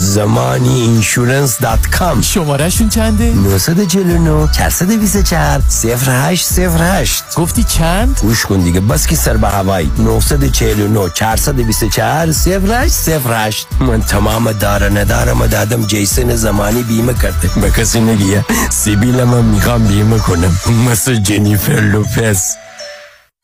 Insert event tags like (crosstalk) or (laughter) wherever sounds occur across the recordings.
زمانی insurance dot com شمارشون چنده؟ 949 424 0808 گفتی چند؟ گوش کن دیگه بس که سر به هوایی. 949 424 0808 من تمام دار و ندارم دادم جیسن زمانی بیمه کرده. به کسی نگی ها سیبیل من می‌خوام بیمه کنم. مثل جنیفر لوپز.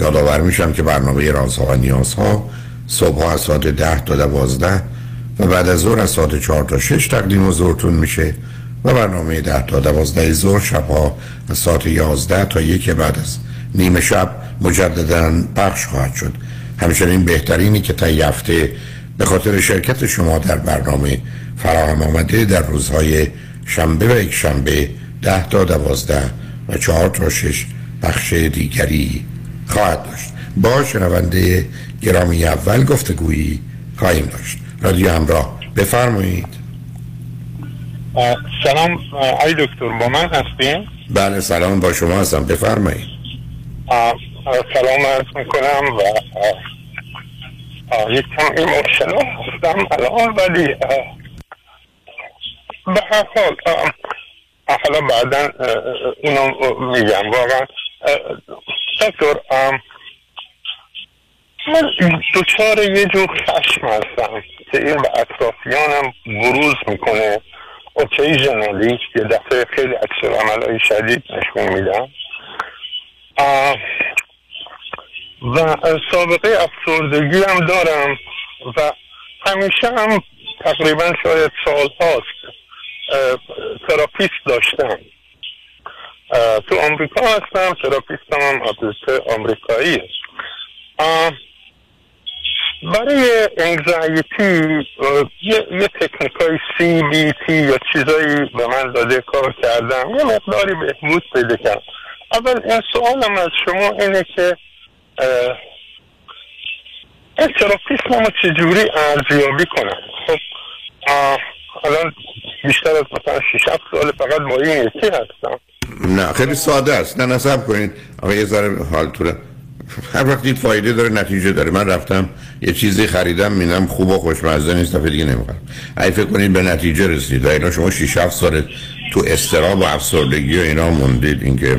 یادآور میشم که برنامه رازها و نیازها صبح از ساعت ده تا دوازده و بعد از ظهر از ساعت چهار تا شش تقدیم حضورتون میشه و برنامه ده تا دوازده ظهر شبها از ساعت یازده تا یک بعد از نیمه شب مجددا پخش خواهد شد. همچنین بهترینی که تا هفته به خاطر شرکت شما در برنامه فراهم آمده در روزهای شنبه و یک شنبه ده تا دوازده و چهار تا شش بخش دیگری خواهد داشت. با شنونده گرامی اول گفتگویی خواهیم داشت. رادیو همراه بفرمایید. سلام آی دکتر با من هستیم بله سلام با شما هستم. بفرمایید. سلام عرض می‌کنم و یک کم ایموشنال هستم الان ولی به هر حال حالا بعدا اینو میگم. واقعا دکتر من دچار یه جور خشم هستم که این به اطرافیانم بروز می‌کنه. اوکیژنالی یه دفعه خیلی عکس عملهای شدید نشون میدم و سابقه افسردگی هم دارم و همیشه هم تقریبا شاید سال هاست therapist داشتم. تو آمریکا هستم therapist م هم البته آمریکایی. برای anxiety یه, یه تکنیک های CBT یا چیزایی به من داده کار کردم. یه مقداری بهبود پیدا کردم. اول این سوالم از شما اینه که این تراپیسم رو چجوری ارزیابی کنم؟ خب الان بیشتر از مثلا 6 سال فقط با این یکی هستم. نه خیلی ساده است. نه نصب کنید. آقا یه ذره حالتونه هر وقت دید فایده داره نتیجه داره. من رفتم یه چیزی خریدم میدم خوب و خوشمزه نیست دفعه دیگه نمی‌خوام اگه فکر کنید به نتیجه رسید و اینا شما 6 7 سال تو استراب و افسردگی و اینا موندید. اینکه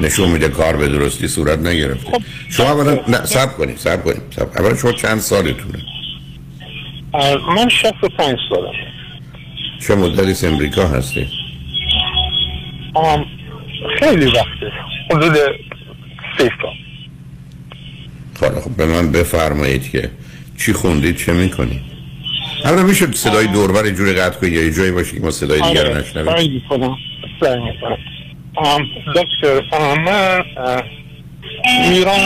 نشون میده کار به درستی صورت نگرفته. خب. شما اولا نه صبر کنید صبر کنید. صبر. اولا شما چند سالتونه؟ من 65 سالم. چه مدتی امریکا هستی؟ خیلی وقته. حدود سی سال حالا خب به من بفرمایید که چی خوندید چه می‌کنید؟ حالا میشه صدای دوربر جوری قطع کنید یا جایی باشه که ما صدای دیگر رو آره نشنویم سعی می‌کنم دکتر من ایران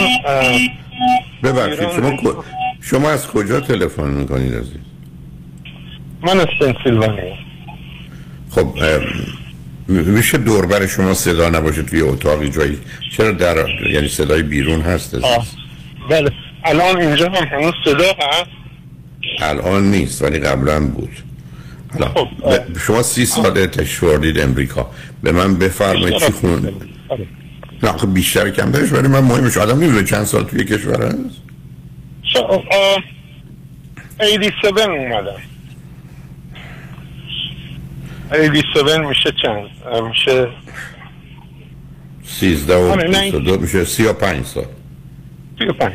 ببخشید شما شما از کجا تلفن می‌کنید عزیز؟ من از پنسیلوانیا. خب میشه دوربر شما صدا نباشه توی اتاقی جایی؟ چرا در یعنی صدای بیرون هست بله. الان اینجا هم هنوز صدا هست. الان نیست ولی قبلا بود. حالا خب، شما سی ساله تشریف آوردید امریکا. به من بفرمایید چی خون آره. نه خب بیشتر کمترش ولی من مهمش آدم نمی‌دونه چند سال توی کشور هست؟ So, اه، 87 اومدم. 87 میشه چند؟ میشه سیزده و آره، نه، بیست و دو میشه سی و پنج سال. 35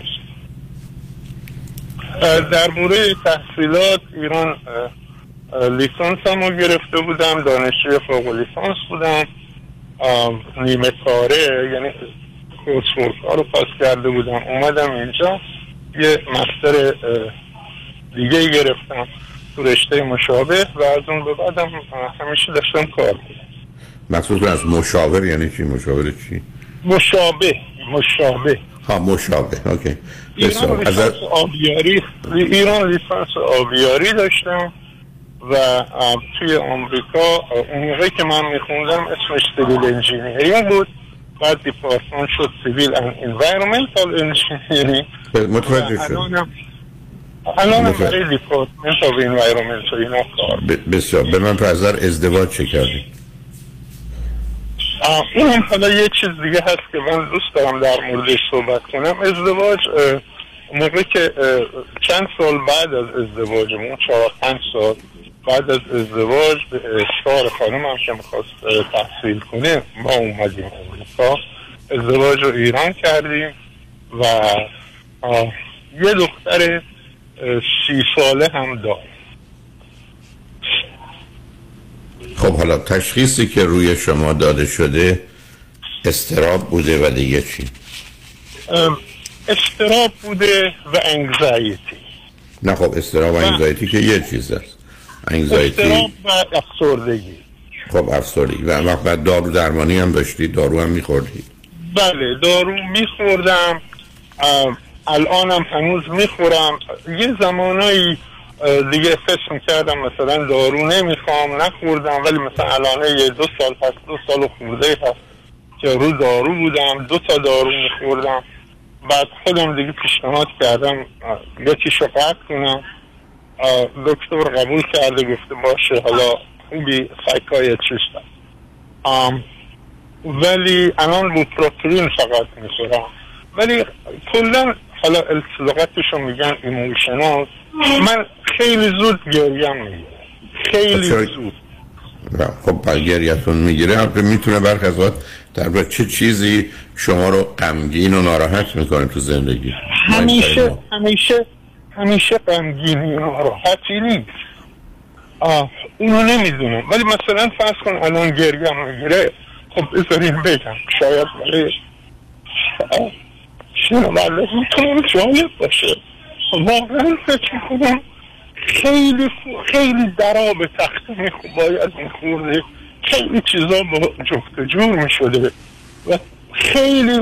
اه، در مورد تحصیلات ایران لیسانس هم رو گرفته بودم دانشجوی فوق لیسانس بودم. نیمه کاره یعنی کورس رو پاس کرده بودم. اومدم اینجا یه مستر دیگه گرفتم. تو رشته مشابه و از اون به بعدم همیشه داشتم کار. مخصوص از مشاور یعنی چی؟ مشاور چی؟ مشابه مشابه. ها مشابه okay. ایران بسیار. از لیسانس آبیاری ایران لیسانس آبیاری داشتم و توی آمریکا اون موقعی که من میخوندم اسمش civil engineering بود. بعد دیپارتمان شد civil and environmental engineering متوجه شد متوجه. برای environment و کار. ب- بسیار. به من پرزر ازدواج چه کردید آه، این هم حالا یه چیز دیگه هست که من دوست دارم در موردش صحبت کنم. ازدواج موقع که چند سال بعد از ازدواجمون چهار پنج سال بعد از ازدواج به اشتار خانم هم که می‌خواست تحصیل کنه ما اومدیم امریکا ازدواج رو ایران کردیم و یه دختر سی ساله هم دارم. خب حالا تشخیصی که روی شما داده شده استراب بوده و دیگه چی؟ استراب بوده و انگزایتی نه خب استراب و انگزایتی که یه چیز است. انگزایتی استراب و افسردگی. خب افسردگی. و وقت بعد دارو درمانی هم داشتید دارو هم میخوردید بله دارو میخوردم. الانم هنوز می‌خورم. یه زمانایی دیگه فکر می‌کردم مثلا دارو نمی‌خوام نخوردم ولی مثلا الان یه دو سال هست دو سال خورده هست که رو دارو بودم دو تا دارو میخوردم. بعد خودم دیگه پیشنهاد کردم یکیشو قطع کنم. دکتر قبول کرده گفته باشه حالا خوبی سایکایتریست ولی الان بوپروپرین فقط می‌خورم. ولی کلا حالا اطلاقاتشو میگن ایموشنال من خیلی زود گریم می‌گیره خیلی زود. و خب گریتون می‌گیره البته می‌تونه برخی از در چه چیزی شما رو غمگین و ناراحت می‌کنه تو زندگی؟ همیشه همیشه همیشه غمگینی و ناراحتی نیست. آه اونو نمی‌دونم. ولی مثلا فرض کن الان گریم می‌گیره خب بذارین بگم. شاید برای آه، شنونده می‌تونم جالب باشه. واقعا فکر می‌کنم خیلی خیلی درا به تخته باید میخورده خیلی چیزا با جفت جور می‌شده. و خیلی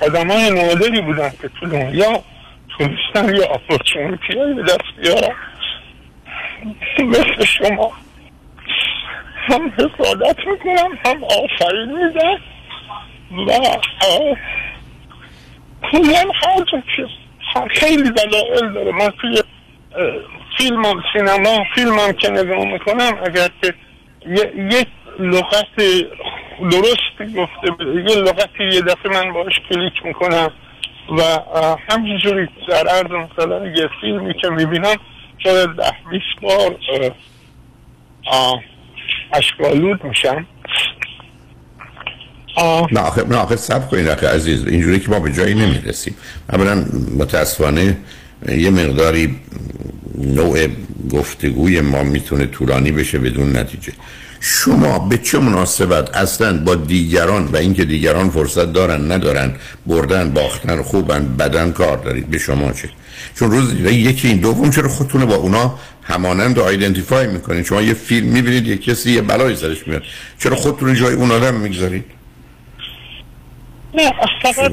آدم های نادری بودن که تو دنیا تونستن یه اپورچونیتی های به دست بیارن. مثل شما. هم حسادت می‌کنم هم آفرین میدن و کلا هر خیلی دلایل داره. من توی اه، فیلمم سینما فیلمم که نگاه می‌کنم اگر که یک لغت درستی گفته یه لغتی یه دفعه من باش کلیک می‌کنم و همینجوری در عرض مثلا یه فیلمی که می‌بینم شاید ده بیست بار اشکالود میشم. نه آخه نه آخه سب کنید آخه عزیز اینجوری که ما به جایی نمی‌رسیم. اولا متاسفانه یه مقداری نوع گفتگوی ما می‌تونه طولانی بشه بدون نتیجه. شما به چه مناسبت اصلا با دیگران و اینکه دیگران فرصت دارن ندارن بردن باختن خوبن بدن کار دارید به شما چه؟ چون روز یکی این دوم چرا خودتون با اونا همانند و آیدنتیفای می‌کنید؟ شما یه فیلم می‌بینید یه کسی یه بلایی سرش میاد. چرا خودتون جای اون آدم می‌گذارید؟ نه فقط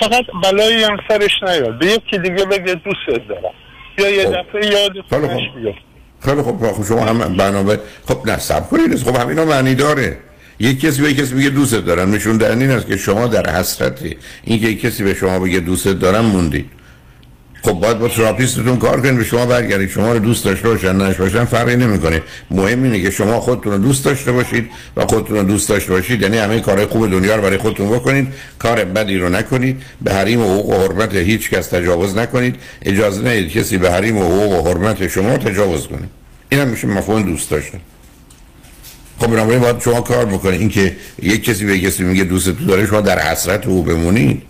فقط بلایی هم سرش نیاد. به یکی دیگه بگه دوست دارم. یا یه خب. دفعه یادتونش. بیاد خیلی خب خب شما هم برنامه خب نه سب کنید. خب همینا معنی داره. یک کسی به یک کسی بگه دوست دارم. نشون دهنده این است که شما در حسرتی. اینکه یک کسی به شما بگه دوست دارم موندید. خب باید با تراپیستتون کار کنید به شما برگردید. شما رو دوست داشته باشن نش باشن فرقی نمی‌کنه. مهم اینه که شما خودتون رو دوست داشته باشید و خودتون رو دوست داشته باشید. یعنی همه کارهای خوب دنیا رو برای خودتون بکنید. کار بدی رو نکنید. به حریم و حقوق و حرمت هیچ کس تجاوز نکنید. اجازه ندید کسی به حریم و حقوق و حرمت شما تجاوز کنه. این هم میشه مفهوم دوست داشتن. خب بنابراین باید شما کار بکنید. اینکه یک کسی به کسی میگه دوست داره شما در حسرت او بمونید.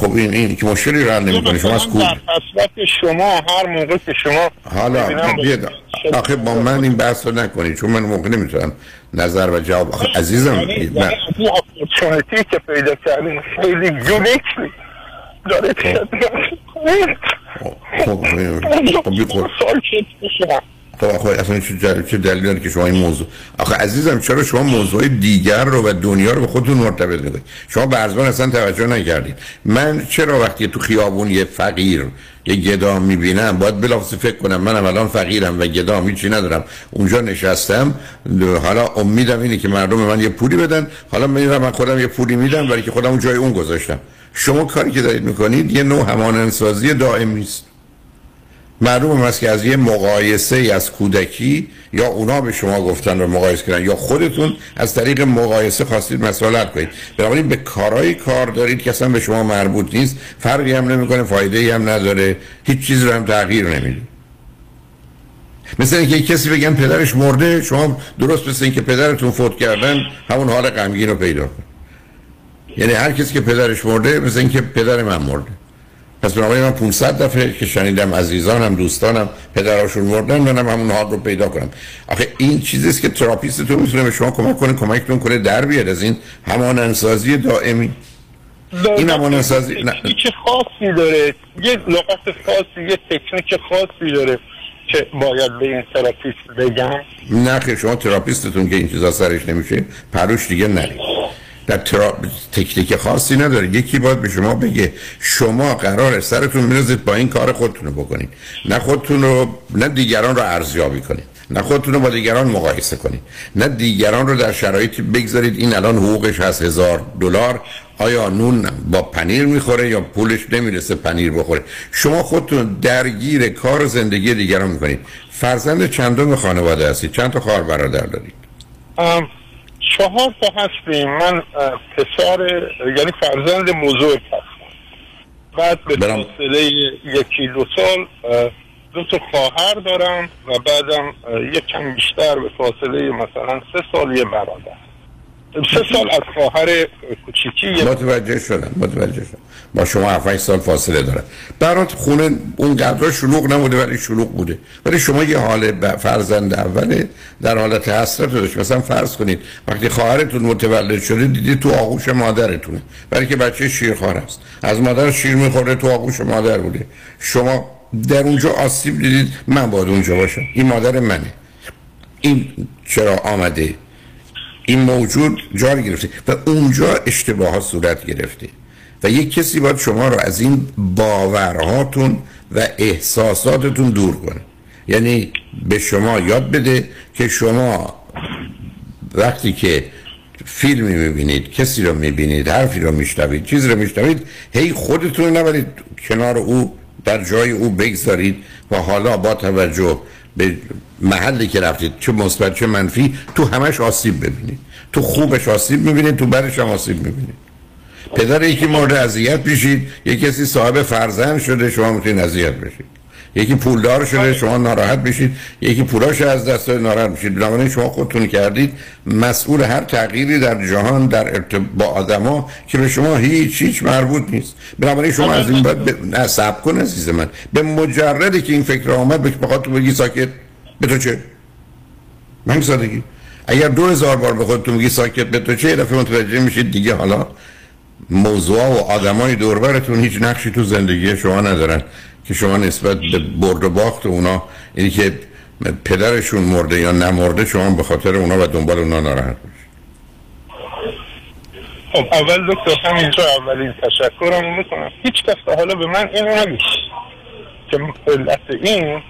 خب این این که مشکلی رو حل نمی‌کنه شما از حسرت شما هر موقع که شما حالا بیاد آخه با من این بحث رو نکنید چون من موقع نمی‌تونم نظر و جواب آخه عزیزم یعنی یعنی این اپورتونیتی که پیدا کردیم خیلی یونیکلی داره خب خب بی خب آخه اصلا چه دلیلی داره که شما این موضوع آخه عزیزم چرا شما موضوع دیگر رو و دنیا رو به خودتون مرتبط می‌کنید شما به ارزان اصلا توجه نکردید. من چرا وقتی تو خیابون یه فقیر یه گدام می‌بینم باید بلافاصله فکر کنم منم الان فقیرم و گدام هیچی ندارم. اونجا نشستم حالا امیدم اینه که مردم من یه پولی بدن. حالا میرم من خودم یه پولی میدم برای که خودم اون جای اون گذاشتم. شما کاری که دارید می‌کنید یه نوع همانندسازی دائمی است معلوم است که از یه مقایسه ای از کودکی یا اونا به شما گفتن و مقایسه کردن یا خودتون از طریق مقایسه خواستید مسئله حل کنید. بنابراین به کارهای کار دارید که اصلا به شما مربوط نیست. فرقی هم نمی‌کنه فایده ای هم نداره. هیچ چیز رو هم تغییر نمیده. مثل اینکه کسی بگن پدرش مرده شما درست مثل اینکه پدرتون فوت کردن همون حال غمگین رو پیدا کن یعنی هر کسی که پدرش مرده مثل اینکه پدر من مرده. پس بنابراین من 500 دفعه که شنیدم عزیزانم دوستانم پدراشون مردن منم همون حال رو پیدا کنم. آخه این چیزیست که تراپیستتون می‌تونه به شما کمک کنه کمکتون کنه در بیاد از این همان سازی دائمی این همان سازی- نه. تکنیک خاصی داره. یه لغت خاصی یه تکنیک خاصی داره که باید به این تراپیست بگم نه که شما تراپیستتون که این چیزا سرش نمیشه پروش دیگه نرید. در ترا... تکنیک خاصی نداره. یکی باید به شما بگه شما قرار سرتون میرزید با این کار خودتون رو بکنید. نه خودتون رو نه دیگران رو ارزیابی کنید. نه خودتون رو با دیگران مقایسه کنید. نه دیگران رو در شرایطی بگذارید. این الان حقوقش هست هزار دلار. آیا نون با پنیر می‌خوره یا پولش نمی‌رسه پنیر بخوره؟ شما خودتون درگیر کار زندگی دیگران می‌کنید. فرزند چندم خانواده هستید؟ چند تا خواهر برادر دارید؟ چهار تا هستیم من پسر یعنی فرزند بزرگ هستم بعد به. فاصله یکی دو سال دو تا خواهر دارم و بعدم یک کم بیشتر به فاصله مثلا سه سال یه برادر سه سال از خواهر کوچیکی متوجه شدم متوجه شدم. با شما 7 سال فاصله داره برات خونه اون قدر شلوغ نبوده ولی شلوغ بوده. ولی شما یه حال فرزند اوله در حالت حسرت داشت مثلا فرض کنید وقتی خواهرتون متولد شده دیدید تو آغوش مادرتونه. برای که بچه شیرخوار است. از مادر شیر می‌خوره تو آغوش مادر بوده. شما در اونجا آسیب دیدید من باید اونجا باشم. این مادر منه. این چرا آمده این موجود جا رو گرفته و اونجا اشتباه صورت گرفته. و یک کسی باید شما رو از این باورهاتون و احساساتتون دور کنه. یعنی به شما یاد بده که شما وقتی که فیلمی می‌بینید کسی رو می‌بینید حرفی رو میشنوید چیزی رو میشنوید هی خودتون نبرید. کنار او در جای او بگذارید و حالا با توجه به محلی که رفتید چه مثبت چه منفی تو همش آسیب ببینید تو خوبش آسیب می‌بینید تو بدش هم آسیب می‌بینید پدر یکی مورد اذیت میشید یه کسی صاحب فرزند شده شما می‌تونید اذیت بشید. یکی پولدار شده شما ناراحت بشید یکی پولاش از دست داده ناراحت بشید بنابراین شما خودتون کردید. مسئول هر تغییری در جهان در ارتباط با آدما که به شما هیچ هیچ مربوط نیست. بنابراین شما از این بعد ب... نه صبر کن عزیز من. به مجردی که این فکر آمد بخواد تو بگی ساکت. به تو چه؟ من سادگی. اگر دو هزار بار به خودتون میگی ساکت به تو چه؟ یه دفعه متوجه میشید دیگه حالا موضوع و آدمای دوربرتون هیچ نقشی تو زندگی شما ندارن. که شما نسبت به برد و باخت اونا اینی که پدرشون مرده یا نمرده شما به خاطر اونا و دنبال اونا ناراحت باشید. خب اول دکتر همینجا اولین تشکرم می‌کنم. هیچ کس تا حالا به من اینو نگید که علت این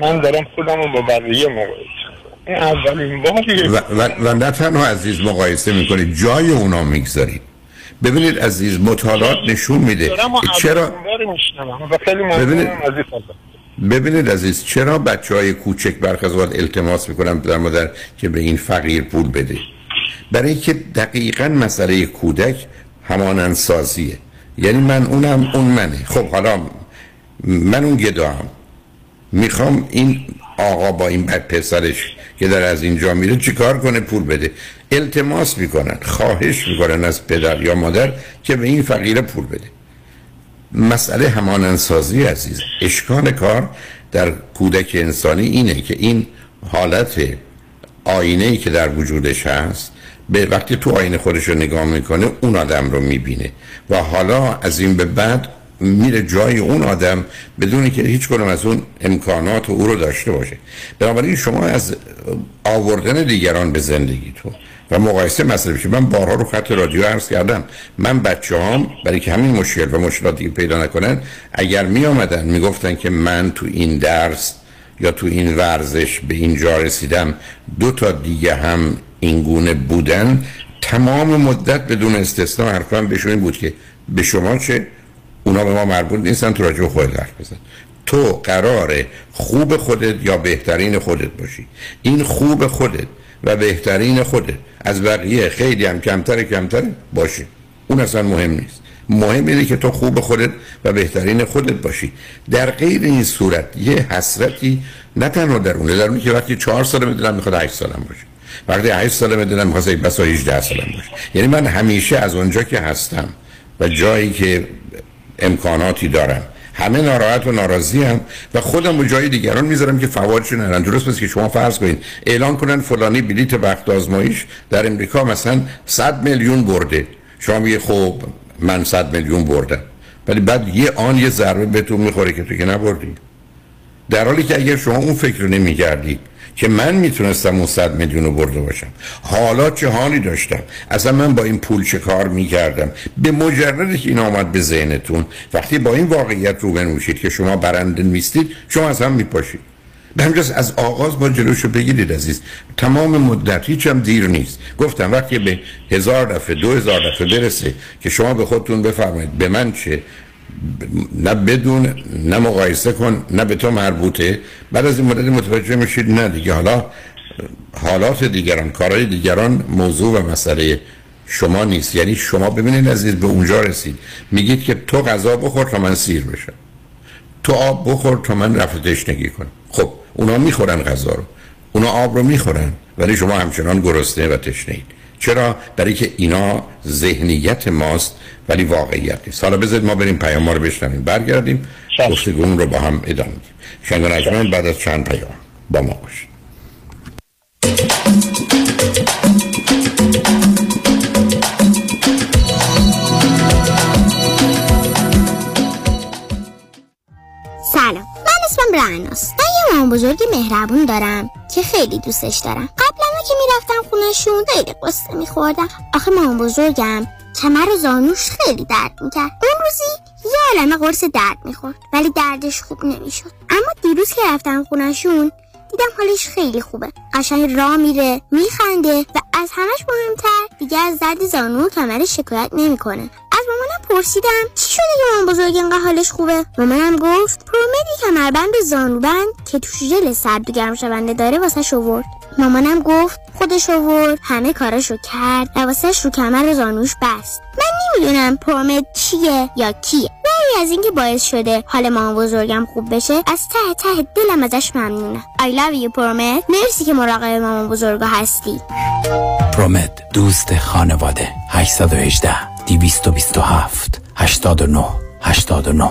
من دارم خودم رو با بقیه مقایسه این اولین باریه و, و, و نه تنها عزیز مقایسه می‌کنید جای اونا می‌گذارید. ببینید عزیز مطالعات نشون میده. چرا؟ ببینید-. ببینید عزیز چرا بچه های کوچک برخ التماس می‌کنن پدر مادر که به این فقیر پول بده؟ برای اینکه دقیقا مسئله کودک همانند سازیه یعنی من اونم اون منه. خب حالا من اون گداهم. می‌خوام این آقا با این پسرش که در از اینجا میره چیکار کنه؟ پول بده. التماس می‌کنن خواهش می‌کنن از پدر یا مادر که به این فقیر پول بده. مسئله همانندسازی عزیز اشکال کار در کودک انسانی اینه که این حالت آینه ای که در وجودش هست به وقتی تو آینه خودش رو نگاه می‌کنه اون آدم رو می‌بینه. و حالا از این به بعد میره جای اون آدم بدونی که هیچ کنم از اون امکانات او رو داشته باشه. بنابراین شما از آوردن دیگران به زندگیتون و مقایسه مسئله بشه من بارها رو خط رادیو عرض کردم. من بچه هم برای که همین مشکل و مشکلات دیگه پیدا نکنن اگر می آمدن می گفتن که من تو این درس یا تو این ورزش به اینجا رسیدم دو تا دیگه هم این گونه بودن تمام مدت بدون استثنا حرفم بهشون بود که به شما چه؟ اونا به ما مربوط نیستن تو راجع خودت حرف بزن. تو قراره خوب خودت یا بهترین خودت باشی. این خوب خودت و بهترین خودت از بقیه خیلی هم کمتر کمتر باشه. اون اصلا مهم نیست. مهم اینه که تو خوب خودت و بهترین خودت باشی. در غیر این صورت یه حسرتی نه تنها درونه درونه که وقتی چهار ساله می‌دونم می‌خواد 8 سالم باشه. وقتی 8 ساله می‌دونم می‌خواد بسا 18 سالم باشه. یعنی من همیشه از اونجا که هستم و جایی که امکاناتی دارم. همه ناراحت و ناراضی هم و خودم و جای دیگران می‌ذارم که فوایدش ندارن. درست پس که شما فرض کنید اعلان کنن فلانی بلیت وقت آزمایش در امریکا مثلا 100 میلیون برده. شما میگه خب من 100 میلیون بردم. ولی بعد یه آن یه ضربه بهتون می‌خوره که تو که نبردی. در حالی که اگر شما اون فکر رو نمی‌کردید که من می‌تونستم اون صد میلیون رو برده باشم. حالا چه حالی داشتم؟ اصلا من با این پول چه کار می‌کردم؟ به مجردی که این آمد به ذهنتون وقتی با این واقعیت روبرو میشید که شما برنده نیستید شما از هم میپاشید. به همجاست از آغاز با جلوشو بگیرید عزیز. تمام مدت هیچ هم دیر نیست. گفتم وقتی به هزار دفعه دو هزار دفعه برسه که شما به خودتون بفرمایید به من چه نه بدون نه مقایسه کن نه به تو مربوطه. بعد از این مدت متوجه میشید نه دیگه. حالا حالات دیگران کارهای دیگران موضوع و مسئله شما نیست. یعنی شما ببینید عزیز به اونجا رسید. میگید که تو غذا بخور تا من سیر بشم. تو آب بخور تا من رفع تشنگی کنم. خب اونا می‌خورن غذا رو. اونا آب رو می‌خورن ولی شما همچنان گرسنه و تشنه اید چرا؟ برای که اینا ذهنیت ماست ولی واقعیت نیست. حالا بذارید ما بریم پیام ما رو بشنویم. برگردیم چشم. گفتگومون رو با هم ادامه میدیم شنگ نجمن بعد از چند پیام با ما باشید. سلام. من اسمم رعناست. من یه مامان بزرگ مهربون دارم که خیلی دوستش دارم. قبلا که می‌رفتم خونشون خیلی قصه میخوردم آخه مامان بزرگم کمر و زانوش خیلی درد می‌کرد. اون روزی یه عالمه قرص درد می‌خورد ولی دردش خوب نمی‌شد. اما دیروز که رفتم خونشون دیدم حالش خیلی خوبه. قشنگ راه میره میخنده و از همش مهمتر دیگه از درد زانو و کمرش شکایت نمی‌کنه. از مامانم پرسیدم چی شده که مامان بزرگ اینقدر حالش خوبه؟ مامانم گفت پرومدی کمربند و زانوبند که توش ژل سرد و گرم شونده داره واسه آورد. مامانم گفت خودش آورد همه کاراشو کرد و واسهش رو کمر و زانوش بست. من نمی‌دونم پرومد چیه یا کیه. از اینکه باعث شده حال مامان بزرگم خوب بشه از ته ته دلم ازش ممنونم I love you پرومت مرسی که مراقب مامان بزرگا هستی. پرومت دوست خانواده. 818 227 89 89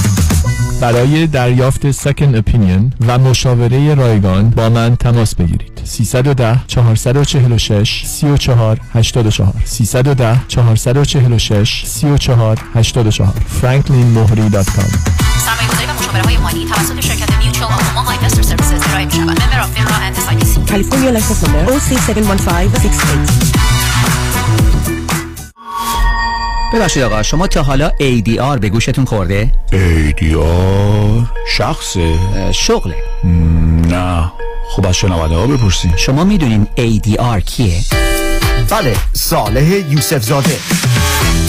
برای دریافت سکن اپینین و مشاوره رایگان با من تماس بگیرید. 310 446 34 84 310 446 34 84 franklinmohri.com سرمایه گذاری و مشاوره های مالی توسط شرکت Mutual of Omaha Investor Services ارائه می شود member of FINRA and SIPC California license number OC71568 ببخشید آقا شما تا حالا ADR به گوشتون خورده؟ ADR شخصه. شغله. نه. خب از شنونده ها بپرسین. شما می‌دونین ADR کیه؟ بله صالح یوسف زاده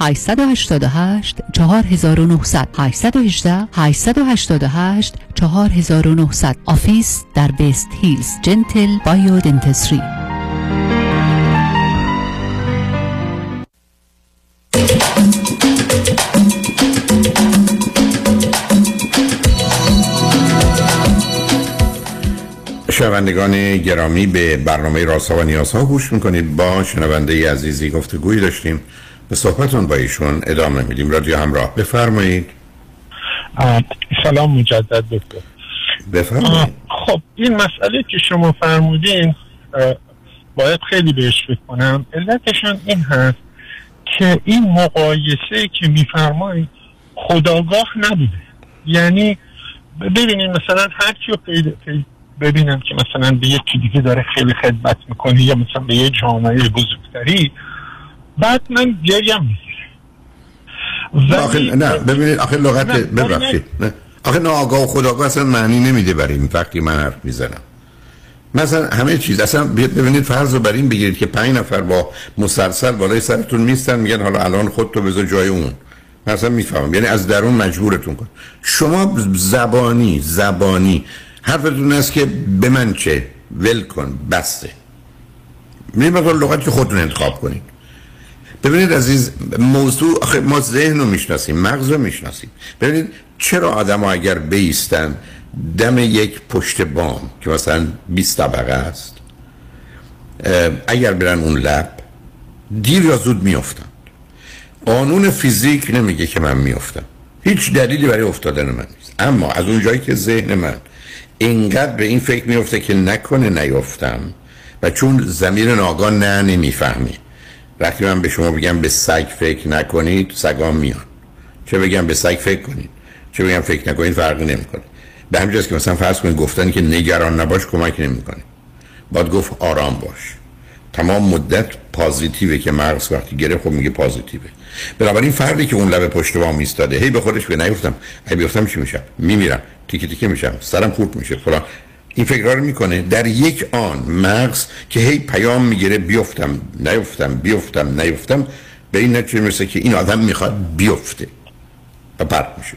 888 4900 818 888 4900 office در West Hills Gentle Biodentistry شنوندگان گرامی به برنامه راسا و نیاسا گوش می‌کنید. با شنونده عزیزی گفتگویی داشتیم. به صحبتون با ایشون ادامه میدیم. رادیو همراه. بفرمایید. سلام مجدد دکتر. بفرمایید. خب این مسئله که شما فرمودین باید خیلی بهش فکر کنم. علتشان این هست که این مقایسه که میفرمایید خداگاه نبوده. یعنی ببینید مثلا هر کیو ببینم که مثلا به یکی دیگه داره خیلی خدمت می‌کنه یا مثلا به یه جامعه بزرگتری بعد من گریم آخه نه ببینید آخه لغت ببخشید نه. آخه ناآگاه و خداگاه اصلا معنی نمیده برای این وقتی من حرف می‌زنم. مثلا همه چیز اصلا ببینید فرض رو بر این بگیرید که پنج نفر با مسلسل بالای سرتون میستن میگن حالا الان خودتو بذار جای اون. مثلا می‌فهمم. یعنی از درون مجبورتون کن. شما زبانی زبانی حرفتون است که به من چه؟ ول کن بسته. می مثلا لغت که خودتون انتخاب کنید. ببینید عزیز موضوع آخه ما ذهن رو می‌شناسیم مغز رو می‌شناسیم. ببینید چرا آدم اگر بیستن دم یک پشت بام که مثلا 20 طبقه است اگر برن اون لب دیر یا زود میافتن قانون فیزیک نمیگه که من میافتم. هیچ دلیلی برای افتادن من نیست. اما از اون جایی که ذهن من اینقدر به این فکر میفته که نکنه نیافتم و چون زمین ناگاه نه نمی‌فهمی وقتی من به شما بگم به سگ فکر نکنید سگام میان چه بگم به سگ فکر کنید؟ چه بگم فکر نکنید فرقی نمی‌کنه. به همین که مثلا فرض کنید گفتن که نگران نباش کمک نمی‌کنه. باید گفت آرام باش. تمام مدت پازیتیوه که مغز وقتی گره خب میگه پازیتیوه. بنابراین فردی که اون لب پشت وام ایستاده هی به خودش به نیفتم هی بیفتم چی میشم؟ میمیرم. تیکه تیکه میشم. سرم خورد میشه. فلان. این فکرها رو می‌کنه. در یک آن مغز که هی پیام می‌گیره بیفتم نیفتم بیفتم نیفتم به این نتیجه می‌رسه که این آدم می‌خواد بیفته و پرت میشه.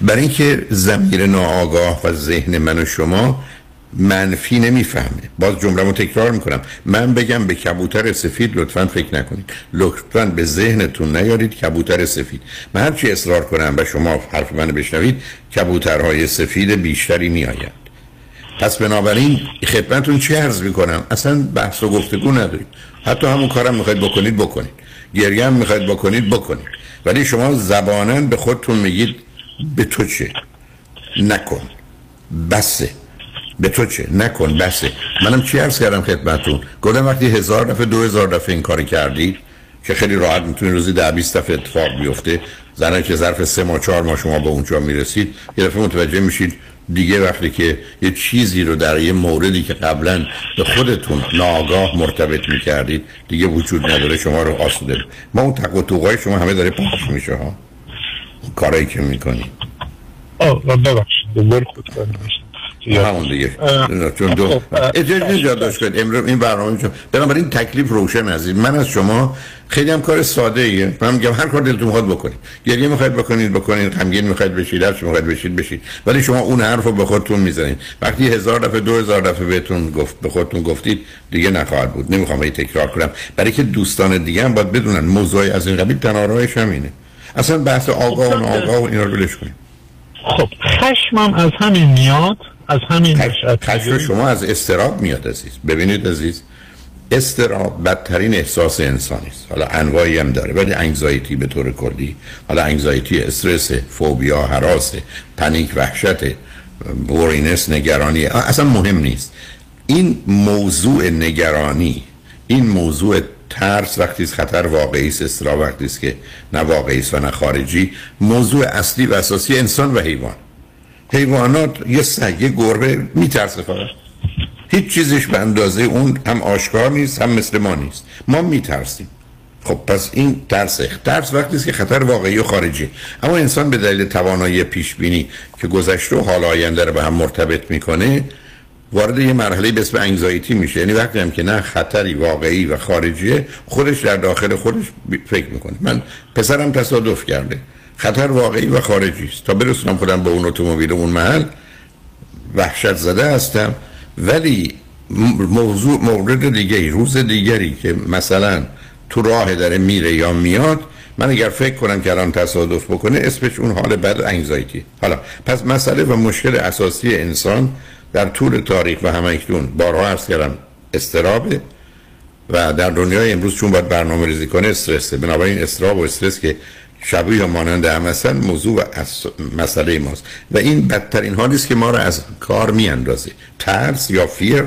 برای اینکه زمیر ناآگاه و ذهن من و شما منفی نمی‌فهمه. باز جمله رو تکرار می‌کنم. من بگم به کبوتر سفید لطفا فکر نکنید. لطفا به ذهنتون نیارید کبوتر سفید. من هرچی اصرار کنم و شما حرف من بشنوید کبوترهای سفید بیشتری میآید. پس بنابراین خدمتون چه عرض می‌کنم؟ اصلا بحث و گفتگو ندارید. حتی همون کارم می‌خواید بکنید بکنید. گریه هم می‌خواید بکنید بکنید. ولی شما زبانن به خودتون میگید به تو چه؟ نکن. بسه. به تو چه؟ نکن بسه. منم چی عرض کردم خدمتون گفتم وقتی هزار دفعه دو هزار دفعه این کار کردید که خیلی راحت می‌تونید روزی ده بیست دفعه اتفاق بیفته زنه که ظرف سه ماه چهار ماه شما به اونجا می‌رسید یه دفعه متوجه میشید دیگه وقتی که یه چیزی رو در یه موردی که قبلا به خودتون ناگاه مرتبط می‌کردید دیگه وجود نداره شما رو آسوده ما اون تق و شما همه داره پاش میشه ها. کارایی که می‌کنی. آه ببخشید. همون دیگه. چون دو اجازه نجات داشت کنید. امروز این برنامه چون بنابراین تکلیف روشن عزیز من از شما خیلی هم کار ساده ایه. من میگم هر کار دلتون می‌خواد بکنید. گریه می‌خواید بکنید بکنید. غمگین می‌خواید بشید هر می‌خواید بشید بشید. ولی شما اون حرف رو به خودتون می‌زنید. وقتی هزار دفعه دو هزار دفعه بهتون گفت به خودتون گفتید دیگه نخواهد بود. نمی‌خوام این تکرار کنم. برای که دوستان دیگه هم باید بدونن موضوعی از این قبیل تنارایش همینه اصلا بحث آگاه و آگاه و اینا رو بلش کنید. خب خشمم از همین میاد. از همین شما از استراب میاد عزیز. ببینید عزیز استراب بدترین احساس انسانی است. حالا انواعی هم داره ولی انگزایتی به طور کلی حالا انگزایتی استرس فوبیا حراس پنیک وحشت بورینس نگرانی اصلا مهم نیست. این موضوع نگرانی این موضوع ترس وقتی خطر واقعی است استراب وقتی است که نه واقعی است و نه خارجی موضوع اصلی و اساسی انسان و حیوان. حیوانات یه سگ یه گربه میترسه فقط. هیچ چیزش به اندازه اون هم آشکار نیست هم مثل ما نیست. ما میترسیم. خب پس این ترس ترس وقتی که خطر واقعی و خارجی. اما انسان به دلیل توانایی پیش بینی که گذشته و حال آینده رو به هم مرتبط می‌کنه وارد یه مرحله به اسم انگزایتی میشه. یعنی وقتی هم که نه خطری واقعی و خارجیه خودش در داخل خودش فکر می‌کنه. من پسرم تصادف کرده. خطر واقعی و خارجی است. تا برسونم خودم به اون اتومبیل اون محل وحشت زده هستم. ولی موضوع مورد دیگری روز دیگری که مثلا تو راه داره میره یا میاد من اگر فکر کنم که الان تصادف بکنه اسمش اون حال بد انگزایتی حالا پس مسئله و مشکل اساسی انسان در طول تاریخ و همکنون بارها عرض کردم استرابه و در دنیای امروز چون باید برنامه ریزی کنه استرسه. بنابراین استراب و استرس که شبیه یا مانند هم هستن موضوع و مسئله ماست. و این بدترین حالی است که ما را از کار میاندازه. ترس یا فیر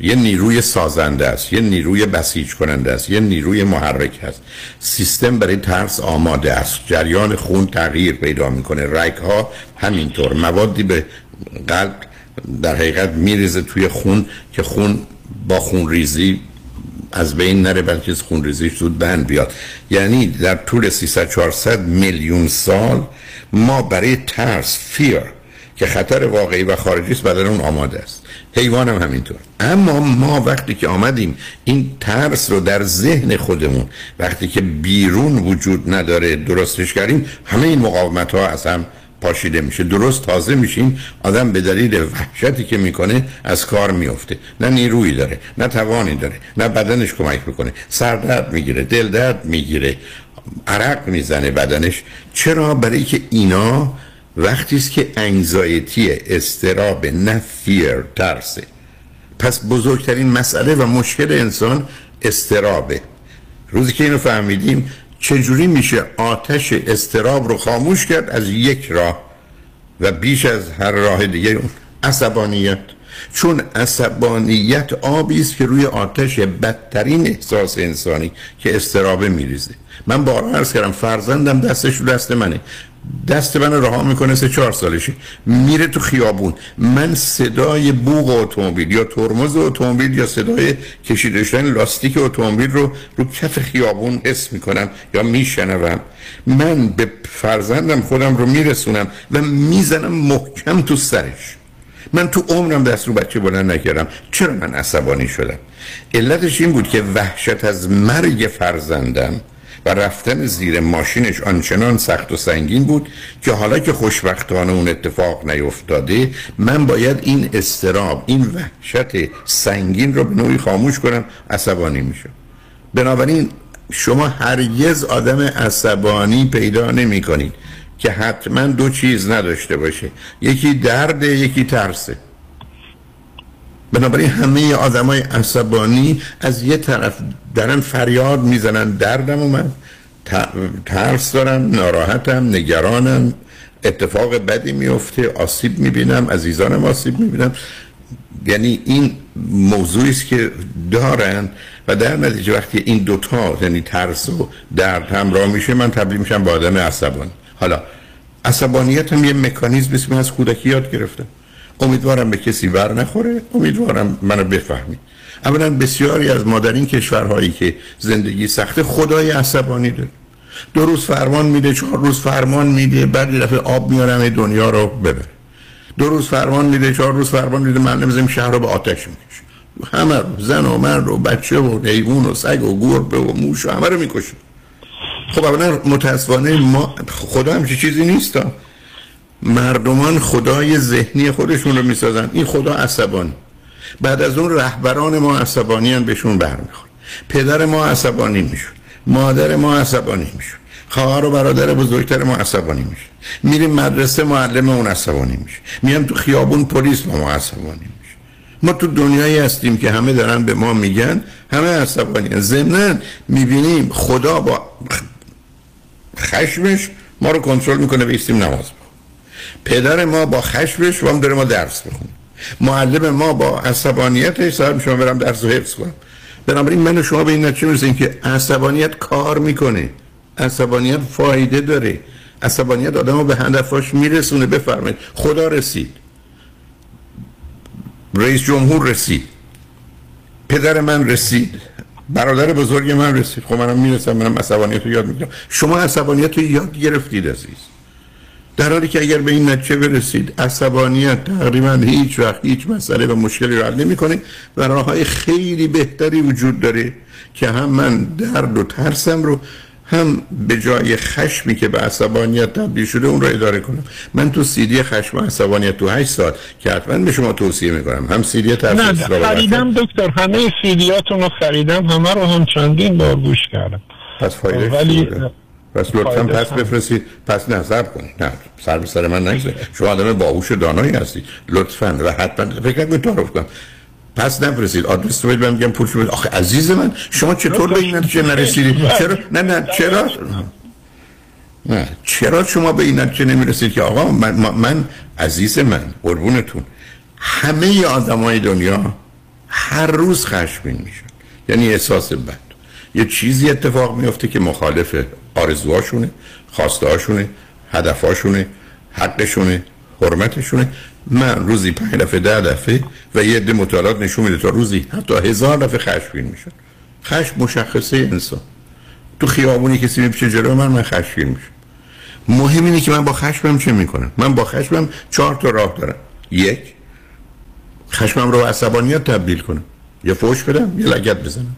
یه نیروی سازنده است یه نیروی بسیج کننده است یه نیروی محرک است. سیستم برای ترس آماده است. جریان خون تغییر پیدا می‌کنه. رگ ها همینطور موادی به قلب در حقیقت میریزه توی خون که خون با خون ریزی از بین نره بلکه خون ریزی زود بند بیاد. یعنی در طول 300 400 میلیون سال ما برای ترس فیر که خطر واقعی و خارجی است بدن اون آماده است. حیوان هم همینطور. اما ما وقتی که آمدیم این ترس رو در ذهن خودمون وقتی که بیرون وجود نداره درستش کردیم همه این مقاومت ها از هم پاشیده میشه. درست تازه میشیم آدم به دلیل وحشتی که می‌کنه از کار میفته. نه نیرویی داره نه توانی داره نه بدنش کمک می‌کنه. سردرد می‌گیره دل درد می‌گیره عرق می‌زنه بدنش. چرا؟ برای که اینا وقتی است که انگزایتی استراب نه فیر ترسه. پس بزرگترین مسئله و مشکل انسان استرابه. روزی که اینو فهمیدیم چجوری میشه آتش استراب رو خاموش کرد از یک راه و بیش از هر راه دیگه اون عصبانیت؟ چون عصبانیت آبی است که روی آتش بدترین احساس انسانی که استرابه میریزه. من بارها عرض کردم فرزندم دستش رو دست منه. دست من رها می‌کنه سه چهار سالشی میره تو خیابون. من صدای بوغ اتومبیل یا ترمز اتومبیل یا صدای کشیده شدن لاستیک اتومبیل رو رو کف خیابون حس می‌کنم یا میشنوم. من به فرزندم خودم رو میرسونم و می‌زنم محکم تو سرش. من تو عمرم دست رو بچه بلند نکردم. چرا من عصبانی شدم؟ علتش این بود که وحشت از مرگ فرزندم و رفتن زیر ماشینش آنچنان سخت و سنگین بود که حالا که خوشبختانه اون اتفاق نیفتاده من باید این استراب این وحشت سنگین رو به نوعی خاموش کنم عصبانی میشم. بنابراین شما هرگز آدم عصبانی پیدا نمی کنید که حتما دو چیز نداشته باشه. یکی درد یکی ترسه بنابراین همه آدمای عصبانی از یه طرف دارن فریاد می‌زنن دردم اومد. ترس دارم ناراحتم نگرانم. اتفاق بدی میفته آسیب می‌بینم عزیزانم آسیب می‌بینم. یعنی این موضوعی است که دارن و در نتیجه وقتی این دوتا یعنی ترس و درد همراه میشه من تبدیل میشم به آدم عصبانی. حالا عصبانیت هم یه مکانیزم اسم از کودکی یاد گرفتم. امیدوارم به کسی بر نخوره. امیدوارم منو بفهمید اولا بسیاری از مادرین کشورهایی که زندگی سخته خدای عصبانی داره. دو روز فرمان میده چهار روز فرمان میده بعد دفعه آب میارم دنیا رو ببر دو روز فرمان میده چهار روز فرمان میده من نمیزم شهر رو به آتش می‌کشه همه رو زن و من رو بچه و حیوان و سگ و گربه و موش و همه رو می‌کشه خب اولا متاسفانه ما خدا همچه چیزی نیست مردمان خدای ذهنی خودشون رو می‌سازن. این خدا عصبانی. بعد از اون رهبران ما عصبانی هم بهشون برمیخوره پدر ما عصبانی میشون مادر ما عصبانی میشون خواهر و برادر بزرگتر ما عصبانی میشه میریم مدرسه معلم اون عصبانی میشه میام تو خیابون پلیس ما عصبانی میشه ما تو دنیایی هستیم که همه دارن به ما میگن. همه عصبانی ضمنا می‌بینیم خدا با خشمش ما رو کنترل می‌کنه بیستیم نماز پدر ما با خشمش و هم داره ما درس بخون معلم ما با عصبانیتش صاحب شما برم درس و حفظ کنم. بنابراین من و شما به این نتیجه می‌رسیم که عصبانیت کار می‌کنه. عصبانیت فایده داره. عصبانیت آدم رو به هدفاش میرسونه. بفرمایید. خدا رسید. رئیس جمهور رسید. پدر من رسید. برادر بزرگ من رسید. خب منم می‌رسم منم عصبانیت رو یاد می‌گیرم. شما عصبانیت رو یاد گرفتید عزیز. در حالی که اگر به این نتیجه برسید عصبانیت تقریبا هیچ وقت هیچ مسئله و مشکلی رو حل نمی‌کنه و راه های خیلی بهتری وجود داره که هم من درد و ترسم رو هم به جای خشمی که به عصبانیت تبدیل شده اون رو اداره کنم. من تو سیدی خشم و عصبانیت تو 8 سال که حتما به شما توصیه می‌کنم. هم سیدی ترس نه خریدم دکتر همه سیدیاتون رو خریدم همه رو هم چندین بار گوش کردم. پس فایده ولی پس لطفا پس بفرستید پس نظر کنید نه سر به سر من نگذارید شما آدم باهوش دانایی هستید لطفا و حتما. فکر کنید تعارف کنم پس نفرستید آدرس رو من میگم پول شما. آخه عزیز من شما چطور به این نتیجه نرسیدید چرا؟ نه نه چرا؟ نه چرا شما به این نتیجه نمی‌رسید که آقا من, من عزیز من قربونتون. همه آدمای دنیا هر روز خشمگین میشن. یعنی احساس بد. یه چیزی اتفاق میفته که مخالف آرزوهاشونه خواستهاشونه هدفهاشونه حقشونه حرمتشونه. من روزی پنج دفعه ده دفعه و یه عده مطالعات نشون میده تا روزی حتی هزار دفعه خشمگین میشن. خشم مشخصه انسان. تو خیابونی کسی میپیشه جلو من من خشمگین میشم. مهم اینه که من با خشمم چه می‌کنم؟ من با خشمم چهار تا راه دارم. یک خشمم رو عصبانیت تبدیل کنم. یه فوش بدم یه لگت بزنم.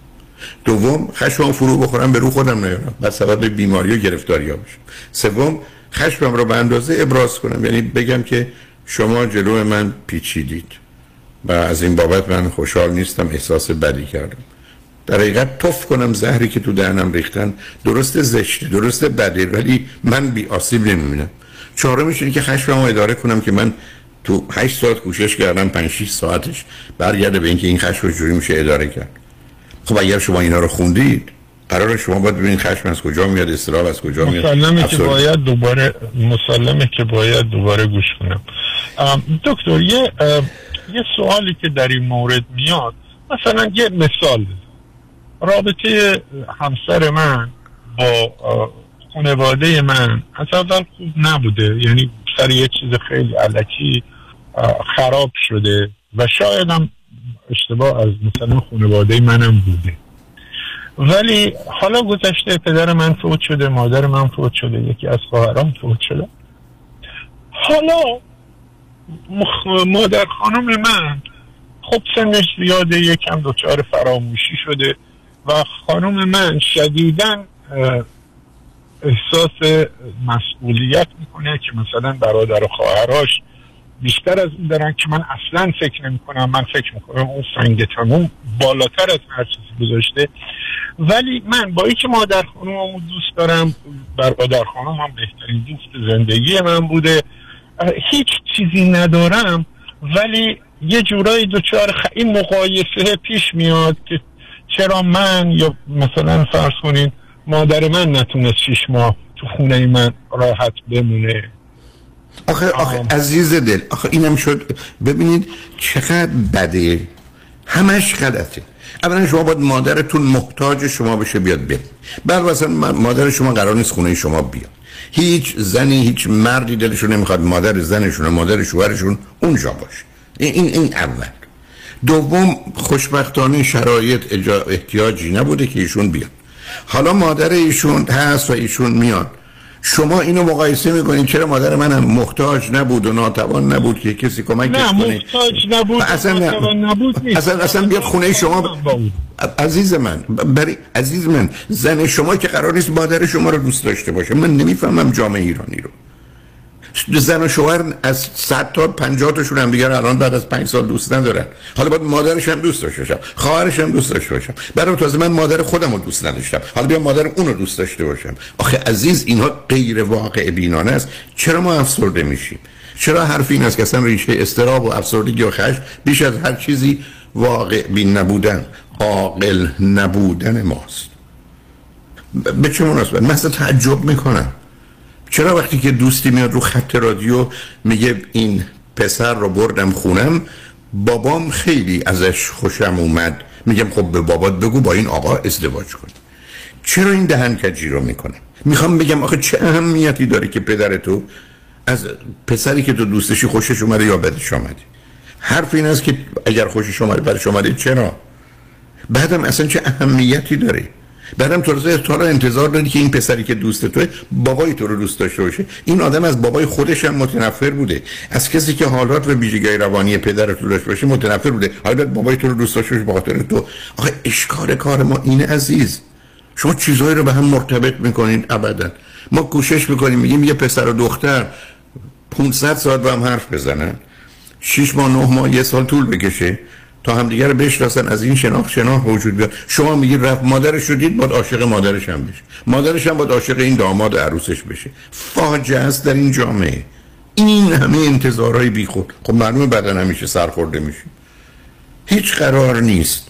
دوم خشمم فرو بخورم به رو خودم نیارم. بعد سبب بیماری و گرفتاری ها بشم سوم خشمم رو به اندازه ابراز کنم. یعنی بگم که شما جلو من پیچیدید. و از این بابت من خوشحال نیستم احساس بدی کردم. در حقیقت توف کنم زهری که تو دهنم ریختن. درست زشته درست بده ولی من بی آسیب نمی‌بینم. چهارمش اینه که خشمم رو اداره کنم که من تو 8 ساعت کوشش کردم 5 6 ساعتش برگرده به اینکه این خشم رو جوری میشه اداره کرد. خب اگر شما اینا رو خوندید قرار شما باید ببینید خشم از کجا میاد استراب از کجا میاد مسلمه که. باید دوباره مسلمه که باید دوباره گوش کنم دکتر یه یه سوالی که در این مورد میاد مثلا یه مثال. رابطه همسر من با خانواده من از اول خوب نبوده یعنی سر یه چیز خیلی علکی خراب شده و شاید هم اشتباه از مثلا خانواده منم بوده ولی حالا گذشته پدر من فوت شده مادر من فوت شده یکی از خواهرام فوت شده حالا. مادر خانم من خب سنش زیاده یکم دچار فراموشی شده و خانم من شدیدن احساس مسئولیت می‌کنه که مثلا برادر و خواهراش بیشتر از این دارن که من اصلا فکر نمی کنم من فکر می‌کنم اون سنگ تموم بالاتر از هر چیزی گذاشته. ولی من با اینکه مادر خانوممو دوست دارم برادر خانومم بهترین دوست زندگی من بوده. هیچ چیزی ندارم ولی یه جورایی دچار خ... این مقایسه پیش میاد که چرا من یا مثلا فرض کنین مادر من نتونست شیش ماه تو خونه من راحت بمونه. آخه آخه عزیز دل آخه اینم شد. ببینید چقدر بده. همش غلطه اولا شما باید مادرتون محتاج شما بشه بیاد بید بعد مثلا مادر شما قرار نیست خونه شما بیاد. هیچ زنی هیچ مردی دلشون نمی‌خواد. مادر زنشون و مادر شوهرشون اونجا باشه. این این, اول. دوم خوشبختانه شرایط احتیاجی نبوده که ایشون بیاد. حالا مادر ایشون هست و ایشون میاد. شما اینو مقایسه می‌کنید. چرا مادر منم محتاج نبود و ناتوان نبود که کسی کمک نه کنه؟ محتاج نبود اصلا نه. ناتوان نبود نیست. اصلا اصلا بیاد خونه شما. عزیز من برای عزیز من زن شما که قرار نیست مادر شما رو دوست داشته باشه. من نمی‌فهمم جامعه ایرانی رو. زن و شوهر از 100 تا 50 تاشون هم دیگر الان بعد از 5 سال دوست ندارن. حالا باید مادرش هم دوست داشته باشم. خواهرش هم دوست داشته باشم. برای تازه من مادر خودم رو دوست نداشتم. حالا بیا مادر اون رو دوست داشته باشم. آخه عزیز اینها غیر واقع بینانه است. چرا ما افسرده میشیم؟ چرا حرف این است که اصلا ریشه استراب و افسردگی و خشم بیش از هر چیزی واقع بین نبودن عاقل نبودن ماست؟ به چه مناسبت؟ من تعجب می‌کنم. چرا وقتی که دوستی میاد رو خط رادیو میگه این پسر رو بردم خونم بابام خیلی ازش خوشم اومد. میگم خب به بابات بگو با این آقا ازدواج کن چرا این دهن کجی رو می‌کنه؟ می‌خوام بگم آخه چه اهمیتی داره که پدر تو از پسری که تو دوستشی خوشش اومده یا بدش آمده حرف این است که اگر خوشش اومده برش اومده چرا؟ بعدم اصلا چه اهمیتی داره؟ بعدم تو تو رو انتظار داری که این پسری که دوست توه بابای تو رو دوست داشته باشه. این آدم از بابای خودش هم متنفر بوده. از کسی که حالات و ویژگی روانی پدر تو داشته باشه متنفر بوده. حالا بابای تو رو دوست داشته باشه به خاطر تو. آخه اشکار کار ما اینه عزیز. شما چیزهایی رو به هم مرتبط می‌کنین ابدا. ما کوشش می‌کنیم میگیم یه پسر و دختر 500 ساعت با هم حرف بزنن. 6 ماه 9 ماه یه سال طول بکشه. تا همدیگه رو بشناسن از این شناخت شناخت وجود بیاد. شما میگید رفت مادرش رو دید باید عاشق مادرش هم بشه. مادرش هم باید عاشق این داماد عروسش بشه. فاجعه است در این جامعه. این همه انتظارهای بیخود خب معلومه بعدا همیشه سرخورده میشه. هیچ قرار نیست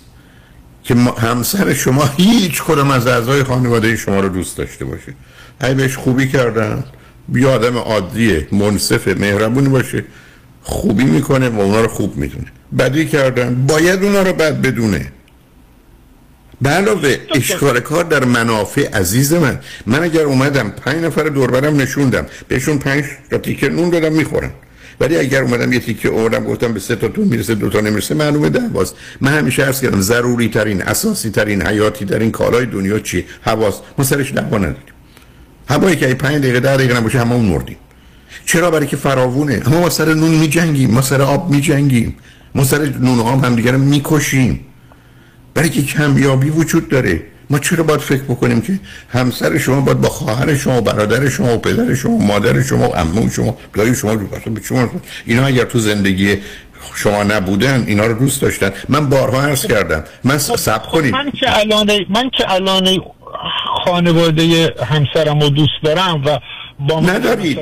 که همسر شما هیچ کدام از اعضای خانواده شما رو دوست داشته باشه. ای بهش خوبی کردن. بیا آدم عادیه منصف مهربونی باشه. خوبی می‌کنه و اونا رو خوب می‌دونه. بدی کردن. باید اونا رو بد بدونه. به علاوه اشکال کار در منافع عزیز من. من اگر اومدم پنج نفر دوربرم نشوندم بهشون پنج تا تیکه نون دادم می‌خورن ولی اگر اومدم یه تیکه اوردم گفتم به سه تا تو می‌رسه دو تا نمی‌رسه معلومه دعواست من همیشه عرض کردم ضروری ترین اساسی ترین حیاتی ترین کالای دنیا چی؟ حواس ما سرش دعوا نداریم. هوایی که 5 دقیقه 10 دقیقه نباشه هممون مردیم. چرا؟ برای که فراوونه. اما ما سر نون میجنگیم ما سر آب میجنگیم. ما سر نون و آب همدیگه رو می‌کشیم. برای که کمیابی وجود داره. ما چرا باید فکر بکنیم که همسر شما باید با خواهر شما و برادر شما و پدر شما و مادر شما و عمو شما دایی شما به شما اینا اگر تو زندگی شما نبودن اینا رو دوست داشتن. من بارها عرض کردم. من سب کنید. من که الان من که الان خانواده همسرم رو دوست دارم و با ندارید.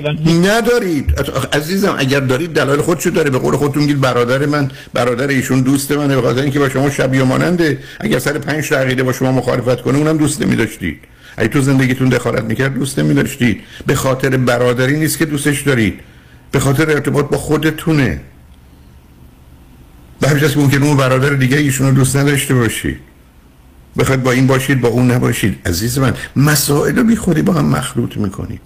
ندارید. عزیزم اگر دارید دلایل خودشو داره. به قول خودتون میگید برادر من برادر ایشون دوست منه به خاطر اینکه با شما شبیه و ماننده. اگر سر پنج عقیده با شما مخالفت کنه اونم دوست نمی‌داشتید. اگه تو زندگیتون دخالت می‌کرد دوست نمی‌داشتید. به خاطر برادری نیست که دوستش دارید. به خاطر ارتباط با خودتونه. به همین که ممکنه اون برادر دیگه ایشون رو دوست نداشته باشید بخواید با این باشید با اون نباشید. عزیز من مسائل رو بیخودی با هم مخلوط می‌کنید.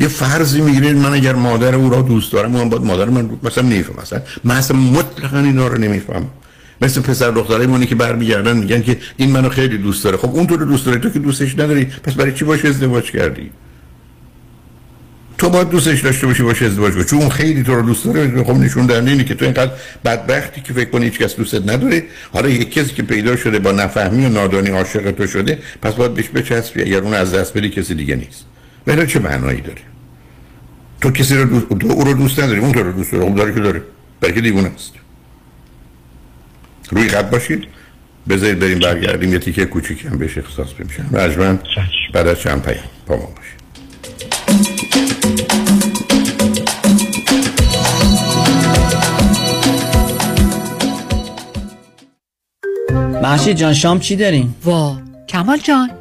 یه فرضی می‌گیرید من اگر مادر او را دوست دارم اون باید مادر من مثلا نمیفهم. مثلا من اصلا مطلقا اینا رو نمیفهم. مثل پسر دخترای مونی که برمیگردن میگن که این منو خیلی دوست داره. خب اون تو رو دوست داره تو که دوستش نداری پس برای چی باش ازدواج کردی؟ تو باید دوستش داشته باشی باشه ازدواج کنی چون خیلی تو رو دوست داره خب نشون دهنده اینه که تو اینقدر بدبختی که فکر کنی هیچ کس دوستت نداره. حالا یک کسی که پیدا شده با نفهمی و نادانی عاشق تو شده پس باید بهش بچسبی. اگر اون از دست بدی کسی دیگه نیست. ولی چه معنایی داره؟ تو کسی رو دوست تو او رو دوست نداری اون تو رو دوست داره اون داره که داره برای که دیوونه است روی خط باشید بذارید بریم برگردیم یه تیکه کوچیکی هم بهش اختصاص بمیشن رجمن بعد از چند پیام با ما باشید محشید جان شام چی داریم؟ وا کمال جان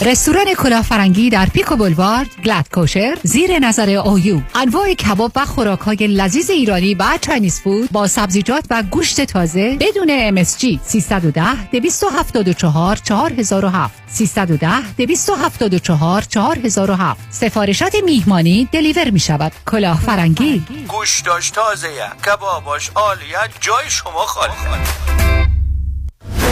رستوران کلاه فرنگی در Pico Boulevard glatt kosher زیر نظر اویو انواع کباب و خوراک های لذیذ ایرانی و Chinese food با سبزیجات و گوشت تازه بدون MSG 310 274 4007 310 274 4007 سفارشات میهمانی deliver می شود کلاه فرنگی. گوشتاش تازه کباباش عالیه جای شما خالی.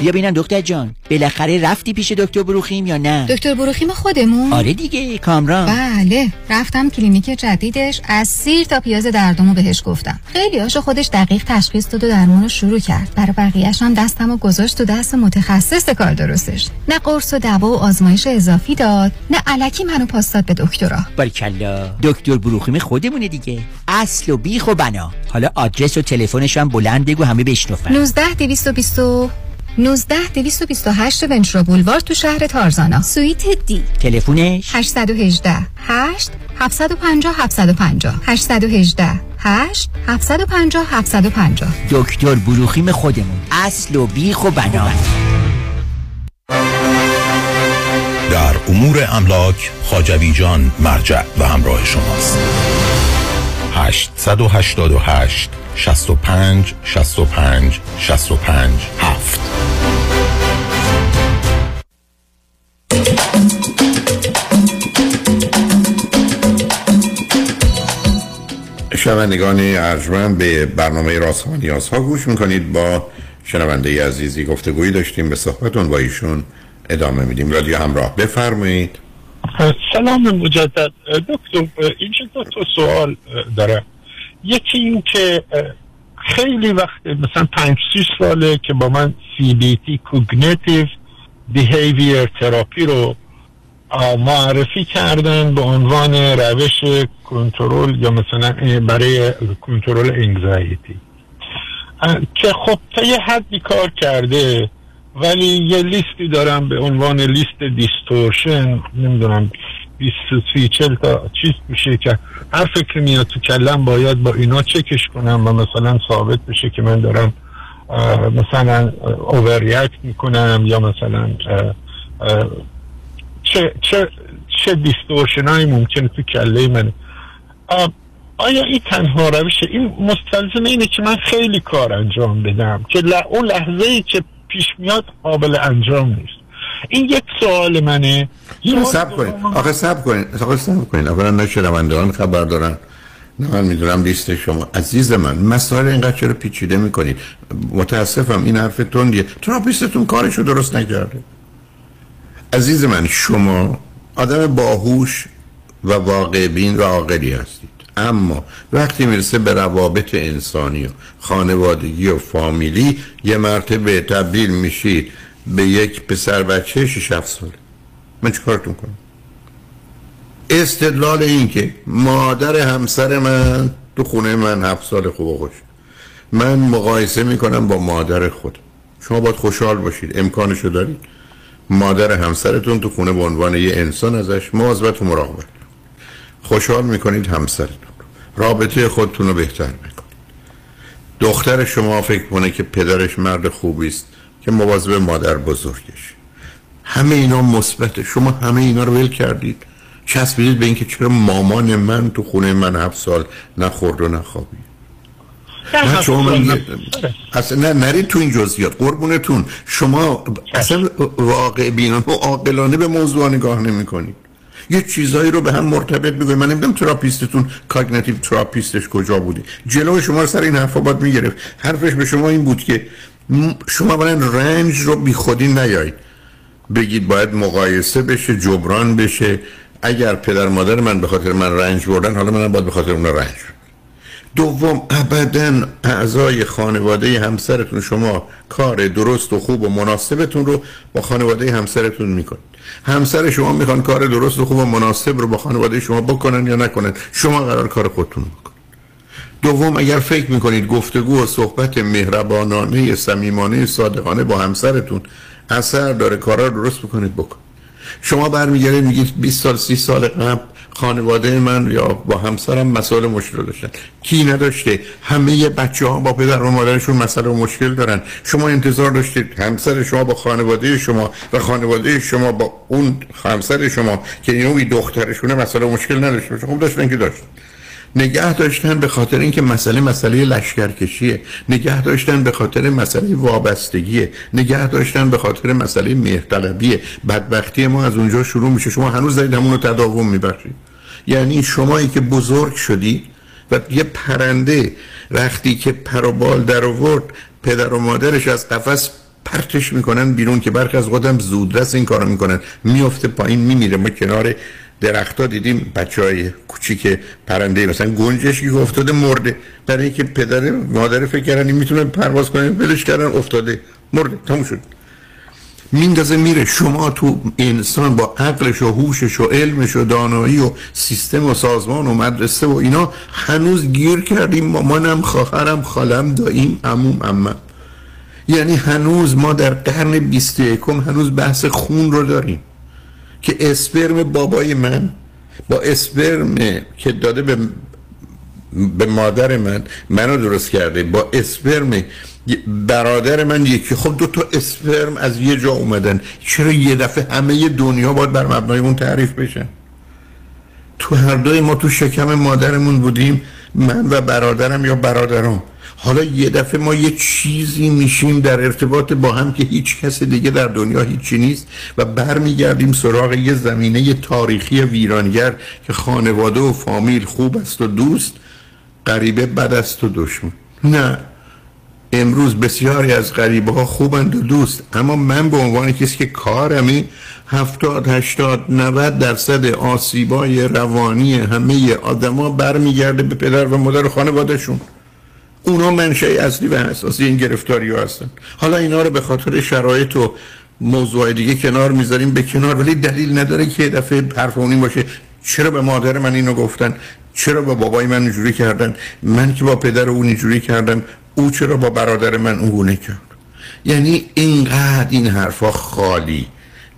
بیا بینم دکتر جان. بالاخره رفتی پیش دکتر بروخیم یا نه؟ دکتر بروخیم خودمون. آره دیگه کامران. بله رفتم کلینیک جدیدش از سیر تا پیاز دردمو بهش گفتم. خیلی هاشو خودش دقیق تشخیص داد و درمون رو شروع کرد. برای بقیهش هم دستم و گذاشت تو دست متخصص کار درستش. نه قرص و دوا و آزمایش اضافی داد نه الکی منو پاس داد به دکترا. باریکلا. دکتر بروخیم خودمونه دیگه. اصل و بیخ و بنا. حالا آدرس و تلفنش هم بلند بگو همه بشنفن 19 220 19 228 ونچرا بولوار تو شهر تارزانا. سویت دی. تلفونش؟ 818 8 750 750 818 8 750 750 دکتر بروخیم خودمون. اصل و بیخ و بنا. در امور املاک خاجوی جان مرجع و همراه شماست. 888 65 65 65 7 شنوندگان ارجمند به برنامه راست ها نیاز ها گوش می‌کنید. با شنونده عزیزی گفتگویی داشتیم به صحبتون با ایشون ادامه میدیم. رادیو همراه بفرمایید. سلام مجدد. دکتر اینجا دو تا سوال دارم یکی این که خیلی وقت مثلا پنج سی ساله که با من CBT Cognitive Behavior تراپی رو معرفی کردن به عنوان روش کنترل یا مثلا برای کنترل انگزایتی که خب تا یه حدی کار کرده ولی یه لیستی دارم به عنوان لیست دیستورشن نمی‌دونم 20 سی چل تا چیز میشه که هر فکر میاد تو کلم باید با اینا چکش کنم و مثلا ثابت بشه که من دارم مثلا اووریاکت می‌کنم یا مثلا چه چه چه distortion های ممکنه تو کله من. آیا این تنها روشه این مستلزم اینه که من خیلی کار انجام بدم که اون لحظه ای که پیش میاد قابل انجام نیست. این یک سوال منه. صبر کنید. آخه صبر کنید. آخه صبر کنید. اولا نه شنوندگان خبر دارن. نه من می‌دونم لیست شما. عزیز من مسائل اینقدر چرا پیچیده می‌کنید؟ متاسفم این حرف تندیه. تراپیستتون کارشو درست نکرده. عزیز من شما آدم باهوش و واقع بین و عاقلی هستید. اما وقتی می‌رسه به روابط انسانی و خانوادگی و فامیلی یه مرتبه تبدیل میشید به یک پسر بچه 6 7 ساله من چیکارتون کنم؟ استدلال این که مادر همسر من تو خونه من هفت سال خوب خوش. من مقایسه می‌کنم با مادر خود. شما باید خوشحال باشید. امکانشو دارید. مادر همسرتون تو خونه به عنوان یه انسان ازش مواظبت و مراقبت. خوشحال می‌کنید همسرتون رابطه خودتون رو بهتر می‌کنید. دختر شما فکر کنه که پدرش مرد خوبی است که مواظب مادر بزرگش. همه اینا مثبته. شما همه اینا رو ول کردید. چسبیدید به اینکه چرا مامان من تو خونه من هفت سال نخورد و نخوابید. نه شما اصلا نه نرید تو این جزئیات. قربونتون. شما اصلا واقع بینانه و عاقلانه به موضوع نگاه نمی کنید یه چیزایی رو به هم مرتبط بگوید من نمی‌دونم تراپیستتون cognitive therapist ش کجا بودی جلو شما رو سر این حرفا باید می‌گرفت. حرفش به شما این بود که شما برای رنج رو بی خودی نیایید. بگید باید مقایسه بشه جبران بشه. اگر پدر مادر من به خاطر من رنج بردن حالا منم باید به خاطر اون رنج دوم ابدا اعضای خانواده همسرتون شما کار درست و خوب و مناسبتون رو با خانواده همسرتون می‌کنید. همسر شما می‌خوان کار درست و خوب و مناسب رو با خانواده شما بکنن یا نکنن شما قرار کار خودتون بکنید. دوم اگر فکر می‌کنید گفتگو و صحبت مهربانانه صمیمانه صادقانه با همسرتون اثر داره کارا رو درست بکنید بکن. شما برمیگردید میگید 20 سال 30 سال قبل خانواده من یا با همسرم مسائل مشکل داشتن. کی نداشته؟ همه بچه ها با پدر و مادرشون مسئله و مشکل دارن. شما انتظار داشتید همسر شما با خانواده شما و خانواده شما با اون همسر شما که اینو دخترشونه مسئله و مشکل نداشته خب داشتن که داشتن. نگه داشتن به خاطر اینکه مسئله مسئله لشکرکشیه. نگه داشتن به خاطر مسئله وابستگیه. نگه داشتن به خاطر مسئله مهرطلبیه. بدبختی ما از اونجا شروع میشه. شما هنوز دارید همونو تداوم میبخشید. یعنی شمایی که بزرگ شدی و یه پرنده وقتی که پر و بال در آورد پدر و مادرش از قفس پرتش می‌کنن بیرون که برخی از خودم زودرس این کارو می‌کنن. میفته پایین میمیره. ما کنار درختها دیدیم بچه های کوچیک پرنده مثلا گنجش که افتاده مرده. برای اینکه پدر مادر فکر کردن می‌تونه پرواز کنه بلش کردن افتاده مرده تموم شد. میندازه میره. شما تو انسان با عقلش و هوشش و علمش و دانایی و سیستم و سازمان و مدرسه و اینا هنوز گیر کردیم. مامانم خواهرم خالم داییم عموم عمم. یعنی هنوز ما در قرن 21 هنوز بحث خون رو داریم. که اسپرم بابای من با اسپرم که داده به به مادر من منو درست کرده با اسپرم برادر من یکی. خب دو تا اسپرم از یه جا اومدن. چرا یه دفعه همه دنیا باید بر مبنای اون تعریف بشن تو هر دوی ما تو شکم مادرمون بودیم من و برادرم یا برادرم حالا یه دفعه ما یه چیزی میشیم در ارتباط با هم که هیچ کس دیگه در دنیا هیچی نیست و برمیگردیم سراغ یه زمینه تاریخی ویرانگر که خانواده و فامیل خوب است و دوست غریبه بد است و دشمن. نه امروز بسیاری از غریبه ها خوبند و دوست اما من به عنوان کسی که کارمی هفتاد هشتاد 90 درصد آسیبای روانی همه آدما برمیگرده به پدر و مادر خانوادهشون. اونا منشأ اصلی و اساسی این گرفتاری ها هستن. حالا اینا رو به خاطر شرایط و موضوع دیگه کنار می‌ذاریم به کنار. ولی دلیل نداره که دفعه حرفونی باشه. چرا به مادر من اینو گفتن؟ چرا با بابای من اینجوری کردن؟ من که با پدر اون اینجوری کردم او چرا با برادر من اون کرد؟ یعنی اینقدر این حرفا خالی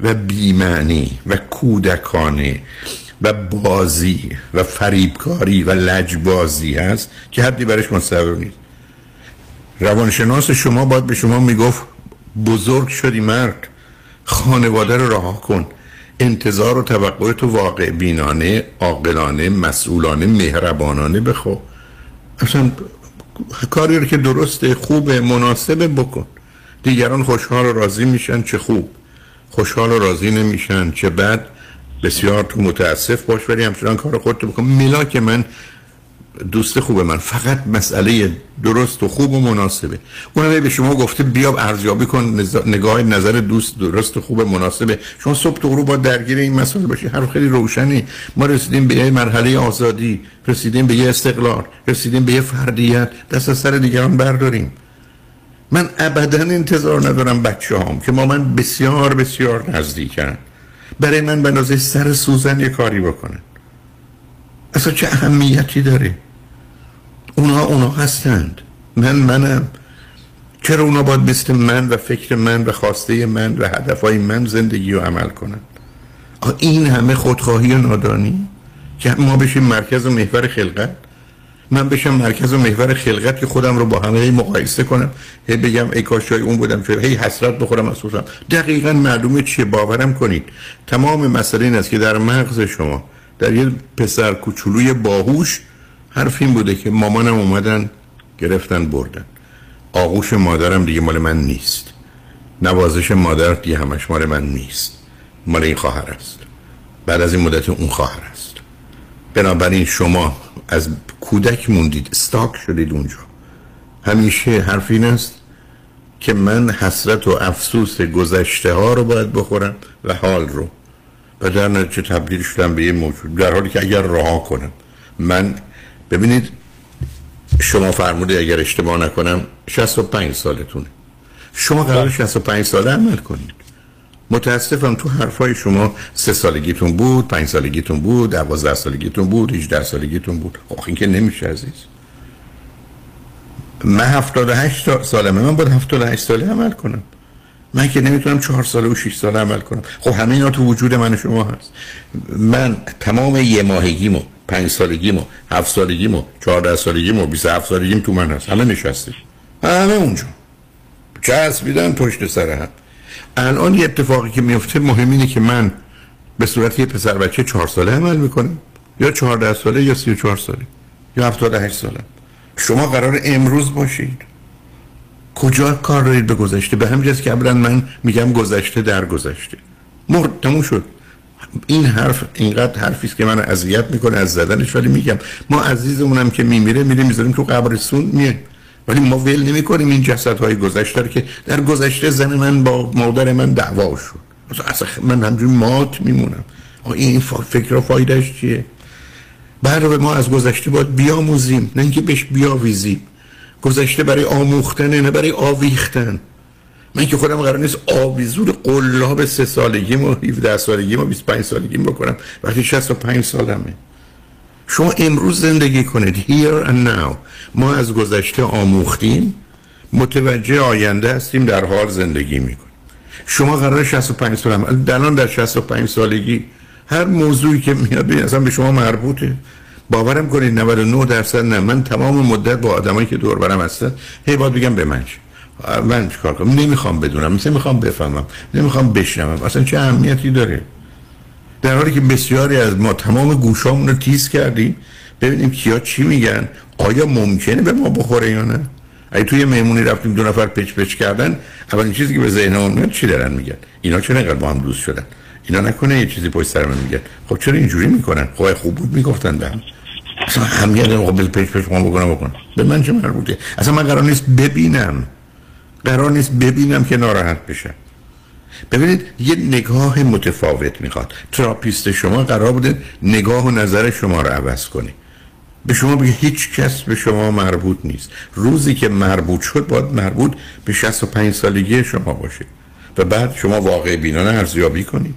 و بیمعنی و کودکانه. و بازی و فریبکاری و لجبازی هست که حدی برش مستقر نیست. روانشناس شما باید به شما می‌گفت بزرگ شدی مرد. خانواده رو رها کن. انتظار و توقع تو واقع بینانه عاقلانه مسئولانه مهربانانه بخو اصلا کاری رو که درسته خوب مناسبه بکن. دیگران خوشحال و راضی میشن چه خوب. خوشحال و راضی نمیشن چه بد. بسیار تو متاسف باش ولی همچنان کار خودتو بکن. ملاک من دوست خوب من فقط مسئله درست و خوب و مناسبه. اونم به شما گفته بیا ارزیابی کن نگاه نظر دوست درست و خوب مناسبه. شما صبح تو با درگیر این مسئله باشی حرف خیلی روشنی. ما رسیدیم به یه مرحله آزادی رسیدیم به یه استقلال رسیدیم به یه فردیت. دست از سر دیگران برداریم. من ابدا انتظار ندارم بچه هم که ما من بسیار بسیار نزدیکن برای من به سر سوزن یه کاری بکنن. اصلا چه اهمیتی داره؟ اونها اونها هستند. من منم. چرا اونا باید مثل من و فکر من و خواسته من و هدفهای من زندگی رو عمل کنن؟ این همه خودخواهی و نادانی؟ که ما بشیم مرکز و محور خلقت؟ من بشم مرکز و محور خلقت که خودم رو با همه مقایسه کنم هی بگم ای کاش اون بودم هی حسرت بخورم از خودم دقیقا معلومه چیه باورم کنید. تمام مسئله این است که در مغز شما در یه پسر کوچولوی باهوش حرف این بوده که مامانم اومدن گرفتن بردن. آغوش مادرم دیگه مال من نیست. نوازش مادر دیگه همش مال من نیست. مال این خواهر است. بعد از این مدت اون خواهر است. بنابراین شما از کودک موندید. استاک شدید اونجا. همیشه حرف این است که من حسرت و افسوس گذشته ها رو باید بخورم و حال رو. و در نتیجه تبدیل شدم به یه موجود. در حالی که اگر رها کنم. من ببینید شما فرموده اگر اشتباه نکنم 65 سالتونه. شما قرار 65 ساله عمل کنید. متاسفم تو حرفای شما سه سالگیتون بود پنج سالگیتون بود دوازده سالگیتون بود 18 سالگیتون بود. آخه این که نمیشه عزیز. من 78 سالمه. من باید 78 ساله عمل کنم. من که نمی‌تونم چهار ساله و 6 ساله عمل کنم. خب همه اینا تو وجود من شما هست. من تمام یه ماهگیمو پنج سالگیمو هفت سالگیمو چهارده سالگیمو 27 سالگیم تو من هست. همه نشسته. همه اونجا. چسبیدن پشت سر هم. الان یه اتفاقی که میفته مهم اینه که من به صورت یه پسر بچه چهار ساله عمل می‌کنم. یا چهارده ساله یا سی و چهار ساله یا هفتاد هشت ساله. شما قرار امروز باشید. کجا کار دارید به گذشته؟ به همین که قبلا من میگم گذشته در گذشته. مرد تموم شد. این حرف اینقدر حرفی است که من اذیت می‌کنه از زدنش ولی میگم. ما عزیزمونم که میمیره میره می‌ذاریم تو قبرستون میه ولی ما ول نمی کنیم این جسدهای گذشته که در گذشته زن من با مادر من دعوا شد. اصلا من همجوری مات میمونم. این فکر و فایدهش چیه؟ برای ما از گذشته باید بیاموزیم نه اینکه بهش بیاویزیم. گذشته برای آموختن نه برای آویختن. من که خودم قرار نیست آویزور قلاب سه سالگی و 17 سالگی و 25 سالگی بکنم. وقتی 65 سالمه. شما امروز زندگی کنید. Here and now. ما از گذشته آموختیم. متوجه آینده هستیم در حال زندگی می‌کنیم. شما قرار 65 سال هم الان در 65 سالگی هر موضوعی که میاد اصلا به شما مربوطه. باورم کنید 99 درصد نه. من تمام مدت با آدمایی که دور برم هستن هی باید بگم به من من چیکار کنم؟ نمی‌خوام بدونم. مثل می‌خوام بفهمم. نمی‌خوام بشنوم. اصلا چه اهمیتی داره؟ در حالی که بسیاری از ما تمام گوشامون رو تیز کردیم ببینیم کیا چی میگن آیا ممکنه به ما بخوره یا نه؟ اگه توی مهمونی رفتیم دو نفر پچ پچ کردن اولین چیزی که به ذهنمون میاد چی دارن میگن؟ اینا چرا اینقدر با هم دوست شدن؟ اینا نکنه یه چیزی پشت سر من میگن. خب چرا اینجوری می‌کنن؟ خب خوب بود؟ می‌گفتن به هم اصلا همیت خب بل پچ پچ ما بکنم بکنم به من چه مربوطه؟ اصلا من قرار نیست ببینم. قرار نیست ببینم که ناراحت بشم. ببینید یه نگاه متفاوت می‌خواد. تراپیست شما قرار بوده نگاه و نظر شما رو عوض کنه. به شما بگه هیچ کس به شما مربوط نیست. روزی که مربوط شد باید مربوط به 65 سالگی شما باشه. و بعد شما واقع بینانه ارزیابی کنید.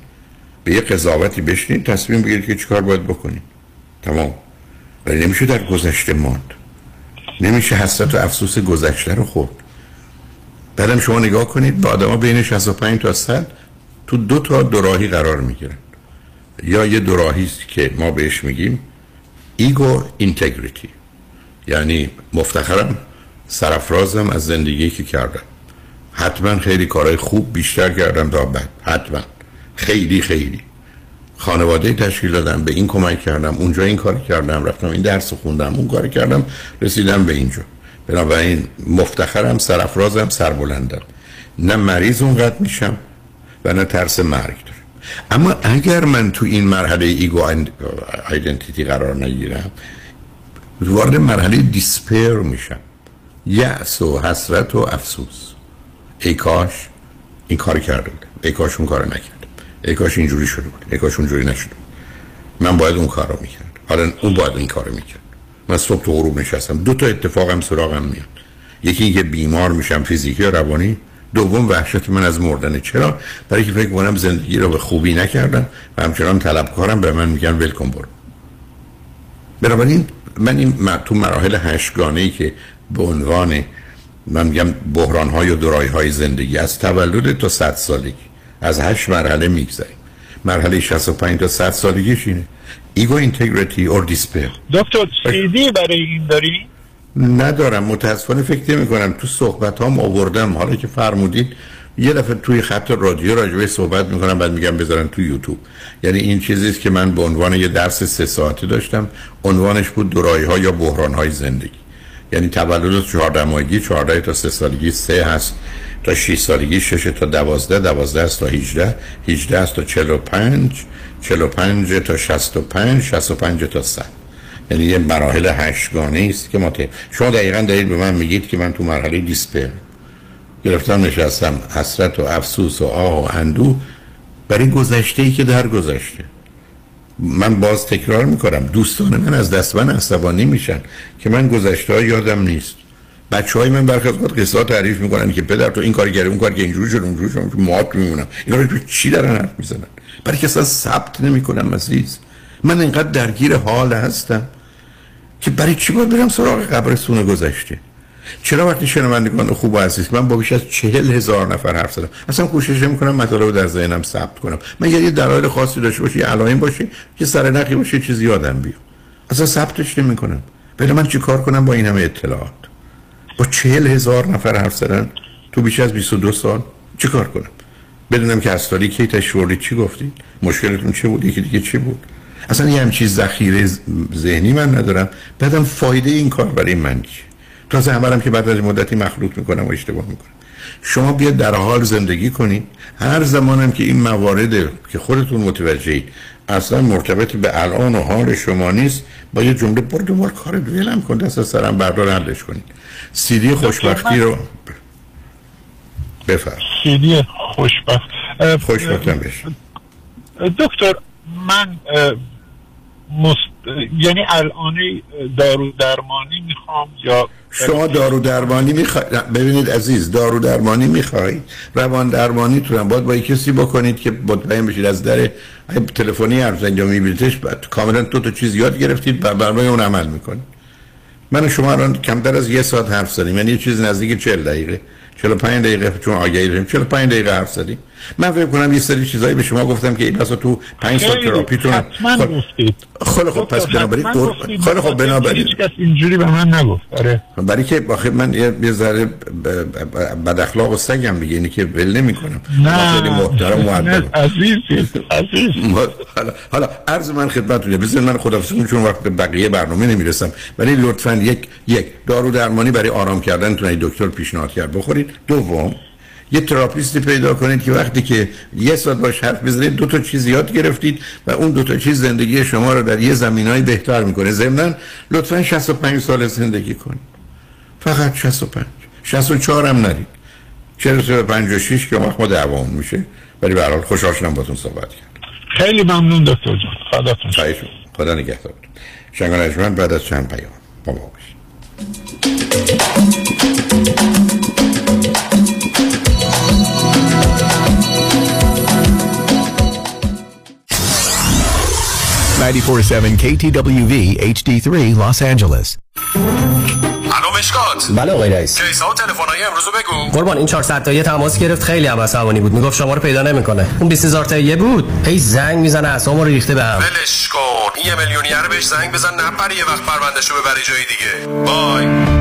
به یه قضاوتی بشنید تصمیم بگیرید که چیکار باید بکنید. تمام. ولی نمیشه در گذشته ماند. نمیشه حسرت و افسوس گذشته رو خورد. بعدم شما نگاه کنید با آدما بین 65 تا 100 تو دو تا دوراهی قرار می‌گیرن. یا یه دوراهی است که ما بهش میگیم ego integrity یعنی مفتخرم سرفرازم از زندگی که کردم. حتما خیلی کارهای خوب بیشتر کردم تا بعد. حتما. خیلی خیلی. خانواده تشکیل دادم به این کمک کردم اونجا این کار کردم رفتم این درس خوندم اون کار کردم رسیدم به اینجا. بنابراین مفتخرم سرفرازم سربلندم. نه مریض اونقدر میشم و نه ترس مرگ دارم. اما اگر من تو این مرحله ایگو ایدنتیتی قرار نگیرم وارد مرحله دیسپیر میشم. یأس و حسرت و افسوس. ای کاش این کار کرده بودم ای کاش اون کار نکردم. ای کاش اینجوری شده بود. ای کاش اونجوری نشده من باید اون کار رو می‌کرد حالا اون باید این کار رو می‌کرد. من صبح تو غروب نشستم. دو تا اتفاقم سراغم میاد. یکی اینکه بیمار میشم فیزیکی و روانی. دوم وحشت من از مردن. چرا؟ برای که فکر کنم زندگی رو به خوبی نکردم و همچنان طلبکارم به من میگن ولکن برو. بنابراین من این تو مراحل هشتگانه ای که به عنوان من میگم بحران های و درای های زندگی از تولد تا صد سالگی از هشت مرحله می‌گذاریم مرحله 65 تا 100 سالگیش اینه. ego integrity or despair دکتر سیدی برای این داری؟ ندارم متاسفانه فکر نمی کنم تو صحبت هم آوردم. حالا که فرمودید یه دفعه توی خط رادیو راجبه صحبت می‌کنم بعد میگم بذارن تو یوتیوب. یعنی این چیزیست که من به عنوان یه درس سه ساعتی داشتم. عنوانش بود دورایی ها یا بحران های زندگی. یعنی تولد 14 ماهگی 14 تا 3 سالگی 3 هست تا 6 سالگی 6 تا 12 12 تا 18 18 تا 45 45 تا 65 65 تا 100 یعنی یه مراحل هشتگانه است که ما ته... شما دقیقا دارید به من میگید که من تو مرحله دیسپر گرفتم نشستم. حسرت و افسوس و آه و اندو برای گذشته ای که در گذشته من باز تکرار می‌کنم دوستان من از دست من عصبانی میشن که من گذشته ها یادم نیست. بچه های من برخی از قصه ها تعریف می‌کنن که پدر تو این کار کردی اون کار که اینجوری شد اونجوری شد موات میمونم. اینا رو چی دارن حرف می‌زنن؟ برای که اصلا ثبت نمی‌کنم عزیز. من اینقدر درگیر حال هستم که برای چی باید برم سراغ قبرستون گذشته؟ چرا وقتی شنوندگان خوب و عزیز من با بیش از چهل هزار نفر حرف زدم. اصلا کوشش می‌کنم مطالب رو در ذهنم ثبت کنم. من یه دلایل خاصی داشته باشه یه علائم باشه که سر نخی باشه چیزی یادم بیاد. اصلا ثبتش نمی‌کنم. ولی من چیکار کنم با این همه اطلاعات؟ با چهل هزار نفر حرف زدن تو بیش از 22 سال چیکار کنم؟ بدونم که استاری کی تشوری چی گفتی؟ مشکلتون چه بود؟ یکی دیگه چی بود؟ اصلا یه همچین ذخیره ذهنی من ندارم. بعدم فایده این کار برای من چیه؟ تازه همرم که بعد از مدتی مخلوط می‌کنم و اشتباه می‌کنم. شما بیاد در حال زندگی کنید. هر زمانم که این موارد که خودتون متوجهید اصلا مرتبط به الان و حال شما نیست با یه جمله برو دوبار کار دویلم کن دست سرم بردار حلش کنید. سیدی خوشبختی رو بفرم. سیدی خوشبخت. خوشبختم بشه دکتر من مست... یعنی الان دارو درمانی می‌خوام یا شما دارو درمانی می‌خواید ببینید عزیز دارو درمانی می‌خواید روان درمانی تو باید با کسی بکنید که مطمئن بشید از در تلفنی حرف انجام میبینیدش بعد کاملا دو تا چیز یاد گرفتید و برنامه اون عمل می‌کنید. من شما الان کمتر از یه ساعت حرف زدیم یعنی یه چیز نزدیک 40 دقیقه. 45 دقیقه چون آگهی داریم 45 دقیقه حرف زدیم. من فکر کنم یه سری چیزایی به شما گفتم که این بسا تو 5 سال تراپیتون خب خب پس بنابراین خیلی خب بنابراین. هیچ کس اینجوری به من نگفت. آره. برای که آخه من یه ذره بد اخلاق و سگم دیگه اینی که ول نمی‌کنم نه. خیلی محترم مؤدب عزیز عزیز. حالا حالا عرض من خدمتتونه بذار من خداحافظی چون وقت بقیه برنامه نمی‌رسم. ولی لطفا یک یک دارو درمانی برای آرام کردن دکتر پیشنهاد کرد. بخورید. دوم یه تراپیستی پیدا کنید که وقتی که یه ساعت باش حرف بزنید دو تا چیز یاد گرفتید و اون دو تا چیز زندگی شما رو در یه زمینای بهتر می‌کنه. ضمن لطفا 65 سال زندگی کنید فقط 65 64 هم نرید. چرا به 56 که وقت ما دعوامون میشه؟ ولی به هر حال خوشحال شدم باتون صحبت کرد خیلی ممنون دکتر جان. خداتون خدا نگهدار. شنگ بعد از چند پیام با ما باشید. 947 KTWV HD3 Los Angeles. الو مشکات. بله آقای رئیس. کیسا و تلفن‌های امروز بگو. قربان این 400 تایی تماس گرفت خیلی هم عصبانی بود. می‌گفت شما رو پیدا نمی‌کنه. اون 20000 تایی بود. هی زنگ می‌زنه اسمو رو ریخته بهم ولش کن. یه میلیونیر بهش زنگ بزن نپره یه وقت پروندهشو ببری جای دیگه. بای.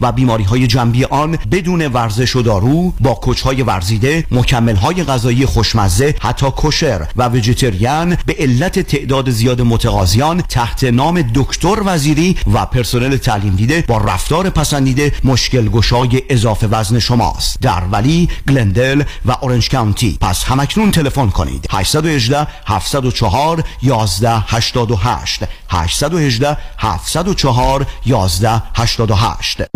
و بیماری های جنبی آن بدون ورزش و دارو با کوچ ورزیده مکمل های غذایی خوشمزه حتی کوشر و ویژیتریان به علت تعداد زیاد متقاضیان تحت نام دکتر وزیری و پرسنل تعلیم دیده با رفتار پسندیده مشکل گشای اضافه وزن شماست. در ولی گلندل و اورنج کانتی پس همکنون تلفن کنید. 818 704 11 88 818 704 11 88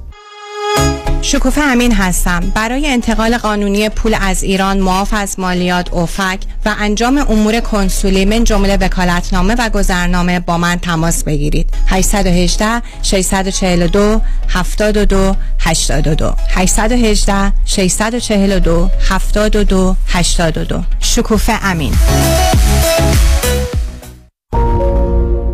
شکوفه امین هستم. برای انتقال قانونی پول از ایران معاف از مالیات OFAC و انجام امور کنسولی من جمله وکالتنامه و گذرنامه با من تماس بگیرید. 818 642 72 82 818 642 72 82 شکوفه امین.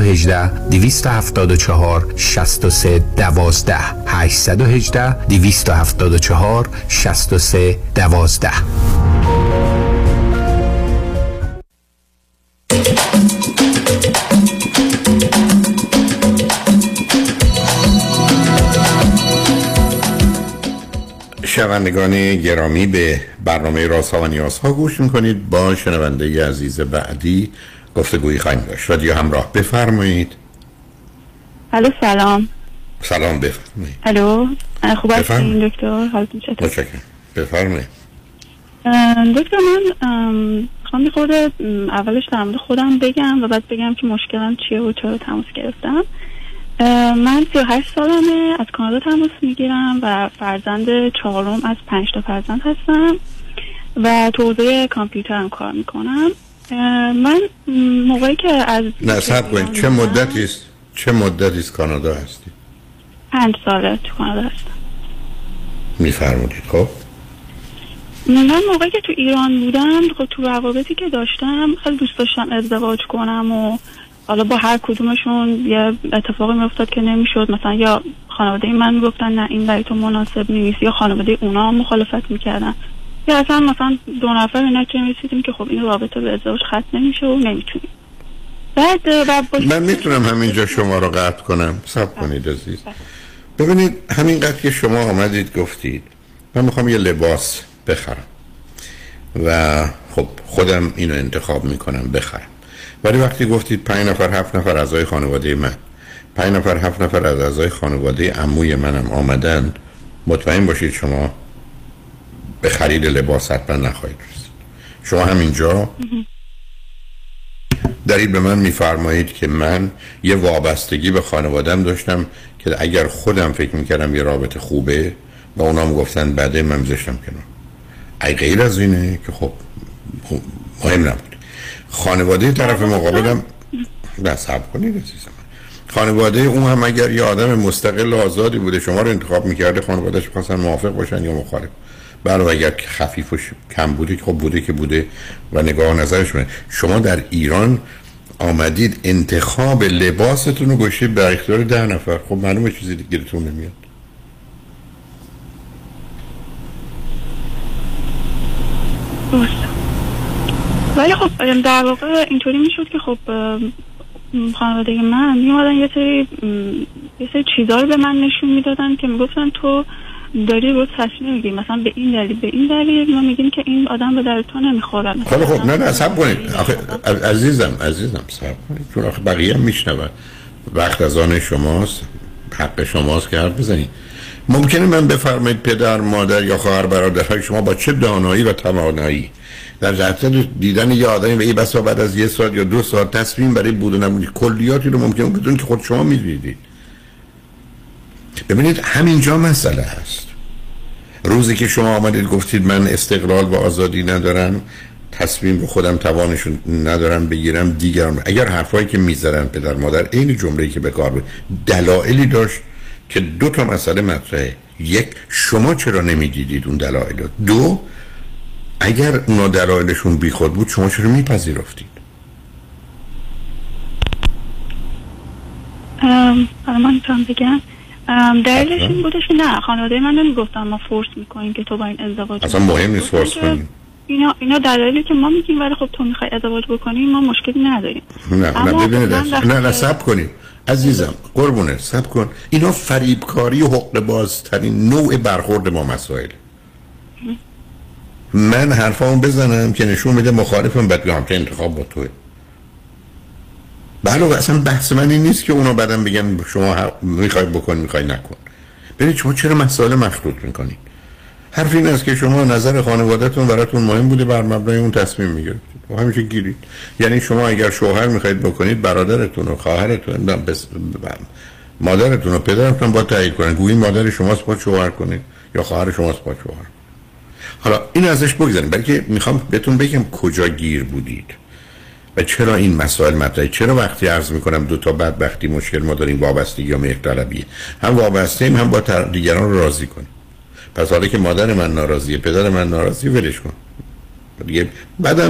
818 274 63 12 818 274 63 12 شنوندگان گرامی به برنامه راست ها و نیاز ها گوش می‌کنید. با شنونده عزیز بعدی گفتگویی خواهیم داشت. رادیو همراه. بفرمایید. الو سلام. سلام بفرمایید. الو خوب. هستین؟ دکتر حالتون چطور؟ متشکرم. بفرمایید. دکتر من می‌خوام یه خورده اولش در مورد خودم بگم و بعد بگم که مشکلم چیه و چرا تماس گرفتم. من 38 سالمه از کانادا تماس می‌گیرم و فرزند چهارم از پنج تا فرزند هستم و تو حوزه کامپیوترم کار می‌کنم. من موقعی که از نه صبر کنید. چه مدتی است؟ چه مدتی است کانادا هستی؟ پنج ساله تو کانادا هستم. میفرمودید. خب. من موقعی که تو ایران بودم خب تو روابطی که داشتم خیلی دوست داشتم ازدواج کنم و حالا با هر کدومشون یه اتفاقی میافتاد که نمی‌شد. مثلا یا خانواده من می‌گفتن نه این برای تو مناسب نیست. یا خانواده اونا مخالفت می‌کردن. یا اصلا مثلا دو نفر به نتیجه می‌رسیدیم که خب این رابطه به ازدواج ختم نمیشه و نمی‌تونیم. بعد با- من می‌تونم همینجا شما رو قطع کنم. سب کنید عزیز. ببینید همینقدر که شما آمدید گفتید من می‌خوام یه لباس بخرم. و خب خودم اینو انتخاب می‌کنم بخرم. ولی وقتی گفتید پنج نفر هفت نفر اعضای خانواده من پنج نفر هفت نفر از اعضای خانواده عموی منم آمدن مطمئن باشید شما به خرید لباس حتما نخواهید رسید. شما همینجا دارید به من میفرمایید که من یه وابستگی به خانوادم داشتم که اگر خودم فکر می‌کردم یه رابطه خوبه و اونام گفتن بده من میذاشتم کنار. ای غیر از اینه که خب خب مهم نبود. خانواده طرف مقابلم نه صبر کنید عزیزم خانواده اون هم اگر یه آدم مستقل و آزادی بوده شما رو انتخاب می‌کرده خانوادهش خواستن موافق باشن یا مخالف. برای اگر خفیف و کم بوده خب بوده که بوده و نگاه و نظرشونه شما. در ایران آمدید انتخاب لباستون رو گوشید به اختیار ده نفر. خب معلومه چیزی گیرتون نمیاد. درسته. ولی خب در واقع اینطوری می‌شد که خب خانواده من میومدن یه سری یه سری چیزا رو به من نشون می‌دادن که می‌گفتن تو داری رو تصمیم می‌گیری. مثلا به این دلیل به این دلیل ما میگیم که این آدم به در تو نمی‌خوره. خب خب نه نه صبر کنید. آخه عزیزم عزیزم صبر کنید. چون آخه بقیه هم میشنون. وقت از آن شماست. حق شماست که حرف بزنید. ممکنه من بفرمایید پدر مادر یا خواهر برادرهای شما با چه دانایی و توانایی؟ در جهت دیدن یه آدمی و ای بسا بعد از یه ساعت یا دو ساعت تصمیم برای بود و کلیاتی رو ممکنه بدون که خود شما می‌دیدید. ببینید همینجا مسئله هست. روزی که شما آمدید گفتید من استقلال و آزادی ندارم تصمیم به خودم توانشون ندارم بگیرم دیگران اگر حرفایی که می‌ذارن پدر مادر عین جمله‌ای که به کار دلایلی داشت که دو تا مسئله مطرحه. یک شما چرا نمی‌دیدید اون دلایل دو اگر اونا دلایلشون بیخود بود شما چرا میپذیرفتید؟ من بگم. دلیلش این بودش که نه خانواده من نمی‌گفتن ما فورس می‌کنیم که تو با این ازدواج اصلا مهم نیست فورس کنیم اینا اینا دلایلی که ما میگیم ولی خب تو می‌خوای ازدواج بکنی ما مشکلی نداریم. نه نه ببینید نه نه سب کنیم عزیزم قربونه سب کن. اینا فریبکاری و حق بازترین نوع برخورد ما مسائل. من حرفامو بزنم که نشون میده مخالفم بعد که انتخاب با توه. بله اصلا بحث من این نیست که اونا بعدم بگن شما می‌خوای بکن می‌خوای نکن. ببینید شما چرا مسائل مخلوط می‌کنید حرف این است که شما نظر خانوادهتون براتون مهم بوده بر مبنای اون تصمیم می‌گیرید و همیشه گیرید. یعنی شما اگر شوهر می‌خواید بکنید برادرتون و خواهرتون بس... مادرتون و پدرتون با تایید کنید گویی مادر شماست با شوهر کنید. یا خواهر شماست با شوهر. حالا این ازش بگذاریم. بلکه می‌خوام بهتون بگم کجا گیر بودید. و چرا این مسائل مطرحه؟ چرا وقتی عرض می‌کنم دو تا بدبختی مشکل ما داریم وابستگی یا مهرطلبی هم وابسته ایم هم با دیگران راضی کنیم. پس حالا که مادر من ناراضیه پدر من ناراضیه ولش کن. دیگه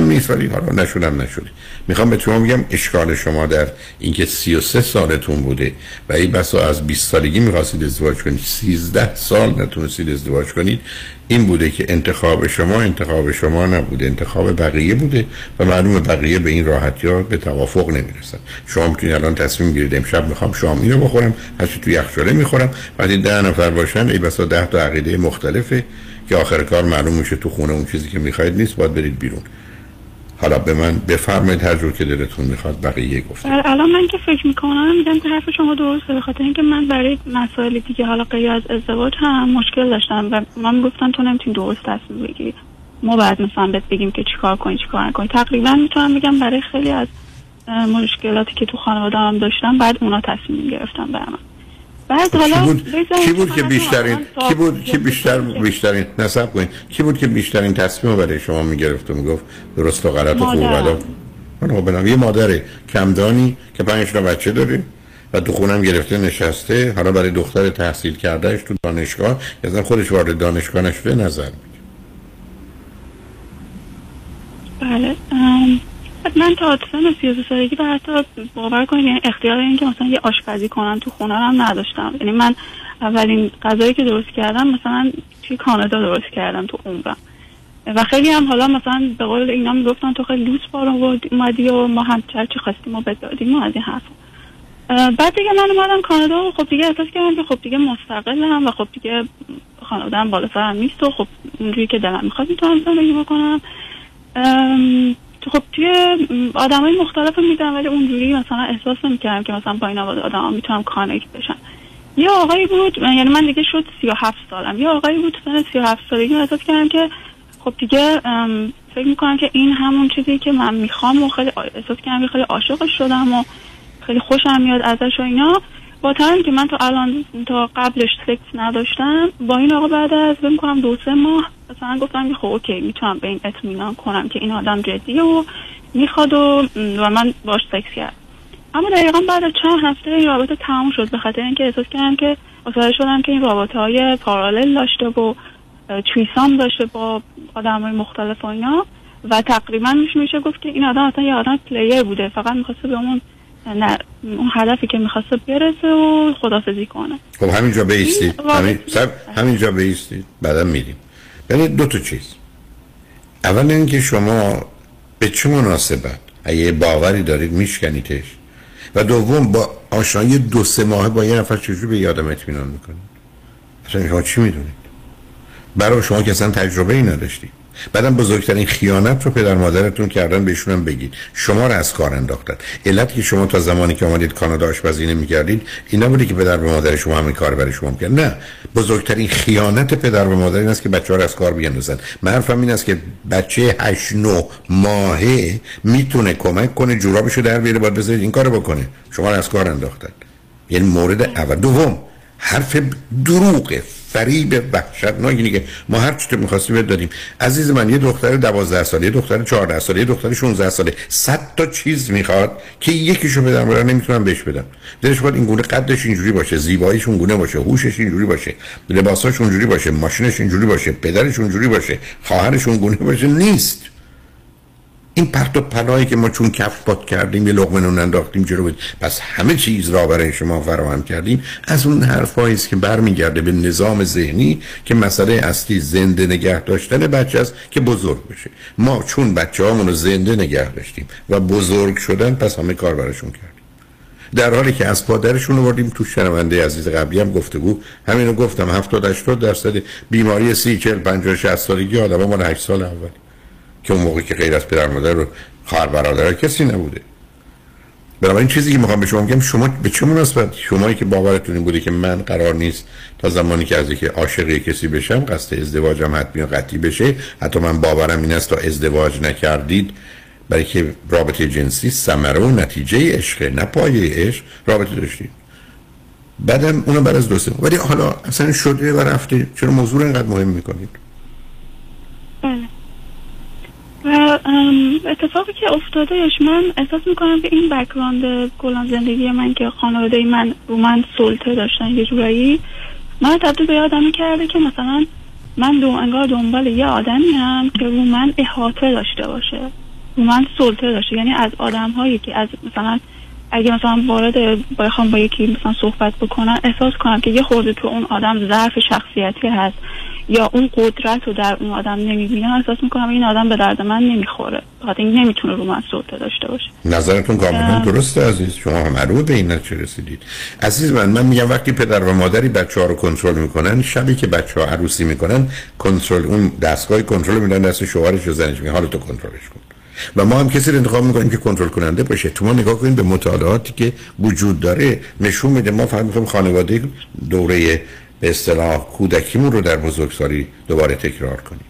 نیست ولی حالا نشونم نشده می‌خوام به شما میگم اشکال شما در اینکه 33 سالتون بوده و این بسا از 20 سالگی می‌خواستید ازدواج کنید 13 سال نتونستید ازدواج کنید این بوده که انتخاب شما انتخاب شما نبوده انتخاب بقیه بوده و معلوم بقیه به این راحتی ها به توافق نمی‌رسن. شما می‌تونید الان تصمیم گیرید. امشب می‌خوام شام اینو بخورم هرچی توی یخچاله می‌خورم وقتی ده نفر باشن ای بسا ده تا عقیده مختلفه. که آخر کار معلوم میشه تو خونه اون چیزی که می‌خواید نیست باید برید بیرون. حالا به من بفرمایید هر جور که دلتون می‌خواد بقیه گفت الان من که فکر می‌کنم میگم که حرف شما درسته به خاطر اینکه من برای مسائل دیگه حالا غیر از ازدواج هم مشکل داشتم و من گفتم تو نمی‌تونی درست تصمیم بگیری. ما بعد مثلا بهت بگیم که چیکار کنی چیکار نکنی. تقریبا می‌تونم بگم برای خیلی از مشکلاتی که تو خانواده هم داشتم بعد اونا تصمیم گرفتم برام بعد حالا کی بود, کی بود که بیشترین کی بود که بیشتر بیشترین نصب کنید. کی بود که بیشترین تصمیم برای شما می‌گرفت و می‌گفت درست و غلط و خوب و من خب یه مادر کمدانی که پنج تا بچه داره و تو خونم گرفته نشسته. حالا برای دختر تحصیل کردهش تو دانشگاه. یا خودش وارد دانشگاه نشده نظر بله من تا سن 33 سالگی و حتی باور کنید یعنی اختیار این که مثلا یه آشپزی کنم تو خونه هم نداشتم. یعنی من اولین غذایی که درست کردم مثلا توی کانادا درست کردم تو عمرم. و خیلی هم حالا مثلا به قول اینا می‌گفتن تو خیلی لوس بارو اومدی و ما هم چه چی خواستیم و بدادیم و از این حرف. بعد دیگه من اومدم کانادا و خب دیگه احساس کردم که خب دیگه مستقلم و خب دیگه خانواده‌ام بالا سرم نیست و خب اونجوری که دلم می‌خواد می‌تونم زندگی بکنم. خب توی آدم های مختلف می‌دیدم ولی اونجوری مثلا احساس نمی‌کردم که مثلا با این آدم ها می‌تونم connect بشم یه آقایی بود یعنی من دیگه شد 37 سالم. یه آقایی بود سن 37 سالگی احساس کردم که خب دیگه فکر می‌کنم که این همون چیزی که من می‌خوام و خیلی احساس کردم خیلی عاشقش شدم و خیلی خوشم میاد ازش و اینا. با اینکه من تا الان تا قبلش سکس نداشتم با این آقا بعد از فکر کنم دو سه ماه مثلا گفتم که خب OK می‌تونم به این اطمینان کنم که این آدم جدیه و می‌خواد و, و من باش سکس کرد اما دقیقا بعد از چند هفته این رابطه تمام شد به خاطر اینکه احساس کردم که متوجه شدم که این رابطه های پارالل داشته و تویسام داشته با آدم های مختلف و اینا و تقریبا میشه گفت که این آدم اصلا یه آدم پلیر بوده فقط می‌خواسته به اون نه اون هدفی که می‌خواسته برسه و خدافزی کنه. خب همینجا بیستید همین همینجا بیستید بعدا میریم. یعنی دو تا چیز. اول اینکه شما به چه مناسبت؟ اگه باوری دارید میشکنیدش و دوم با آشنایی دو سه ماه با یه نفر چجوری به یادم اطمینان می‌کنید اصلا شما چی می‌دونید؟ برای شما که اصلا تجربه ای نداشتید. بعدم بزرگترین خیانت رو پدر مادرتون کردن بهشون هم بگید. شما رو از کار انداختن. علت که شما تا زمانی که آمدید کانادا آشپزی نمی‌کردید این نبوده که پدر و مادر شما همین کار برای شما می‌کرد. نه. بزرگترین خیانت پدر و مادر این است که بچه‌ها رو از کار بیاندازن. من حرفم این است که بچه 8 9 ماهه می‌تونه کمک کنه جورابشو در بیاره باید بذارید این کارو بکنه. شما رو از کار انداختن. یعنی مورد اول. دوم حرف دروغه فریب وحشتناک اینه که ما هر چی تو می‌خواستیم بهت دادیم. عزیز من یه دختر 12 ساله یه دختر 14 ساله یه دختر 16 ساله 100 تا چیز می‌خواد که یکیشو بدم ولی نمی‌تونم بهش بدم دلش باید این گونه قدش اینجوری باشه زیباییش اون گونه باشه هوشش اینجوری باشه لباساش اونجوری باشه ماشینش اینجوری باشه پدرش اونجوری باشه خواهرش اون گونه باشه نیست. این پرت و پلایی که ما چون کف پات کردیم یه لقمه نون انداختیم جلو بود پس همه چیز را برای شما فراهم کردیم. از اون حرفایی است که برمیگرده به نظام ذهنی که مسئله اصلی زنده نگه داشتن بچه است که بزرگ بشه. ما چون بچه رو زنده نگه داشتیم و بزرگ شدن پس همه کار براشون کردیم. در حالی که از پادرشون آوردیم تو شنونده عزیز قبلی هم گفتگو. همینو گفتم 70 80 درصد بیماری 30 40 50 60 سالگی آدم‌ها مال 8 سال اولی که اون موقع که غیر از پدر مادر رو خواهر برادر کسی نبوده. بنابراین چیزی که می‌خوام به شما بگم شما به چه مناسبت؟ شمایی که باورتون این بوده که من قرار نیست تا زمانی که از که عاشق کسی بشم قصد ازدواجم حتمی و قطعی بشه. حتی من باورم این است تا ازدواج نکردید. برای که رابطه جنسی ثمره و نتیجه عشق نه پایه عشق. رابطه داشتید. بعدم اونو بعد از دوسته ولی حالا اصلا شده و رفته. چرا موضوع اینقدر مهم می‌کنید؟ بله. و اتفاقی که افتادهش من احساس می‌کنم که این بکراند کلان زندگی من که خانواده من رو من سلطه داشتن یه جورایی من تبدیل به آدمی کرده که مثلا من دو انگار دنبال یه آدمی هم که رو من احاطه داشته باشه رو من سلطه داشته. یعنی از آدم هایی که از مثلا اگه مثلا وارد بخوام با یکی مثلا صحبت بکنم احساس کنم که یه خورده تو اون آدم ظرف شخصیتی هست. یا اون قدرت رو در اون آدم نمی‌بینم احساس می‌کنم این آدم به درد من نمی‌خوره. بخاطر این نمی‌تونه رو من سلطه داشته باشه. نظرتون کاملا درسته عزیز. شما هم به این نتیجه رسیدید. عزیز من من میگم وقتی پدر و مادری بچه ها رو کنترل می‌کنن شبی که بچه ها عروسی می‌کنن کنترل اون دستگاه کنترل میدن دست شوهرش و زنش میگه حالا تو کنترلش کن. و ما هم کسی رو انتخاب می‌کنیم که کنترل کننده باشه. تو ما نگاه کنیم به مطالعاتی که وجود داره نشون میده. ما فقط می‌خوایم خانواده دوره به اصطلاح کودکیمون رو در بزرگسالی دوباره تکرار کنیم.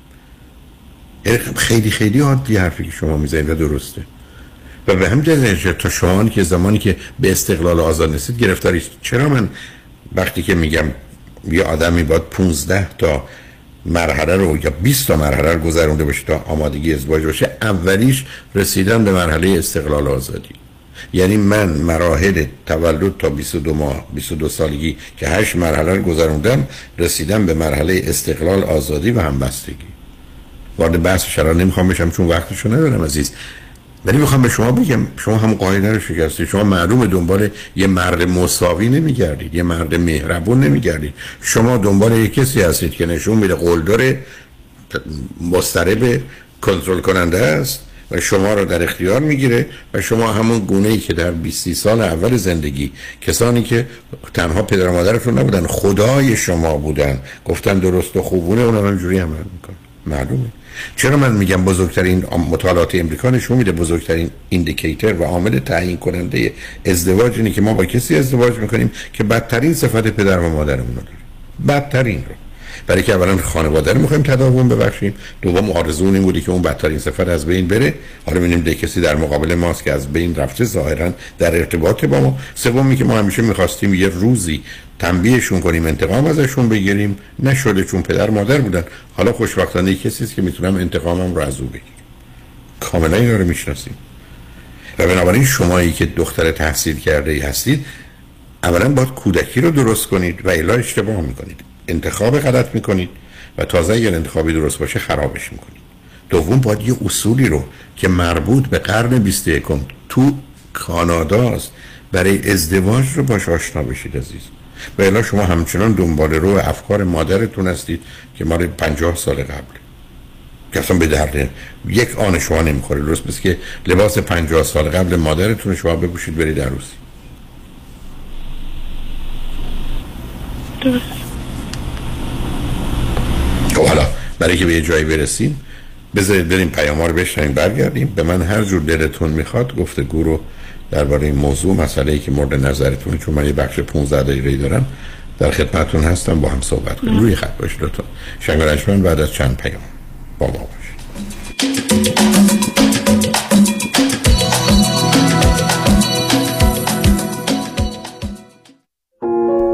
یعنی خیلی خیلی عادی حرفی که شما می‌زنید و درسته. و به همین جهت تا شما که زمانی که به استقلال آزاد نسید گرفتاری چرا من وقتی که میگم یه آدمی باید 15 تا مرحله رو یا 20 تا مرحله رو گذرونده باشه تا آمادگی ازدواج باشه اولیش رسیدن به مرحله استقلال آزادی. یعنی من مراحل تولد تا 22 ماه 22 سالگی که 8 مرحله رو گذروندم رسیدم به مرحله استقلال آزادی و همبستگی. وارد بحث شرار نمی‌خوام بشم چون وقتشو ندارم عزیز. ولی می‌خوام به شما بگم شما هم قاعده رو شکستید. شما معلوم دنبال یه مرد مساوی نمیگردید یه مرد مهربون نمیگردید. شما دنبال یه کسی هستید که نشون میده قلدر مسترب کنترل کننده است. و شما رو در اختیار می‌گیره و شما همون گونه ای که در 20 سال اول زندگی کسانی که تنها پدر و مادرتون نبودن خدای شما بودن. گفتن درست و خوبونه اونم همجوری عمل می‌کنن. معلومه. چرا من میگم بزرگترین مطالعات امریکا نشون میده؟ بزرگترین ایندیکیتر و عامل تعیین کننده ازدواج اینه که ما با کسی ازدواج می‌کنیم که بدترین صفت پدر و مادرمون رو داره. بدترین رو. برای که اولا خانواده رو می‌خوایم تداوم ببخشیم. دوم آرزو این بودی که اون بدترین سفر از بین بره. حالا می‌بینیم ده کسی در مقابل ماست که از بین رفته ظاهرا در ارتباط با ما. سومی که ما همیشه می‌خواستیم یه روزی تنبیهشون کنیم انتقام ازشون بگیریم. نشده چون پدر مادر بودن. حالا خوشبختانه کسی است که می‌تونم انتقامم رو از او بگیرم. کاملا اینا رو می‌شناسیم. و بنابراین شمایی که دختر تحصیل کرده ای هستید اولا باید کودکی رو درست کنید و الا اشتباه می‌کنید. انتخاب غلط می‌کنید و تازه اگر انتخابی درست باشه خرابش می‌کنید. دوم باید یه اصولی رو که مربوط به قرن 21 تو کاناداست برای ازدواج رو باش آشنا بشید عزیز. و الا شما همچنان دنبال رو افکار مادرتون هستید که مال 50 سال قبل. که اصلا به درد یک آن شما نمی‌خوره. درست مثل که لباس 50 سال قبل مادرتون شما بپوشید برید عروسی. درست. خب حالا برای که به یه جایی برسیم بذارید بریم پیام رو بشنیم برگردیم. با من هر جور دلتون می‌خواد گفتگو رو درباره این موضوع مسئله ای که مورد نظرتونه چون من یه بخش 15 دقیقه دارم در خدمتتون هستم با هم صحبت کنیم. روی خط باشید لطفا. شنگ بعد از چند پیام. با ما باشید.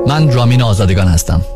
من رامین آزادگان هستم.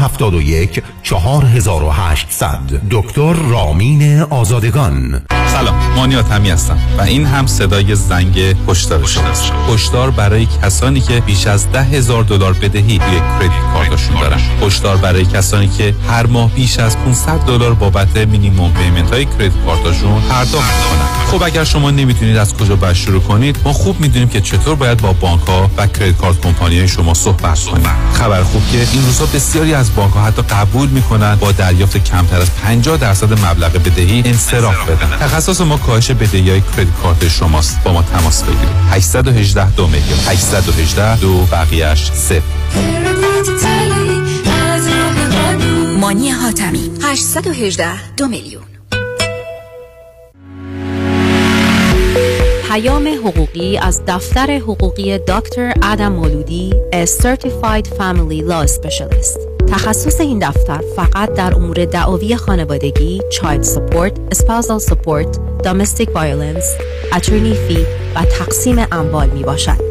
4800 دکتر رامین آزادگان. سلام مانیات همی هستم و این هم صدای زنگ هشدار شماست هشدار برای کسانی که بیش از ده هزار دلار بدهی روی کردیت کارتشون دارن. هشدار برای کسانی که هر ماه بیش از 500 دلار بابت مینیمم پیمنت های کردیت کارتشون پرداخت می‌کنن. خب اگر شما نمی‌تونید از کجا باید شروع کنید ما خوب می‌دونیم که چطور باید با بانک ها و کردیت کارت کمپانی های شما صحبت کنید خبر خوب که این روزا بسیاری از بانک ها حتی قبول می‌کنن با دریافت کمتر از 50 درصد مبلغ بدهی انصراف بدن. تخصص ما کاهش بدهی های کردیت کارت شماست. با ما تماس بگیرید. 818 دو میلیون. 818 دو بقیهش صفر. مانی حاتمی. 818 دو میلیون. پیام حقوقی از دفتر حقوقی دکتر ادم مولودی A Certified Family Law Specialist. تخصص این دفتر فقط در امور دعاوی خانوادگی، child support، spousal support، domestic violence، attorney fee و تقسیم اموال می باشد.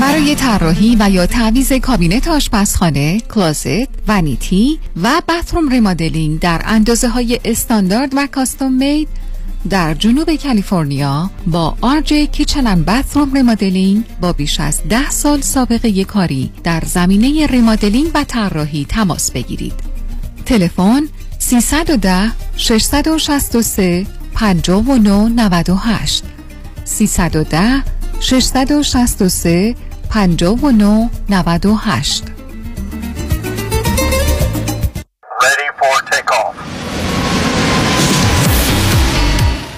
برای طراحی و یا تعویز کابینت آشپزخانه، کلازت، ونیتی و باتروم ریمادلینگ در اندازه های استاندارد و کاستوم مید در جنوب کالیفرنیا با Arch Kitchen and Bathroom Remodeling با بیش از ده سال سابقه کاری در زمینه remodeling و طراحی تماس بگیرید. تلفن 310 663 5998 310 663 59 98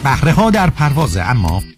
بهره ها در پرواز اما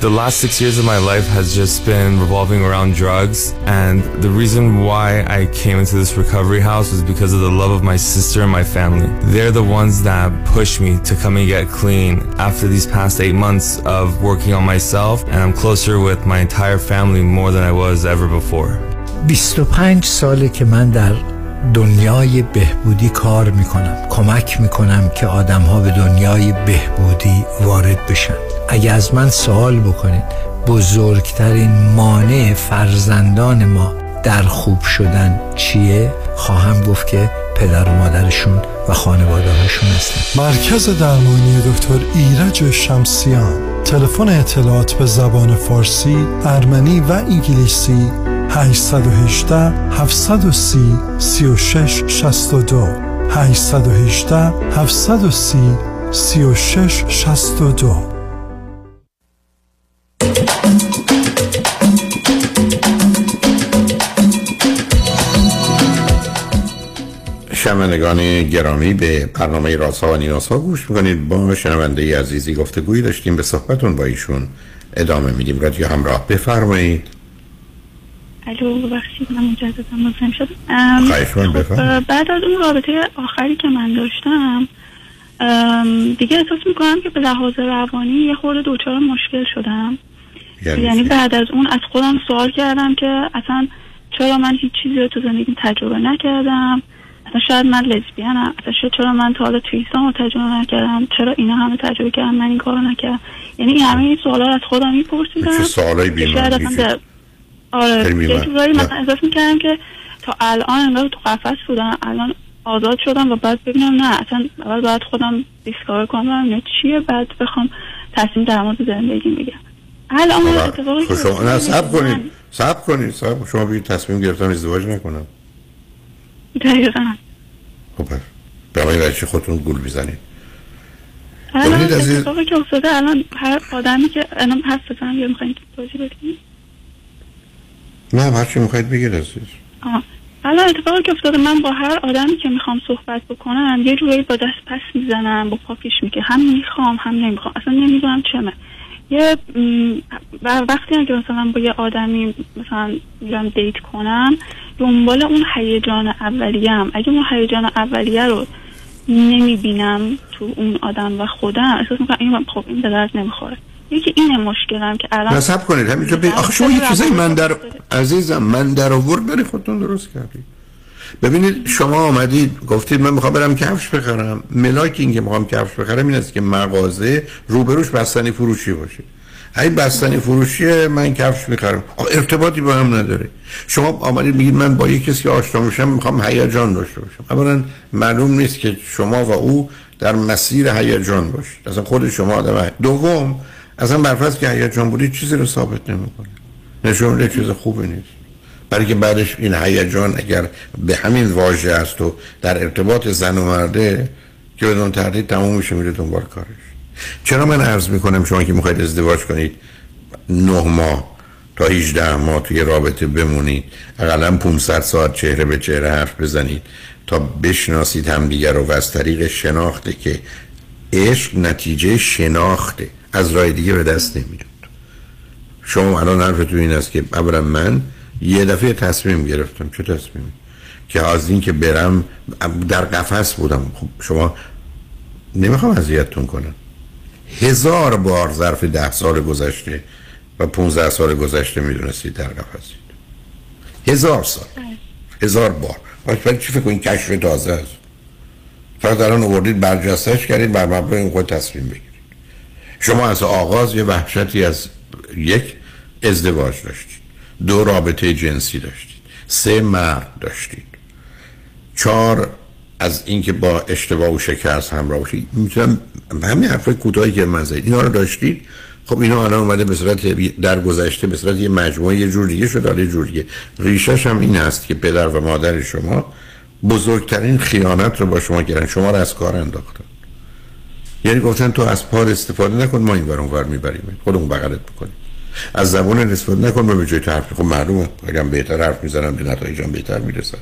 The last six years of my life has just been revolving around drugs. And the reason why I came into this recovery house was because of the love of my sister and my family. They're the ones that pushed me to come and get clean after these past eight months of working on myself. And I'm closer with my entire family more than I was ever before. 25 ساله که من در دنیای بهبودی کار میکنم کمک میکنم که آدم ها به دنیای بهبودی وارد بشن اگه از من سوال بکنید بزرگترین مانع فرزندان ما در خوب شدن چیه؟ خواهم گفت که پدر و مادرشون و خانواده هاشون هستن. مرکز درمانی دکتر ایرج شمسیان. تلفن اطلاعات به زبان فارسی، ارمنی و انگلیسی 818 730 36 62 818 730 36 62 شنوندگان گرامی به برنامه راسا و نیاسا گوش می‌کنید. با شنونده عزیزی گفتگویی داشتیم به صحبتون با ایشون ادامه میدیم. رادیو همراه بفرمایید. الو ببخشید من مجددا مزاحم شدم. خب بعد از اون رابطه آخری که من داشتم دیگه احساس می‌کنم که به لحاظ روانی یه خورده دوچار مشکل شدم. یعنی, یعنی بعد از اون از خودم سوال کردم که اصلا چرا من هیچ چیزی رو تو زندگی تجربه نکردم؟ اصلا شاید من لزبیانم اصلا شاید چرا من تا حالا رو تجربه نکردم؟ چرا اینا همه تجربه کردم من این کارو نکردم. یعنی این همه این سوالا از خودم میپرسیدم. چه سوالای بیمار آره یه جورایی مثلا احساس می‌کردم که تا الان انگار تو قفس بودم. الان آزاد شدم و بعد ببینم نه اصلا اول باید خودم دیسکار کنم ببینم چیه بعد بخوام تصمیم در مورد زندگی میگم الان اتفاقی خب شما نه صبر کنید. صبر کنید. صبر شما بگید تصمیم گرفتم ازدواج نکنم. دقیقا. خب برای چی خودتون گول می‌زنید. الان اتفاقی که افتاده الان هر آدمی که الان حرف بزنم یا می‌خواین توضیح بدید نه هر چی می‌خواید بگید عزیز. الان اتفاقی که افتاده من با هر آدمی که می‌خوام صحبت بکنم یه جوری با دست پس می‌زنم با پاکش میگه. هم می‌خوام هم نمی‌خوام. اصلا نمی‌دونم چمه. یه وقتی که مثلا با یه آدمی مثلا میرم دیت کنم دنبال اون هیجان اولیه هم اگه اون هیجان اولیه رو نمی‌بینم تو اون آدم و خودم احساس می‌کنم این خب این به درد نمی‌خوره. یکی اینه مشکلم که الان نصب کنید. همینجا بی... آخه شما یه چیزایی من در عزیزم من در آورد برای خودتون درست کردید. ببینید شما آمدید گفتید من می‌خوام برم کفش بخرم. ملاک این که می‌خوام کفش بخرم این است که مغازه روبروش بستنی فروشی باشه. این بستنی فروشی من کفش می‌خرم. ارتباطی با هم نداره. شما آمدید میگید من با یک کسی آشنا میشم می‌خوام هیجان داشته باشم. اولا معلوم نیست که شما و او در مسیر هیجان باشید. اصلا خود شما آدم دوم اصلا برفرض که هیجان بودید چیزی رو ثابت نمی‌کنه. نشون چیز خوبی نیست. برای که بعدش این هیجان اگر به همین واژه است و در ارتباط زن و مرده که بدون تردید تموم میشه میره دنبال کارش. چرا من عرض می‌کنم شما که می‌خواید ازدواج کنید نه ماه تا 18 ماه توی رابطه بمونید اقلا 500 ساعت چهره به چهره حرف بزنید تا بشناسید همدیگر رو و از طریق شناخته که عشق نتیجه شناخته از راه دیگه به دست نمیاد شما الان حرفتون این است که اولا من یه دفعه تصمیم گرفتم چه تصمیمی؟ که از این که برم در قفس بودم. خب شما نمی‌خوام اذیتتون کنم. هزار بار ظرف ده سال گذشته و 15 سال گذشته می‌دونستید در قفسید هزار سال. هزار بار. برای چی فکر کنید کشف تازه است. فقط الان آوردید برجستش کردید بر مبنای این خود تصمیم بگیرید. شما از آغاز یه وحشتی از یک ازدواج داشتید. دو رابطه جنسی داشتید. سه مرد داشتید. چهار از اینکه با اشتباه و شکست همراه باشید. می‌تونم همین حرفای کوتاهی که من زدید. اینا رو داشتید؟ خب اینا الان اومده به صورت در گذشته به صورت یه مجموعه یه جور دیگه شده یه جور دیگه. ریشش هم این است که پدر و مادر شما بزرگترین خیانت رو با شما کردن. شما رو از کار انداختن. یعنی گفتن تو از پار استفاده نکن ما این ور می‌بریم. خودمون بغلت بکنیم از زبان استفاده نکن به جای حرف خب معلومه. اگه بهتر حرف می‌زنم به نتایجم بهتر می‌رسن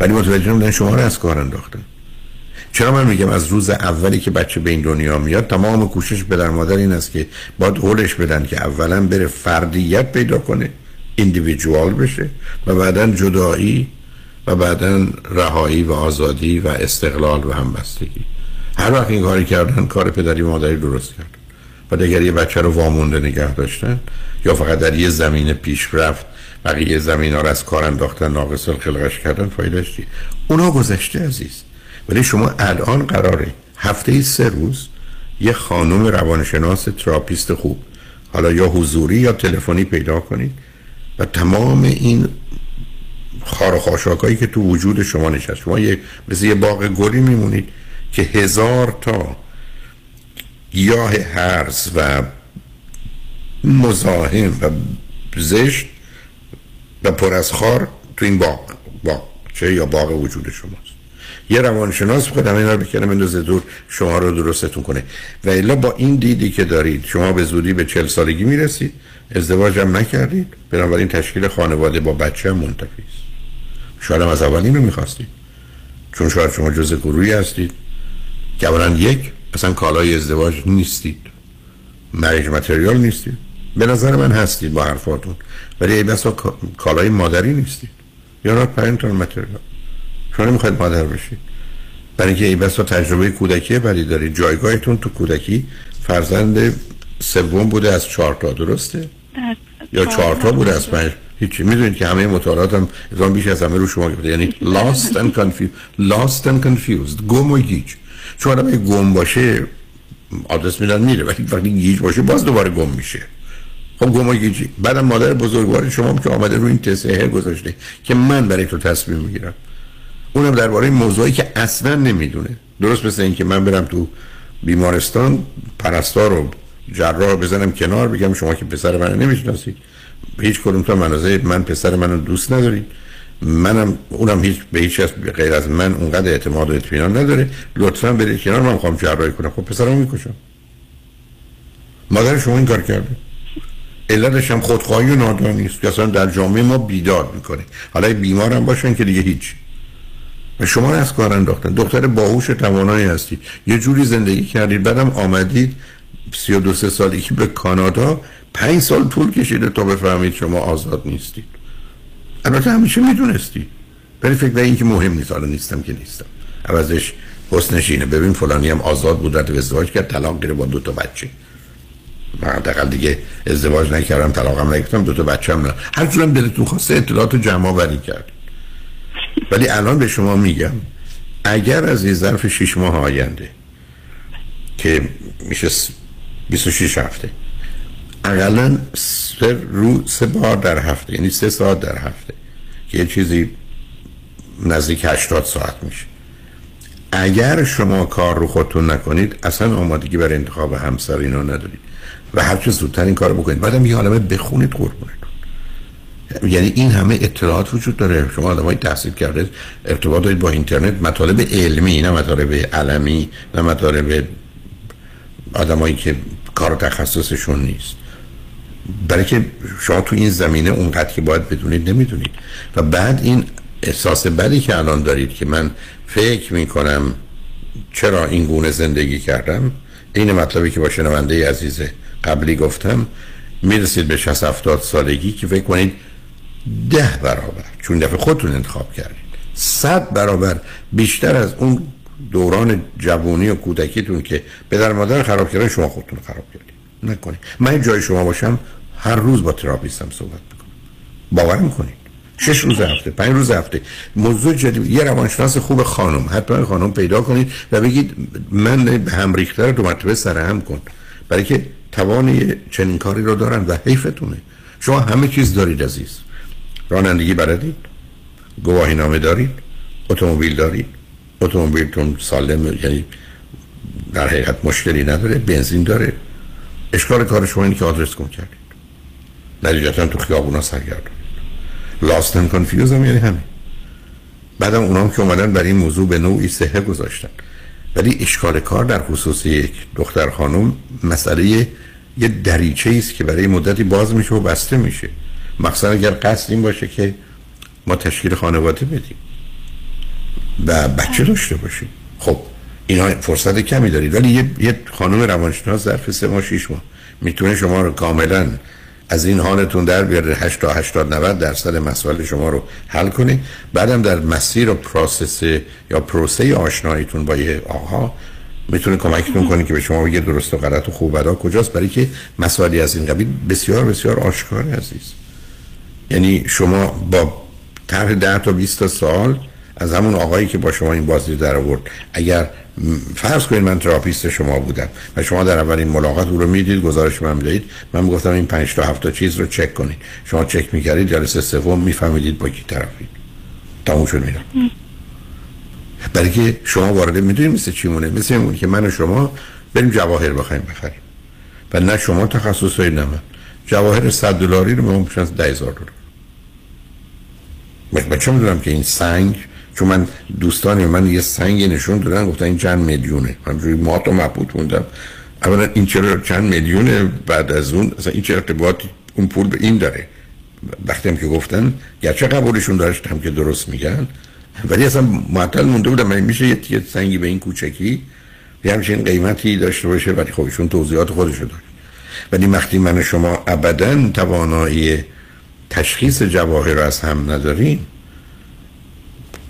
ولی متوجه نمیدن شما رو از کار انداختن. چرا من میگم از روز اولی که بچه به این دنیا میاد تمام کوشش پدر مادر این است که باید هولش بدن که اولا بره فردیت پیدا کنه ایندیویدوال بشه و بعدا جدایی و بعدا رهایی و آزادی و استقلال و همبستگی. هر وقت این کاری کردن کار پدری مادری درست کردن و دیگر یه بچه رو وامونده نگه داشتن. یا فقط در یه زمین پیشرفت بقیه زمین ها رو از کار انداختن ناقص خلقش کردن فایدهش چی؟ اونا گذشته عزیز. ولی شما الان قراره هفته سه روز یه خانم روانشناس تراپیست خوب حالا یا حضوری یا تلفنی پیدا کنید و تمام این خار و که تو وجود شما نشست. شما یه مثل یه باغ گلی میمونید که هزار تا گیاه هرز و مزاحم و زشت و پر از خار تو این باغ. باغ چه یا باغ وجود شماست. یه روانشناس خود همه اینا رو بکنه بندازه دور شما رو درستتون کنه. و الا با این دیدی که دارید شما به زودی به چل سالگی می‌رسید. ازدواج هم نکردید. بنابراین تشکیل خانواده با بچه هم منتفی است. شاید هم از اول رو می‌خواستید. چون شاید شما جز گروهی هستید. که یک. اصلا کالای ازدواج نیستید. مریج متریال نیستید. به نظر من هستید با حرفاتون. ولی ای بسا کالای مادری نیستید. یا not parental material شما نمی‌خواید مادر بشید. برای اینکه ای بسا تجربه کودکی بدی دارید. جایگاهتون تو کودکی فرزند سوم بوده از چهار تا درسته؟ یا چهار تا بوده از پنج؟ هیچی. می‌دونید که همه مطالعات هم بیش از همه رو شما گفته یعنی (laughs) lost and confused. Lost and confused. گم و گیج. چون آدم گم باشه آدرس میدن میره ولی وقتی گیج باشه باز دوباره گم میشه. خب گم و گیجی بعدم مادر بزرگوار شما که آمده رو این تصحیح گذاشته که من برای تو تصمیم می‌گیرم. اونم درباره موضوعی که اصلا نمی‌دونه. درست مثل اینکه من برم تو بیمارستان پرستار رو جراح بزنم کنار بگم شما که پسر من نمی‌شناسید. هیچ کدوم تا منازه من پسر منو دوست ندارید. منم اونم هیچ به هیچ کس غیر از من اونقدر اعتماد و اطمینان نداره. لطفا برید کنار من می‌خوام جراحی کنم. خب پسرم می‌کشم. مادر شما این کار کرده. علتش هم خودخواهی و نادانی است که اصلا در جامعه ما بیدار می‌کنه. حالا بیمارم باشن که دیگه هیچ. و شما از کار انداختن. دختر باهوش توانایی هستید یه جوری زندگی کردید. بعدم آمدید سی و دو سه سالی که به کانادا. پنج سال طول کشیده تا بفهمید شما آزاد نیستید. البته همیشه می‌دونستی. ولی فکر این که مهم نیست. حالا نیستم که نیستم. عوضش حسنش اینه. ببین فلانی هم آزاد بود رد ازدواج کرد طلاق گیره با دو تا بچه. من حداقل دیگه ازدواج نکردم طلاقم نگرفتم دو تا بچه هم نه. هر جورم دلتون خواسته اطلاعات جمع آوری کرد. ولی الان به شما میگم اگر از این ظرف 6 ماه آینده که میشه 26 هفته اقلا سه رو سه بار در هفته یعنی سه ساعت در هفته که یه چیزی نزدیک 80 ساعت میشه. اگر شما کار رو خودتون نکنید اصلا آمادگی برای انتخاب همسر اینا ندارید و هر چه زودتر این کار بکنید. بعدم یه عالمه بخونید قربونتون. یعنی این همه اطلاعات وجود داره. شما آدمای تحصیل کرده ارتباط دارید با اینترنت مطالب علمی نه مطالب علمی نه مطالب آدمایی که کار تخصصشون نیست. برای که شما تو این زمینه اونقدر که باید بدونید نمی‌دونید. و بعد این احساس بدی که الان دارید که من فکر می‌کنم چرا این گونه زندگی کردم این مطلبی که با شنونده عزیز قبلی گفتم می‌رسید به 60 70 سالگی که فکر کنید ده برابر. چون دفعه خودتون انتخاب کردید. صد برابر بیشتر از اون دوران جوانی و کودکیتون که پدر مادر خراب کردن شما خودتون خراب کردید. نکنید. من جای شما باشم هر روز با تراپیستم صحبت می‌کنم. باور کنید شش روز هفته پنج روز هفته. موضوع جدید یه روانشناس خوب خانم حتما خانم پیدا کنید و بگید من به هم ریخته رو مرتبه سرهم کن. برای که توان چنین کاری رو دارن و حیفتونه. شما همه چیز دارید عزیز. رانندگی بلدید؟ گواهی نامه دارید؟ اتومبیل دارید؟ اتومبیلتون سالم یعنی در حقیقت مشکلی نداره بنزین داره. اشکال کار شما اینه که آدرس گم کردید نتیجتا تو خیابونا سرگردون لاست اند کنفیوز هم یعنی همین. بعدم اونام که اومدن برای این موضوع به نوعی سهه گذاشتن. ولی اشکال کار در خصوص یک دختر خانم مسئله یه دریچه است که برای مدتی باز میشه و بسته میشه. مقصد اگر قصد این باشه که ما تشکیل خانواده بدیم و بچه داشته باشیم. خب اینا فرصت کمی دارید. ولی یه, یه خانم روانشناس ظرف سه ماه شیش ماه. می‌تونه شما رو کاملا از این حالتون در بیاره 8 تا 80 90 درصد مسائل شما رو حل کنه بعدم در مسیر و پروسس یا پروسه آشناییتون با یه آقا می‌تونه کمکتون کنه که به شما بگه درست و غلط و خوب بدا کجاست. برای که مسائلی از این قبیل بسیار بسیار آشکار عزیز. یعنی شما با طرح 10 تا 20 تا سال از همون آقایی که با شما این بازی در آورد. اگر فرض کنید من تراپیست شما بودم و شما در اولین ملاقات او رو می‌دید گزارش من می‌دید من می‌گفتم این 5 تا 7 تا چیز رو چک کنید. شما چک می‌کردید جلسه سوم میفهمیدید با کی طرفید تموم شد میرم. برای که شما وارد می‌دونید مثل چی مونه؟ مثل این که من و شما بریم جواهر بخوایم بخریم. و نه شما تخصص نه من. جواهر 100 دلاری رو به اون میشن 10000 دلار. من چه می‌دونم که این سنگ چون من دوستانی من یه سنگ نشون دادن گفتن این چند میلیونه. من روی مات و مبهوت موندم. اولا این چرا چند میلیونه؟ بعد از اون اصلا این چه ارتباطی؟ اون پول به این داره. وقتی هم که گفتن گرچه قبولشون داشتم که درست میگن. ولی اصلا معطل مونده بودم. من میشه یه تیه سنگی به این کوچکی؟ یه همچین قیمتی داشته باشه ولی خب ایشون توضیحات خودشو داشت ولی وقتی من شما ابدا توانایی تشخیص جواهر از هم نداریم.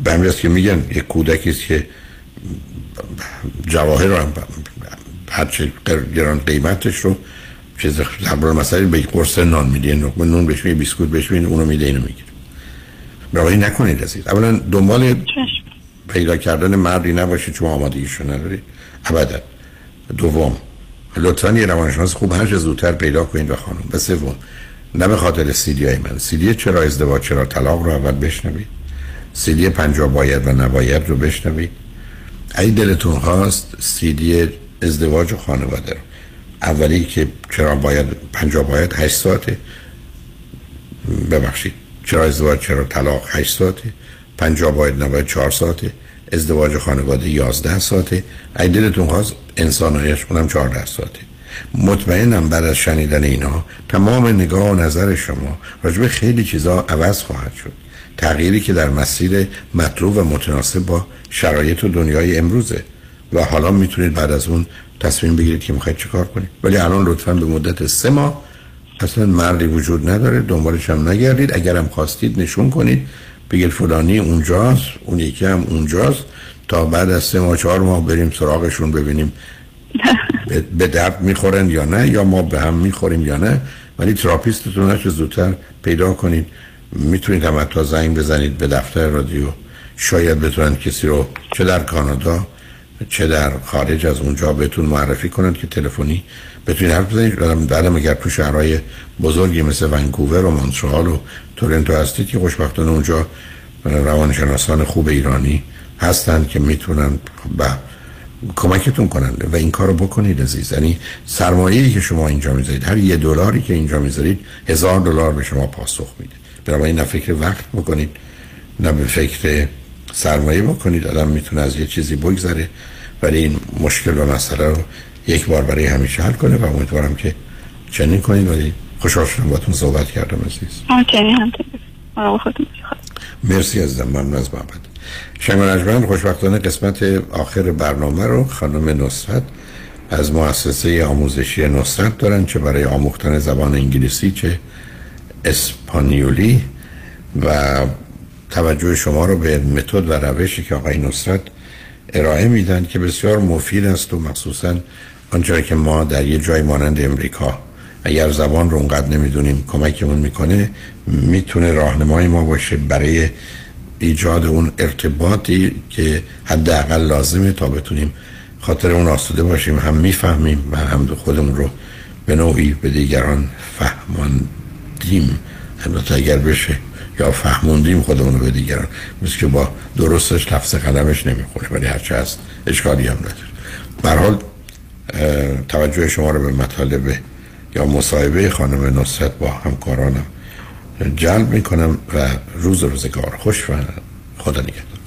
به همین که میگن یک کودکی است که جواهر هم هرچه گران قیمتش رو چیز زبر مسئله به قرص نان میده نقمه نون بهش میده بیسکوت بهش میده اونو میده اینو می‌گیره. برای نکنید عزیز اولا دنبال پیدا کردن مردی نباشید چون آمادگیشو ندارید. ابدا. دوم لطفا یه روانشناس خوب هر زودتر پیدا کنید و خانم. و سوم نه به خاطر سیدی های من. سیدی چرا ازدواج چرا طلاق رو اول بشنوید؟ سیدی پنجا باید و نباید رو بشنوید. ای دلتون خواست سیدی ازدواج و خانواده رو. اولی که چرا باید پنجا باید هشت ساعته. ببخشید چرا ازدواج چرا طلاق هشت ساعته. پنجا باید نباید چهار ساعته. ازدواج خانواده یازده ساعته. ای دلتون خواست انسانهایش اونم چهارده ساعته. مطمئنم بعد از شنیدن اینا تمام نگاه و نظر شما راجب خیلی چیزا عوض خواهد شد. تغییری که در مسیر مطلوب و متناسب با شرایط و دنیای امروزه و حالا می‌تونید بعد از اون تصمیم بگیرید که می‌خواید چیکار کنید. ولی الان لطفا به مدت سه ماه اصلا مردی وجود نداره دنبالش هم نگردید. اگرم خواستید نشون کنید بگید فلانی اونجاست اون یکی هم اونجاست. تا بعد از سه ماه چهار ماه بریم سراغشون ببینیم به درد می‌خورن یا نه یا ما به هم می‌خوریم یا نه. ولی تراپیستتون هرچه زودتر پیدا کنید. می‌تونید هم تا زنگ بزنید به دفتر رادیو. شاید بتونن کسی رو چه در کانادا چه در خارج از اونجا بهتون معرفی کنند که تلفنی بتونید حرف بزنید. بعدم اگر تو شهرهای بزرگی مثل ونکوور و مونترال و تورنتو هستید که خوشبختانه اونجا روانشناسان خوب ایرانی هستند که می‌تونن به کمکتون کنن و این کارو بکنید عزیز. یعنی سرمایه‌ای که شما اینجا می‌ذارید هر یه دلاری که اینجا می‌ذارید هزار دلار به شما پاسخ میده. بنابراین نه فکر وقت بکنید نه به فکر سرمایه بکنید. آدم می‌تونه از یه چیزی بگذره ولی این مشکل و مسئله رو یک بار برای همیشه حل کنه و امیدوارم که چنین کنید. ولی خوشحال شدم باتون صحبت کردم عزیز. مرسی عزیزم ممنون از محبت. شنگ نجمن خوشبختانه قسمت آخر برنامه رو خانم نصرت از مؤسسه آموزشی نصرت دارن چه برای آموختن زبان انگلیسی چه اسپانیولی و توجه شما رو به متد و روشی که آقای نصرت ارائه میدن که بسیار مفید است و مخصوصا آنچه که ما در یه جای مانند امریکا اگر زبان رو اونقدر نمی‌دونیم کمکمون می‌کنه می‌تونه راهنمای ما باشه برای ایجاد اون ارتباطی که حداقل لازمه تا بتونیم خاطر اون آسوده باشیم هم می‌فهمیم و هم خودمون رو به نوعی به دیگران فهماندیم البته اگر بشه یا فهموندیم خودمون به دیگران. مثل که با درستش لفظ قدمش نمی‌خونه ولی هرچه هست اشکالی هم نداره. حال توجه شما رو به مطالب یا مصاحبه خانم نصرت با همکارانم جلب می‌کنم و روز روزگار خوش و خدا نگهدار.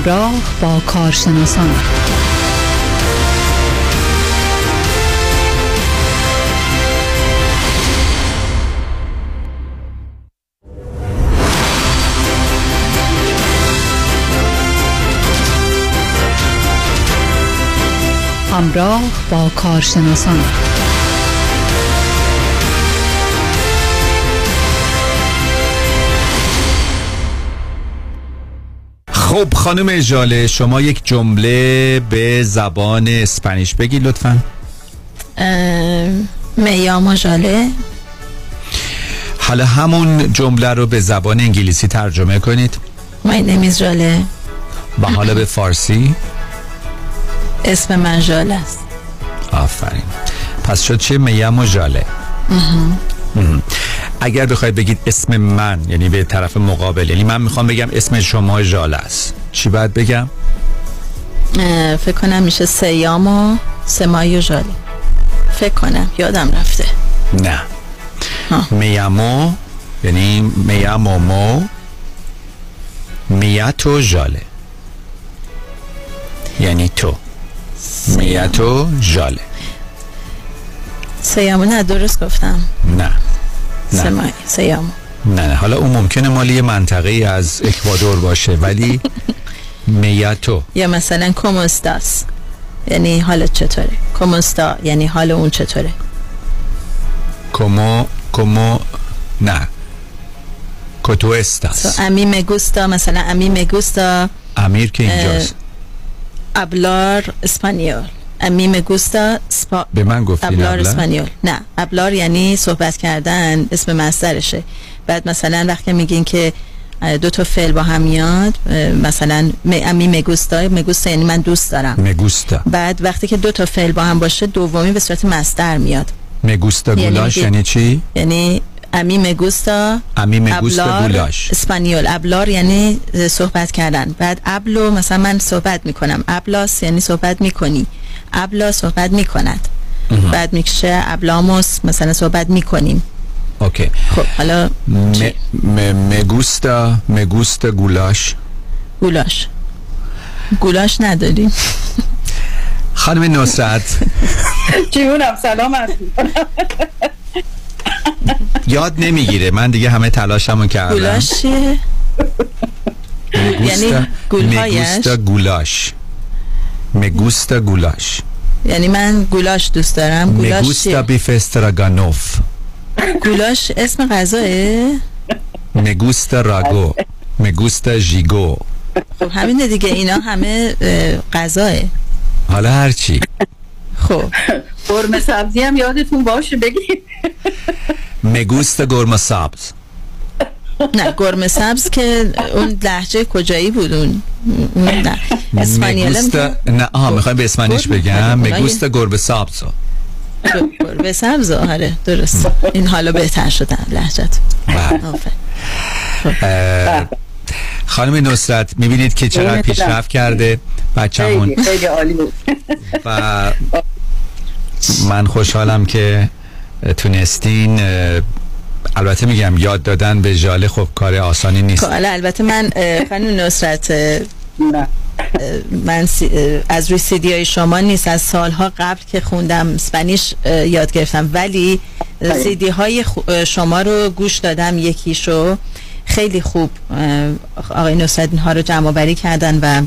همراه با کارشناسان. همراه با کارشناسان. خب خانم اجاله شما یک جمله به زبان اسپانیش بگی لطفا. میام جاله حالا همون جمله رو به زبان انگلیسی ترجمه کنید. My name is جاله و حالا به فارسی. اسم من جاله است. آفرین. پس شد چه؟ میم و مهم. اگر بخواید بگید اسم من یعنی به طرف مقابل یعنی من می‌خوام بگم اسم شما ژاله است. چی باید بگم؟ فکر کنم میشه سیام و سمایی و ژاله. فکر کنم یادم رفته. نه. میامو یعنی میامومو میاتو ژاله. یعنی تو. میاتو ژاله. سیامو نه درست گفتم. نه. نه. سیامو نه نه. حالا اون ممکنه مالی یه منطقه ای از اکوادور باشه ولی (laughs) میاتو. یا مثلا کوموستاس. یعنی حالت چطوره؟ کوموستا یعنی حال اون چطوره؟ کمو کمو نه. کتو استاس امی مگوستا مثلا امی مگوستا امیر که اینجاست. ابلار اسپانیول. امی مگوستا سپا... به من گفتین ابلار؟ اسپانیول. نه ابلار یعنی صحبت کردن اسم مصدرشه. بعد مثلا وقتی میگین که دو تا فعل با هم میاد مثلا امی مگوستا مگوستا یعنی من دوست دارم. مگوستا. بعد وقتی که دو تا فعل با هم باشه دومی به صورت مصدر میاد. مگوستا یعنی گولاش میگه- یعنی چی؟ یعنی امی مگوستا امی مگوستا گولاش. اسپانیول. ابلار یعنی صحبت کردن. بعد ابلو مثلا من صحبت می‌کنم. ابلاس یعنی صحبت می‌کنی. ابلا صحبت می‌کند. بعد می‌کشه ابلاموس مثلا صحبت می‌کنیم. اوکی. خب حالا مگوستا مگوستا گولاش. گولاش. گولاش نداریم خانم نصرت. (laughs) جونم سلام. یاد نمی‌گیره. من دیگه همه تلاشمو کردم. گولاش یعنی گولهایش؟ مگوستا گولاش. مگوستا گولاش یعنی من گولاش دوست دارم. گولاش مگوستا؟ بیف استراگانوف گولاش اسم غذاه مگوستا راگو مگوستا ژیگو خب همینه دیگه. اینا همه اه، غذاه حالا هرچی خب. قرمه سبزی هم یادتون باشه بگید. مگوستا گرما سبز نه گرمه سبز که اون لحجه کجایی بود؟ اون اون نه. آها می‌خوایم به اسپانیش گربه. بگم. مگوستا گربه سبز گربه سبز آره درست. این حالا بهتر شدن لحجت اه، خانم نصرت می‌بینید که چقدر پیشرفت. کرده. بچه‌مون. خیلی عالی بود. و من خوشحالم که تونستین البته میگم یاد دادن به ژاله خب کار آسانی نیست. خب، حالا البته من خانم نصرت من از روی سیدی های شما نیست از سالها قبل که خوندم اسپانیش یاد گرفتم. ولی. سیدی های شما رو گوش دادم یکیشو خیلی خوب آقای نصرت اینها رو جمع آوری کردن و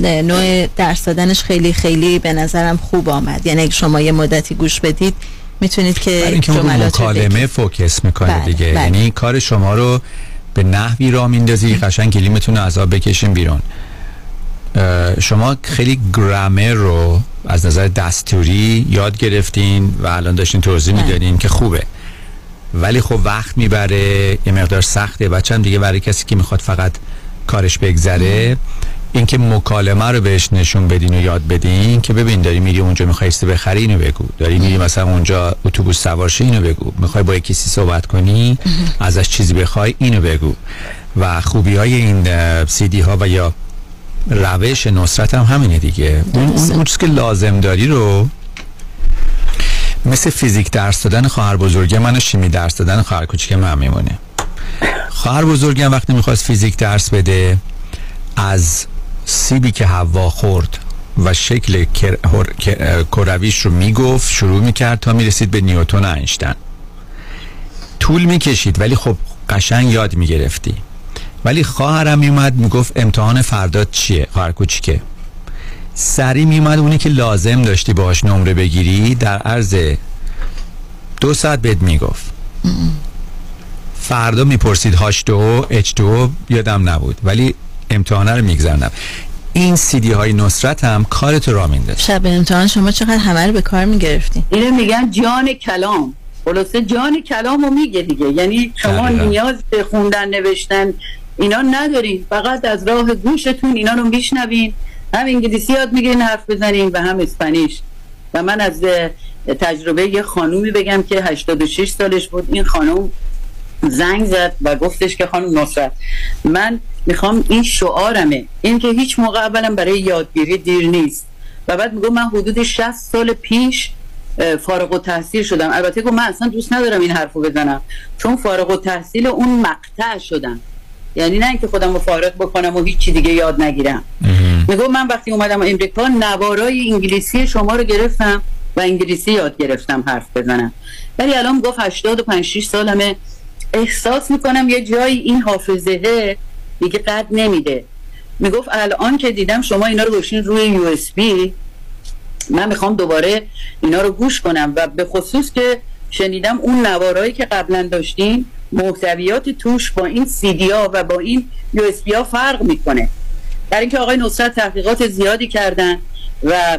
نوع درس دادنش خیلی خیلی به نظرم خوب آمد. یعنی اگه شما یه مدتی گوش بدید می‌تونید که اینکه اون رو. مکالمه فوکس می‌کنه بله، دیگه. بله. یعنی کار شما رو به نحوی را میندازی قشنگ کلیمتون رو از آب بکشین بیرون. شما خیلی گرامر رو از نظر دستوری یاد گرفتین و الان داشتین توضیح می‌دادین که خوبه. ولی خب وقت می‌بره یه مقدار سخته. بچه هم دیگه برای کسی که می‌خواد فقط کارش بگذره اینکه مکالمه رو بهش نشون بدین و یاد بدین که ببین داری میری اونجا می‌خواستی بخری اینو بگو. داری میری مثلا اونجا اتوبوس سوار شی اینو بگو. می‌خوای با کسی صحبت کنی ازش چیزی بخوای اینو بگو. و خوبی های این سیدی ها و یا روش نصرت هم همینه دیگه. اون اون اون چیزی که لازم داری رو مثل فیزیک درس دادن خواهر بزرگه من و شیمی درس دادن خواهر کوچیک من میمونه. خواهر بزرگم وقتی می‌خواست فیزیک درس بده از سیبی که هوا خورد و شکل کرویش رو می‌گفت شروع می‌کرد تا می‌رسید به نیوتون و اینشتن طول می‌کشید ولی خب قشنگ یاد می‌گرفتی. ولی خواهرم میومد می‌گفت امتحان فردات چیه؟ خواهر کوچیکه. سری میومد اونی که لازم داشتی باهاش نمره بگیری در عرض دو ساعت بهت می‌گفت. فردا می‌پرسید هاش دو اچ دو یادم نبود. ولی امتحانه رو میگذرنم این سیدی های نصرت هم کارتو را میندازه. شب امتحان شما چقدر همه رو به کار می‌گرفتین اینه میگن جان کلام. خلاصه جان کلام رو میگه دیگه. یعنی شما. نیاز به خوندن نوشتن اینا ندارین فقط از راه گوشتون اینا رو میشنوین. هم انگلیسی یاد می‌گیرین حرف بزنین و هم اسپانیش. و من از تجربه یه خانومی بگم که 86 سالش بود. این خانوم زنگ زد و گفتش که خانم نصرت من می‌خوام این شعارمه. این که هیچ موقع اولا برای یادگیری دیر نیست. و بعد میگم من حدود 60 سال پیش فارغ و تحصیل شدم. البته گفت من اصلا دوست ندارم این حرفو بزنم چون فارغ و تحصیل اون مقطع شدم. یعنی نه اینکه خودم رو فارغ بکنم و هیچی دیگه یاد نگیرم. میگم من وقتی اومدم امریکا نوارای انگلیسی شما رو گرفتم و انگلیسی یاد گرفتم حرف بزنم. ولی الان گفت 85 6 سالمه. احساس می‌کنم یه جایی این حافظه دیگه قد نمیده. می‌گفت الان که دیدم شما اینا رو گذاشتین روی USB من می‌خوام دوباره اینا رو گوش کنم و به خصوص که شنیدم اون نوارایی که قبلا داشتیم محتویات توش با این سی دی ها و با این USB ها فرق می‌کنه. در اینکه آقای نصرت تحقیقات زیادی کردن و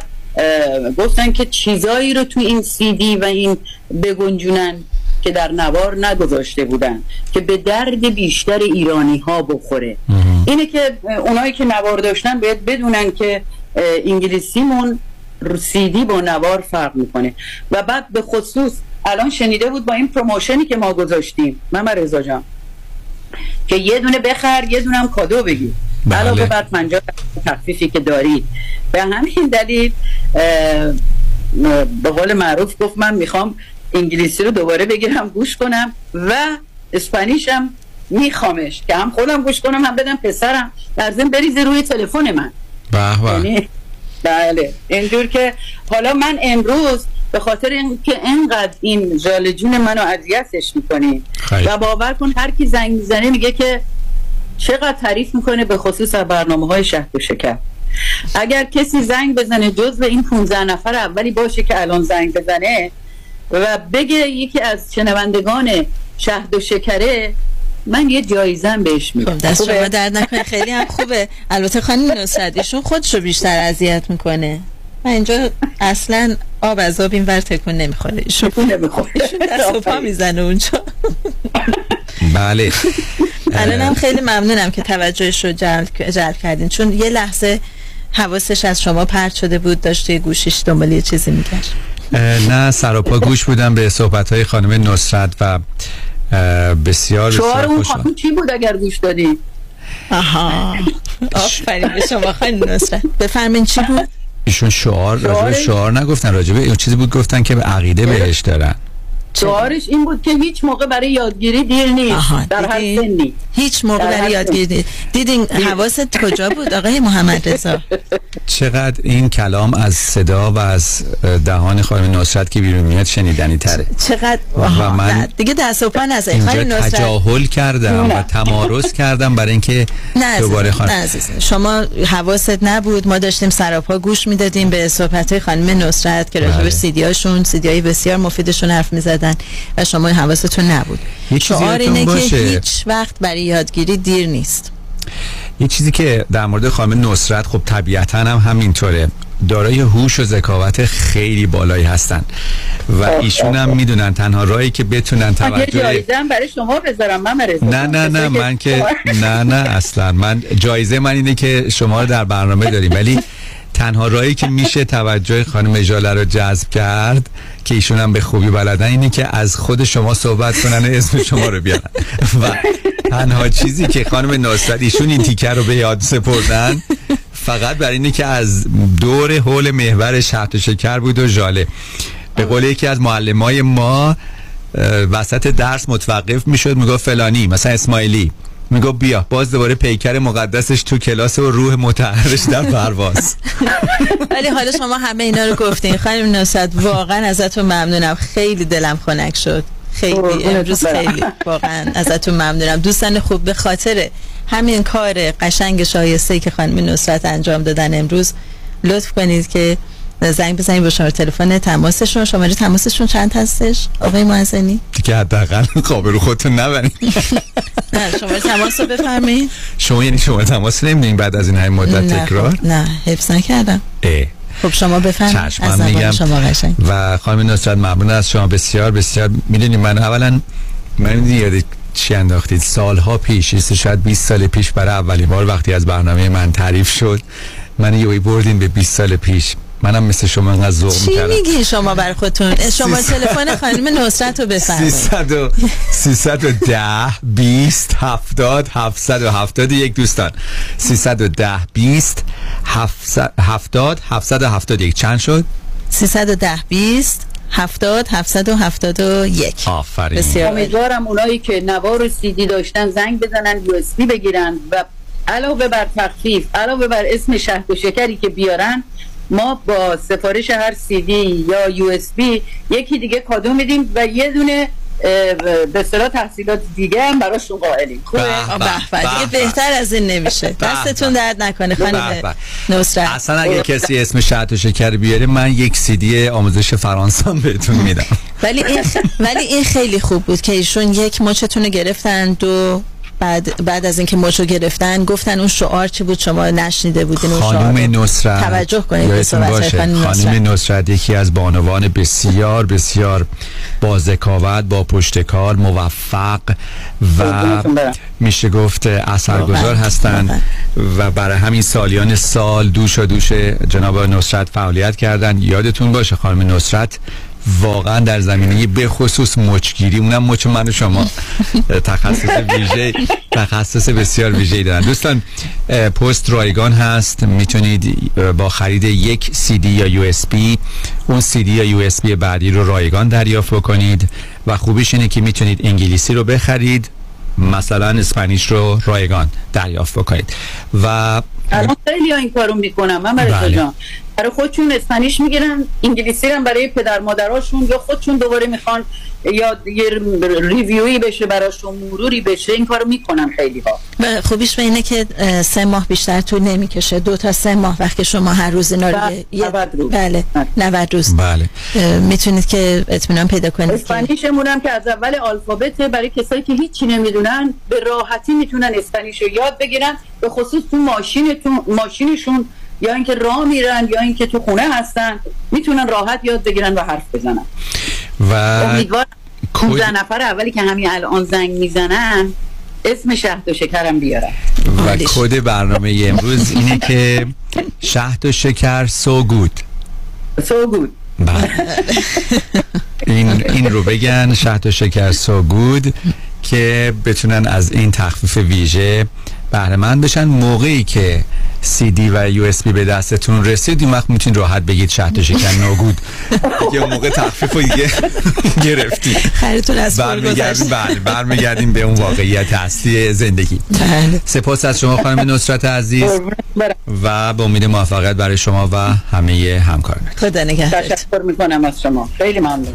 گفتن که چیزایی رو تو این سی دی و این بگنجونن که در نوار نگذاشته بودن که به درد بیشتر ایرانی ها بخوره اینه که اونایی که نوار داشتن باید بدونن که انگلیسیمون سیدی با نوار فرق می‌کنه. و بعد به خصوص الان شنیده بود با این پروموشنی که ما گذاشتیم. من رضا جان. که یه دونه بخر یه دونه هم کادو بگیر. بله. علاوه بر 50 تخفیفی که دارید. به همین دلیل به قول معروف گفت من می‌خوام انگلیسی رو دوباره بگیرم گوش کنم و اسپانیشم میخوامش. که هم خودم گوش کنم هم بدم پسرم. در ضمن بریزه روی تلفن من. به یعنی بله. اینجور که حالا من امروز به خاطر اینکه انقدر این جال جون منو اذیتش می‌کنیم و باور کن هر کی زنگ می‌زنه میگه که چقدر تعریف می‌کنه به خصوص برنامه های شهر و شکر. اگر کسی زنگ بزنه جز به این 15 نفر اولی باشه که الان زنگ بزنه و بگه یکی از شنوندگان شهد و شکره من یه جایزم بهش میدم. خب، دست شما درد نکنه. خیلی هم خوبه. البته خانم نصرت ایشون خودشو بیشتر اذیت می‌کنه. من اینجا اصلا آب از آب این ور تکون نمی‌خوره. ایشون نمی‌خوره. دست و پا می‌زنه اونجا. بله. الان هم خیلی ممنونم که توجهش رو جلب, جلب کردین. چون یه لحظه حواسش از شما پرت شده بود داشته گوشش دنبال یه چیزی میگشت. نه سراپا گوش بودم به صحبت های خانم نصرت و بسیار شعار اون خانم چی بود اگر گوش دادی؟ آها. (laughs) آفرین به شما خانم نصرت. بفرمین چی بود؟ ایشون شعار راجب شعار؟ نگفتن راجب اون چیزی بود گفتن که به عقیده بهش دارن. شعارش این بود که هیچ موقع برای یادگیری دیر نیست. در هر سنی. هیچ موقع برای یادگیری دیدین حواست کجا بود آقای محمد رضا؟ (laughs) چقدر این کلام از صدا و از دهان خانم نصرت که بیرون میاد شنیدنی تره. چقدر و من دیگه دست و پا نزنید اینجا تجاهل کردم و تمارز کردم برای اینکه دوباره خانم شما حواست نبود ما داشتیم سراپا گوش می‌دادیم به صحبت خانم نصرت که راجع به بله. سیدیاشون سیدیای بسیار مفیدشون حرف می‌زدن. و شما حواستون نبود. شعار اینه باشه. که هیچ وقت برای یادگیری دیر نیست. یه چیزی که در مورد خانم نصرت خب طبیعتا هم همینطوره. دارای هوش و ذکاوت خیلی بالایی هستن و ایشون هم می‌دونن تنها راهی که بتونن توجه برای شما بذارم. من نه نه نه من که نه نه اصلا. من جایزه من اینه که شما رو در برنامه داریم. ولی تنها راهی که میشه توجه خانم اجاله رو جذب کرد که ایشون هم به خوبی بلدن اینه که از خود شما صحبت کنن اسم شما رو بیارن. و تنها چیزی که خانم ناصر ایشون این تیکر رو به یاد سپردن فقط برای اینه که از دور حول محور شهد شکر بود و جاله به قول یکی از معلمای ما وسط درس متوقف می‌شد می‌گفت فلانی مثلا اسماعیلی. میگو بیا. باز دوباره پیکر مقدسش تو کلاس و روح متحرش در پرواز. ولی حالا شما همه اینا رو گفتین. خانم نصرت واقعا ازتون ممنونم. خیلی دلم خنک شد. خیلی. امروز خیلی. واقعا ازتون ممنونم. دوستان خوب به خاطر همین کار قشنگ شایسته که خانم نصرت انجام دادن امروز لطف کنید که زنگ بزنید به شماره تلفن تماسشون. شماره تماسشون چند هستش؟ آقای معزنی؟ دیگه حداقل قابل خودتون نبرید. نه شماره تماس رو بفرمایید. شما یعنی شما تماس نمیدین بعد از این های مدت تکرار؟ نه حفظ نکردم. خب شما بفرمایید. از میگم. شما قشنگ. و خانم نصرت ممنون از شما. بسیار بسیار می‌دونید من اولا من یاد چی انداختید؟ سالها پیش شاید 20 سال پیش برای اولین بار وقتی از برنامه من تعریف شد من یه بردین به 20 سال پیش. منم مثل شما انقدر ذوق چی می‌کردم. میگی شما بر خودتون؟ شما تلفن خانم نصرت رو بفرمایید. 300 و 310 20 70 771 دوستان. 310 20 70 771 چند شد؟ 310 20 70 771 آفرین. بسیار. امیدوارم اونایی که نوار و سیدی داشتن زنگ بزنن یو بگیرن و علاوه بر تخفیف علاوه بر اسم شهد و شکری که بیارن ما با سفارش هر سیدی یا یو اس بی یکی دیگه کادو میدیم و یه دونه به اصطلاح تحصیلات دیگه هم براشون قائلیم. خوبه؟ دیگه بهتر از این نمیشه. دستتون درد نکنه خانم به. نصرت. اصلا اگه کسی اسم شهد و شکر بیاره من یک سیدی آموزش فرانسه بهتون میدم. ولی این ولی این خیلی خوب بود که ایشون یک مچتون رو گرفتن دو بعد بعد از اینکه مچو گرفتن گفتن اون شعار چی بود شما نشنیده بودین اون شعار. خانم نصرت توجه کنید به صحبت خانم نصرت خانم نصرت یکی از بانوان بسیار بسیار با ذکاوت با پشتکار موفق و. میشه گفت اثرگذار. هستند و برای همین سالیان سال دوش و دوش جناب نصرت فعالیت کردن یادتون باشه خانم نصرت واقعا در زمینه به خصوص مچگیری اونم مچ من و شما تخصص ویژه تخصص بسیار ویژه‌ای دارن. دوستان پست رایگان هست. می‌تونید با خرید یک سی دی یا USB اون سی دی یا USB بعدی رو رایگان دریافت بکنید و خوبیش اینه که می‌تونید انگلیسی رو بخرید مثلا Spanish رو رایگان دریافت بکنید. و الان خیلی ها این کارو می‌کنم من برای بله. جان. برای خودشون Spanish می‌گیرن انگلیسی رو هم برای پدر مادراشون یا خودشون دوباره می‌خوان یا یه ریویوی بشه براشون مروری بشه این کارو می‌کنن خیلی ها و خوبیش به اینه که سه ماه بیشتر طول نمی‌کشه. دو تا سه ماه وقتی شما هر روز اینا رو بله، یه- 90 روز. بله 90 روز. بله. می‌تونید که اطمینان پیدا کنید که اسپانیشمون هم که از اول آلفابت برای کسایی که هیچی نمی‌دونن به راحتی می‌تونن اسپانیش رو یاد بگیرن به خصوص تو ماشینتون ماشینشون یا اینکه راه میرن یا اینکه تو خونه هستن می‌تونن راحت یاد بگیرن و حرف بزنن. و امیدوارم 15 نفر اولی که همین الان زنگ می‌زنن اسم شهد و شکرم بیارن. و کد برنامه امروز اینه که شهد و شکر سو گود سو گود این این رو بگن شهد و شکر سو گود که بتونن از این تخفیف ویژه بهره مند بشن. موقعی که سی دی و یو اس بی به دستتون رسید این وقت می‌تونید راحت بگید شهد و شکر ناگود یه موقع تخفیف رو دیگه گرفتی خیرتون از برمیگردیم گذشت. بله برمیگردیم به اون واقعیت اصلی زندگی. بله. سپاس از شما خانم نصرت عزیز. و به امید موفقیت برای شما و همه همکاران خدا نگهدارت تشکر می‌کنم از شما. خیلی ممنون.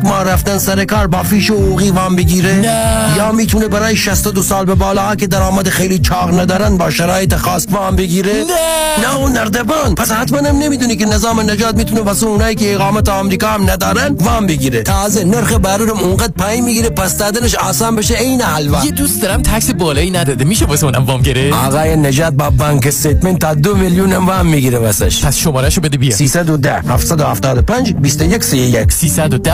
ماه رفتن سر کار با فیش و حقوقی وام بگیره. نه. یا می‌تونه برای 62 سال به بالا که درآمد خیلی چاق ندارن با شرایط خاص وام بگیره. نه. نه اون نردبان. پس حتما هم نمی‌دونی که نظام نجات می‌تونه واسه اونایی که اقامت آمریکا هم ندارن وام بگیره. تازه نرخ بهره اونقدر پایین می‌گیره پس دادنش آسان بشه عین حلوا. یه دوست دارم tax بالایی نداده. میشه واسه اونم وام گرفت؟ آقای نجات با bank statement تا دو میلیون هم وام می‌گیره واسش. پس شمارهشو بده بیا. 310 775 21 31 310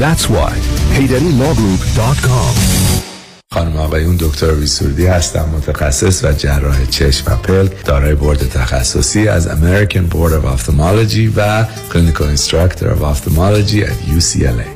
That's why HeidariLawGroup.com خانم آقایون دکتر سرودی هستم متخصص و جراح چشم و پلک دارای بورد تخصصی از American Board of Ophthalmology و Clinical Instructor of Ophthalmology at UCLA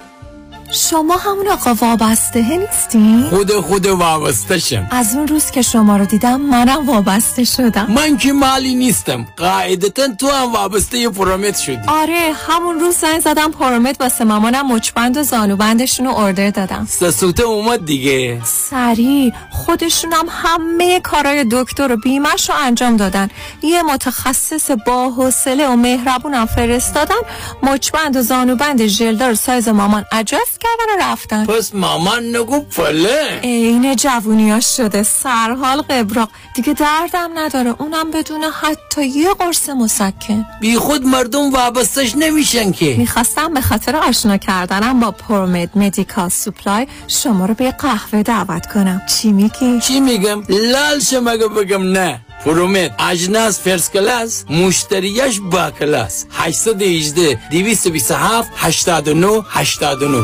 شما همون آقا وابسته نیستین؟ خود خود وابسته شم. از اون روز که شما رو دیدم منم وابسته شدم. من که مالی نیستم. قاعدتا تو هم وابسته پرومت شدی. آره همون روز زنگ زدم پرومت واسه مامانم مچبند و زانوبندشون رو اردر دادم. سسوته اومد دیگه. سریع خودشونم همه کارای دکتر و بیمش رو انجام دادن. یه متخصص با حوصله و مهربونم فرستادن مچبند و زانوبند ژلدار سایز مامان اجاست کردن و رفتن. پس مامان نگو پله. عین جوونیاش شده سرحال قبراق. دیگه دردم نداره اونم بدون حتی یه قرص مسکن. بی خود مردم وابستش نمیشن که. می‌خواستم به خاطر آشنا کردنم با ProMed Medical Supply شما رو به قهوه دعوت کنم. چی میگی؟ چی میگم؟ لال شم اگه بگم نه. ProMed اجناس first class مشتریش با کلاس 818 227 89 89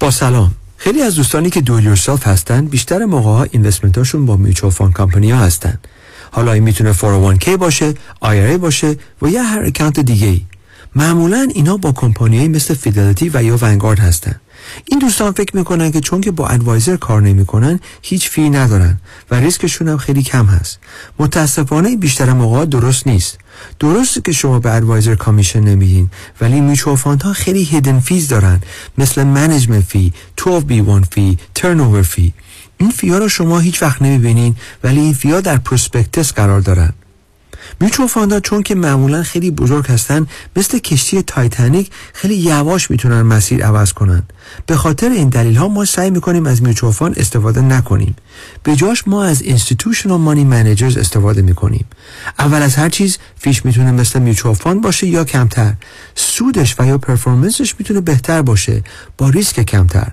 با سلام. خیلی از دوستانی که do it yourself هستن بیشتر موقع ها investment اشون با mutual fund کمپانی ها هستن. حالا این می‌تونه 401k باشه IRA باشه و یا هر account دیگه ای معمولا اینا با کمپانیایی مثل Fidelity و یا Vanguard هستن. این دوستان فکر می‌کنن که چون که با advisor کار نمی‌کنن هیچ fee ندارن و ریسکشون هم خیلی کم هست. متاسفانه بیشتر موقع درست نیست. درسته که شما به advisor commission نمیدین ولی میچو ها خیلی hidden fees دارن. مثل management fee 12B1 fee turn fee این fee ها رو شما هیچ وقت نمی‌بینین ولی این fee ها در prospectus قرار دارن. mutual fund ا چون که معمولا خیلی بزرگ هستن مثل کشتی تایتانیک خیلی یواش می‌تونن مسیر عوض کنن. به خاطر این دلیل ها ما سعی می‌کنیم از میچو استفاده نکنیم. به جاش ما از institutional money managers استفاده می‌کنیم. اول از هر چیز fee ش می‌تونه مثل میچو باشه یا کمتر. سودش و یا performance ش می‌تونه بهتر باشه. با ریسک کمتر.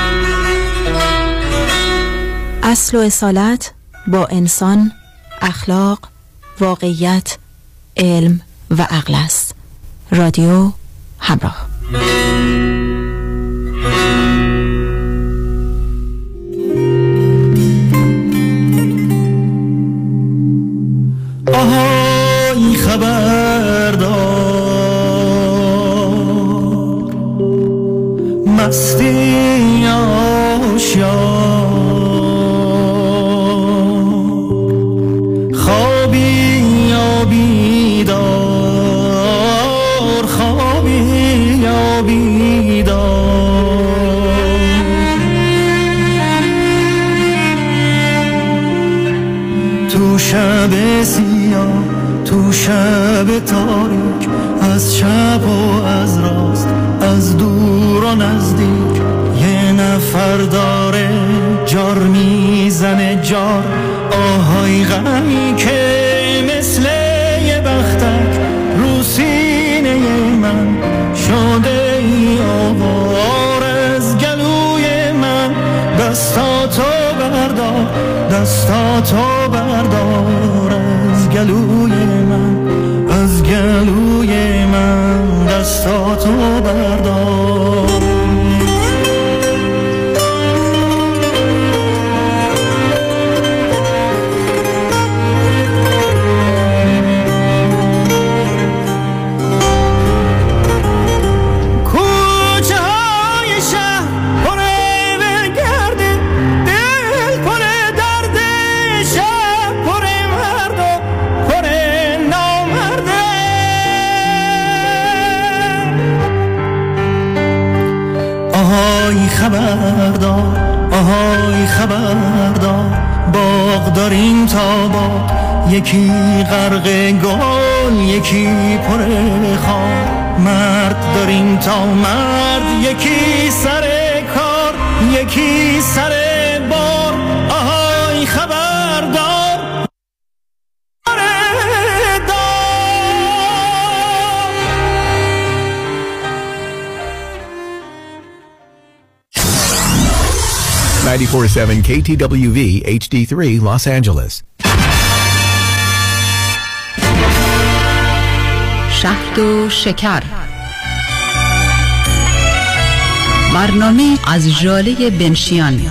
اصل و اصالت با انسان اخلاق واقعیت علم و عقل است. رادیو همراه. آهای خبردار مستی آشیار. سیاه تو شب تاریک از شب و از راست از دور و نزدیک. یه نفر داره جار می‌زنه جار آهای غمی که گلوی من از گلوی من دستاتو داریم تا باغ یکی غرق گل یکی پر خار. مرد داریم تا مرد یکی سر کار یکی سر 24 7 KTWV HD3 Los Angeles. شهد و شکر برنامه از جاله بنشیان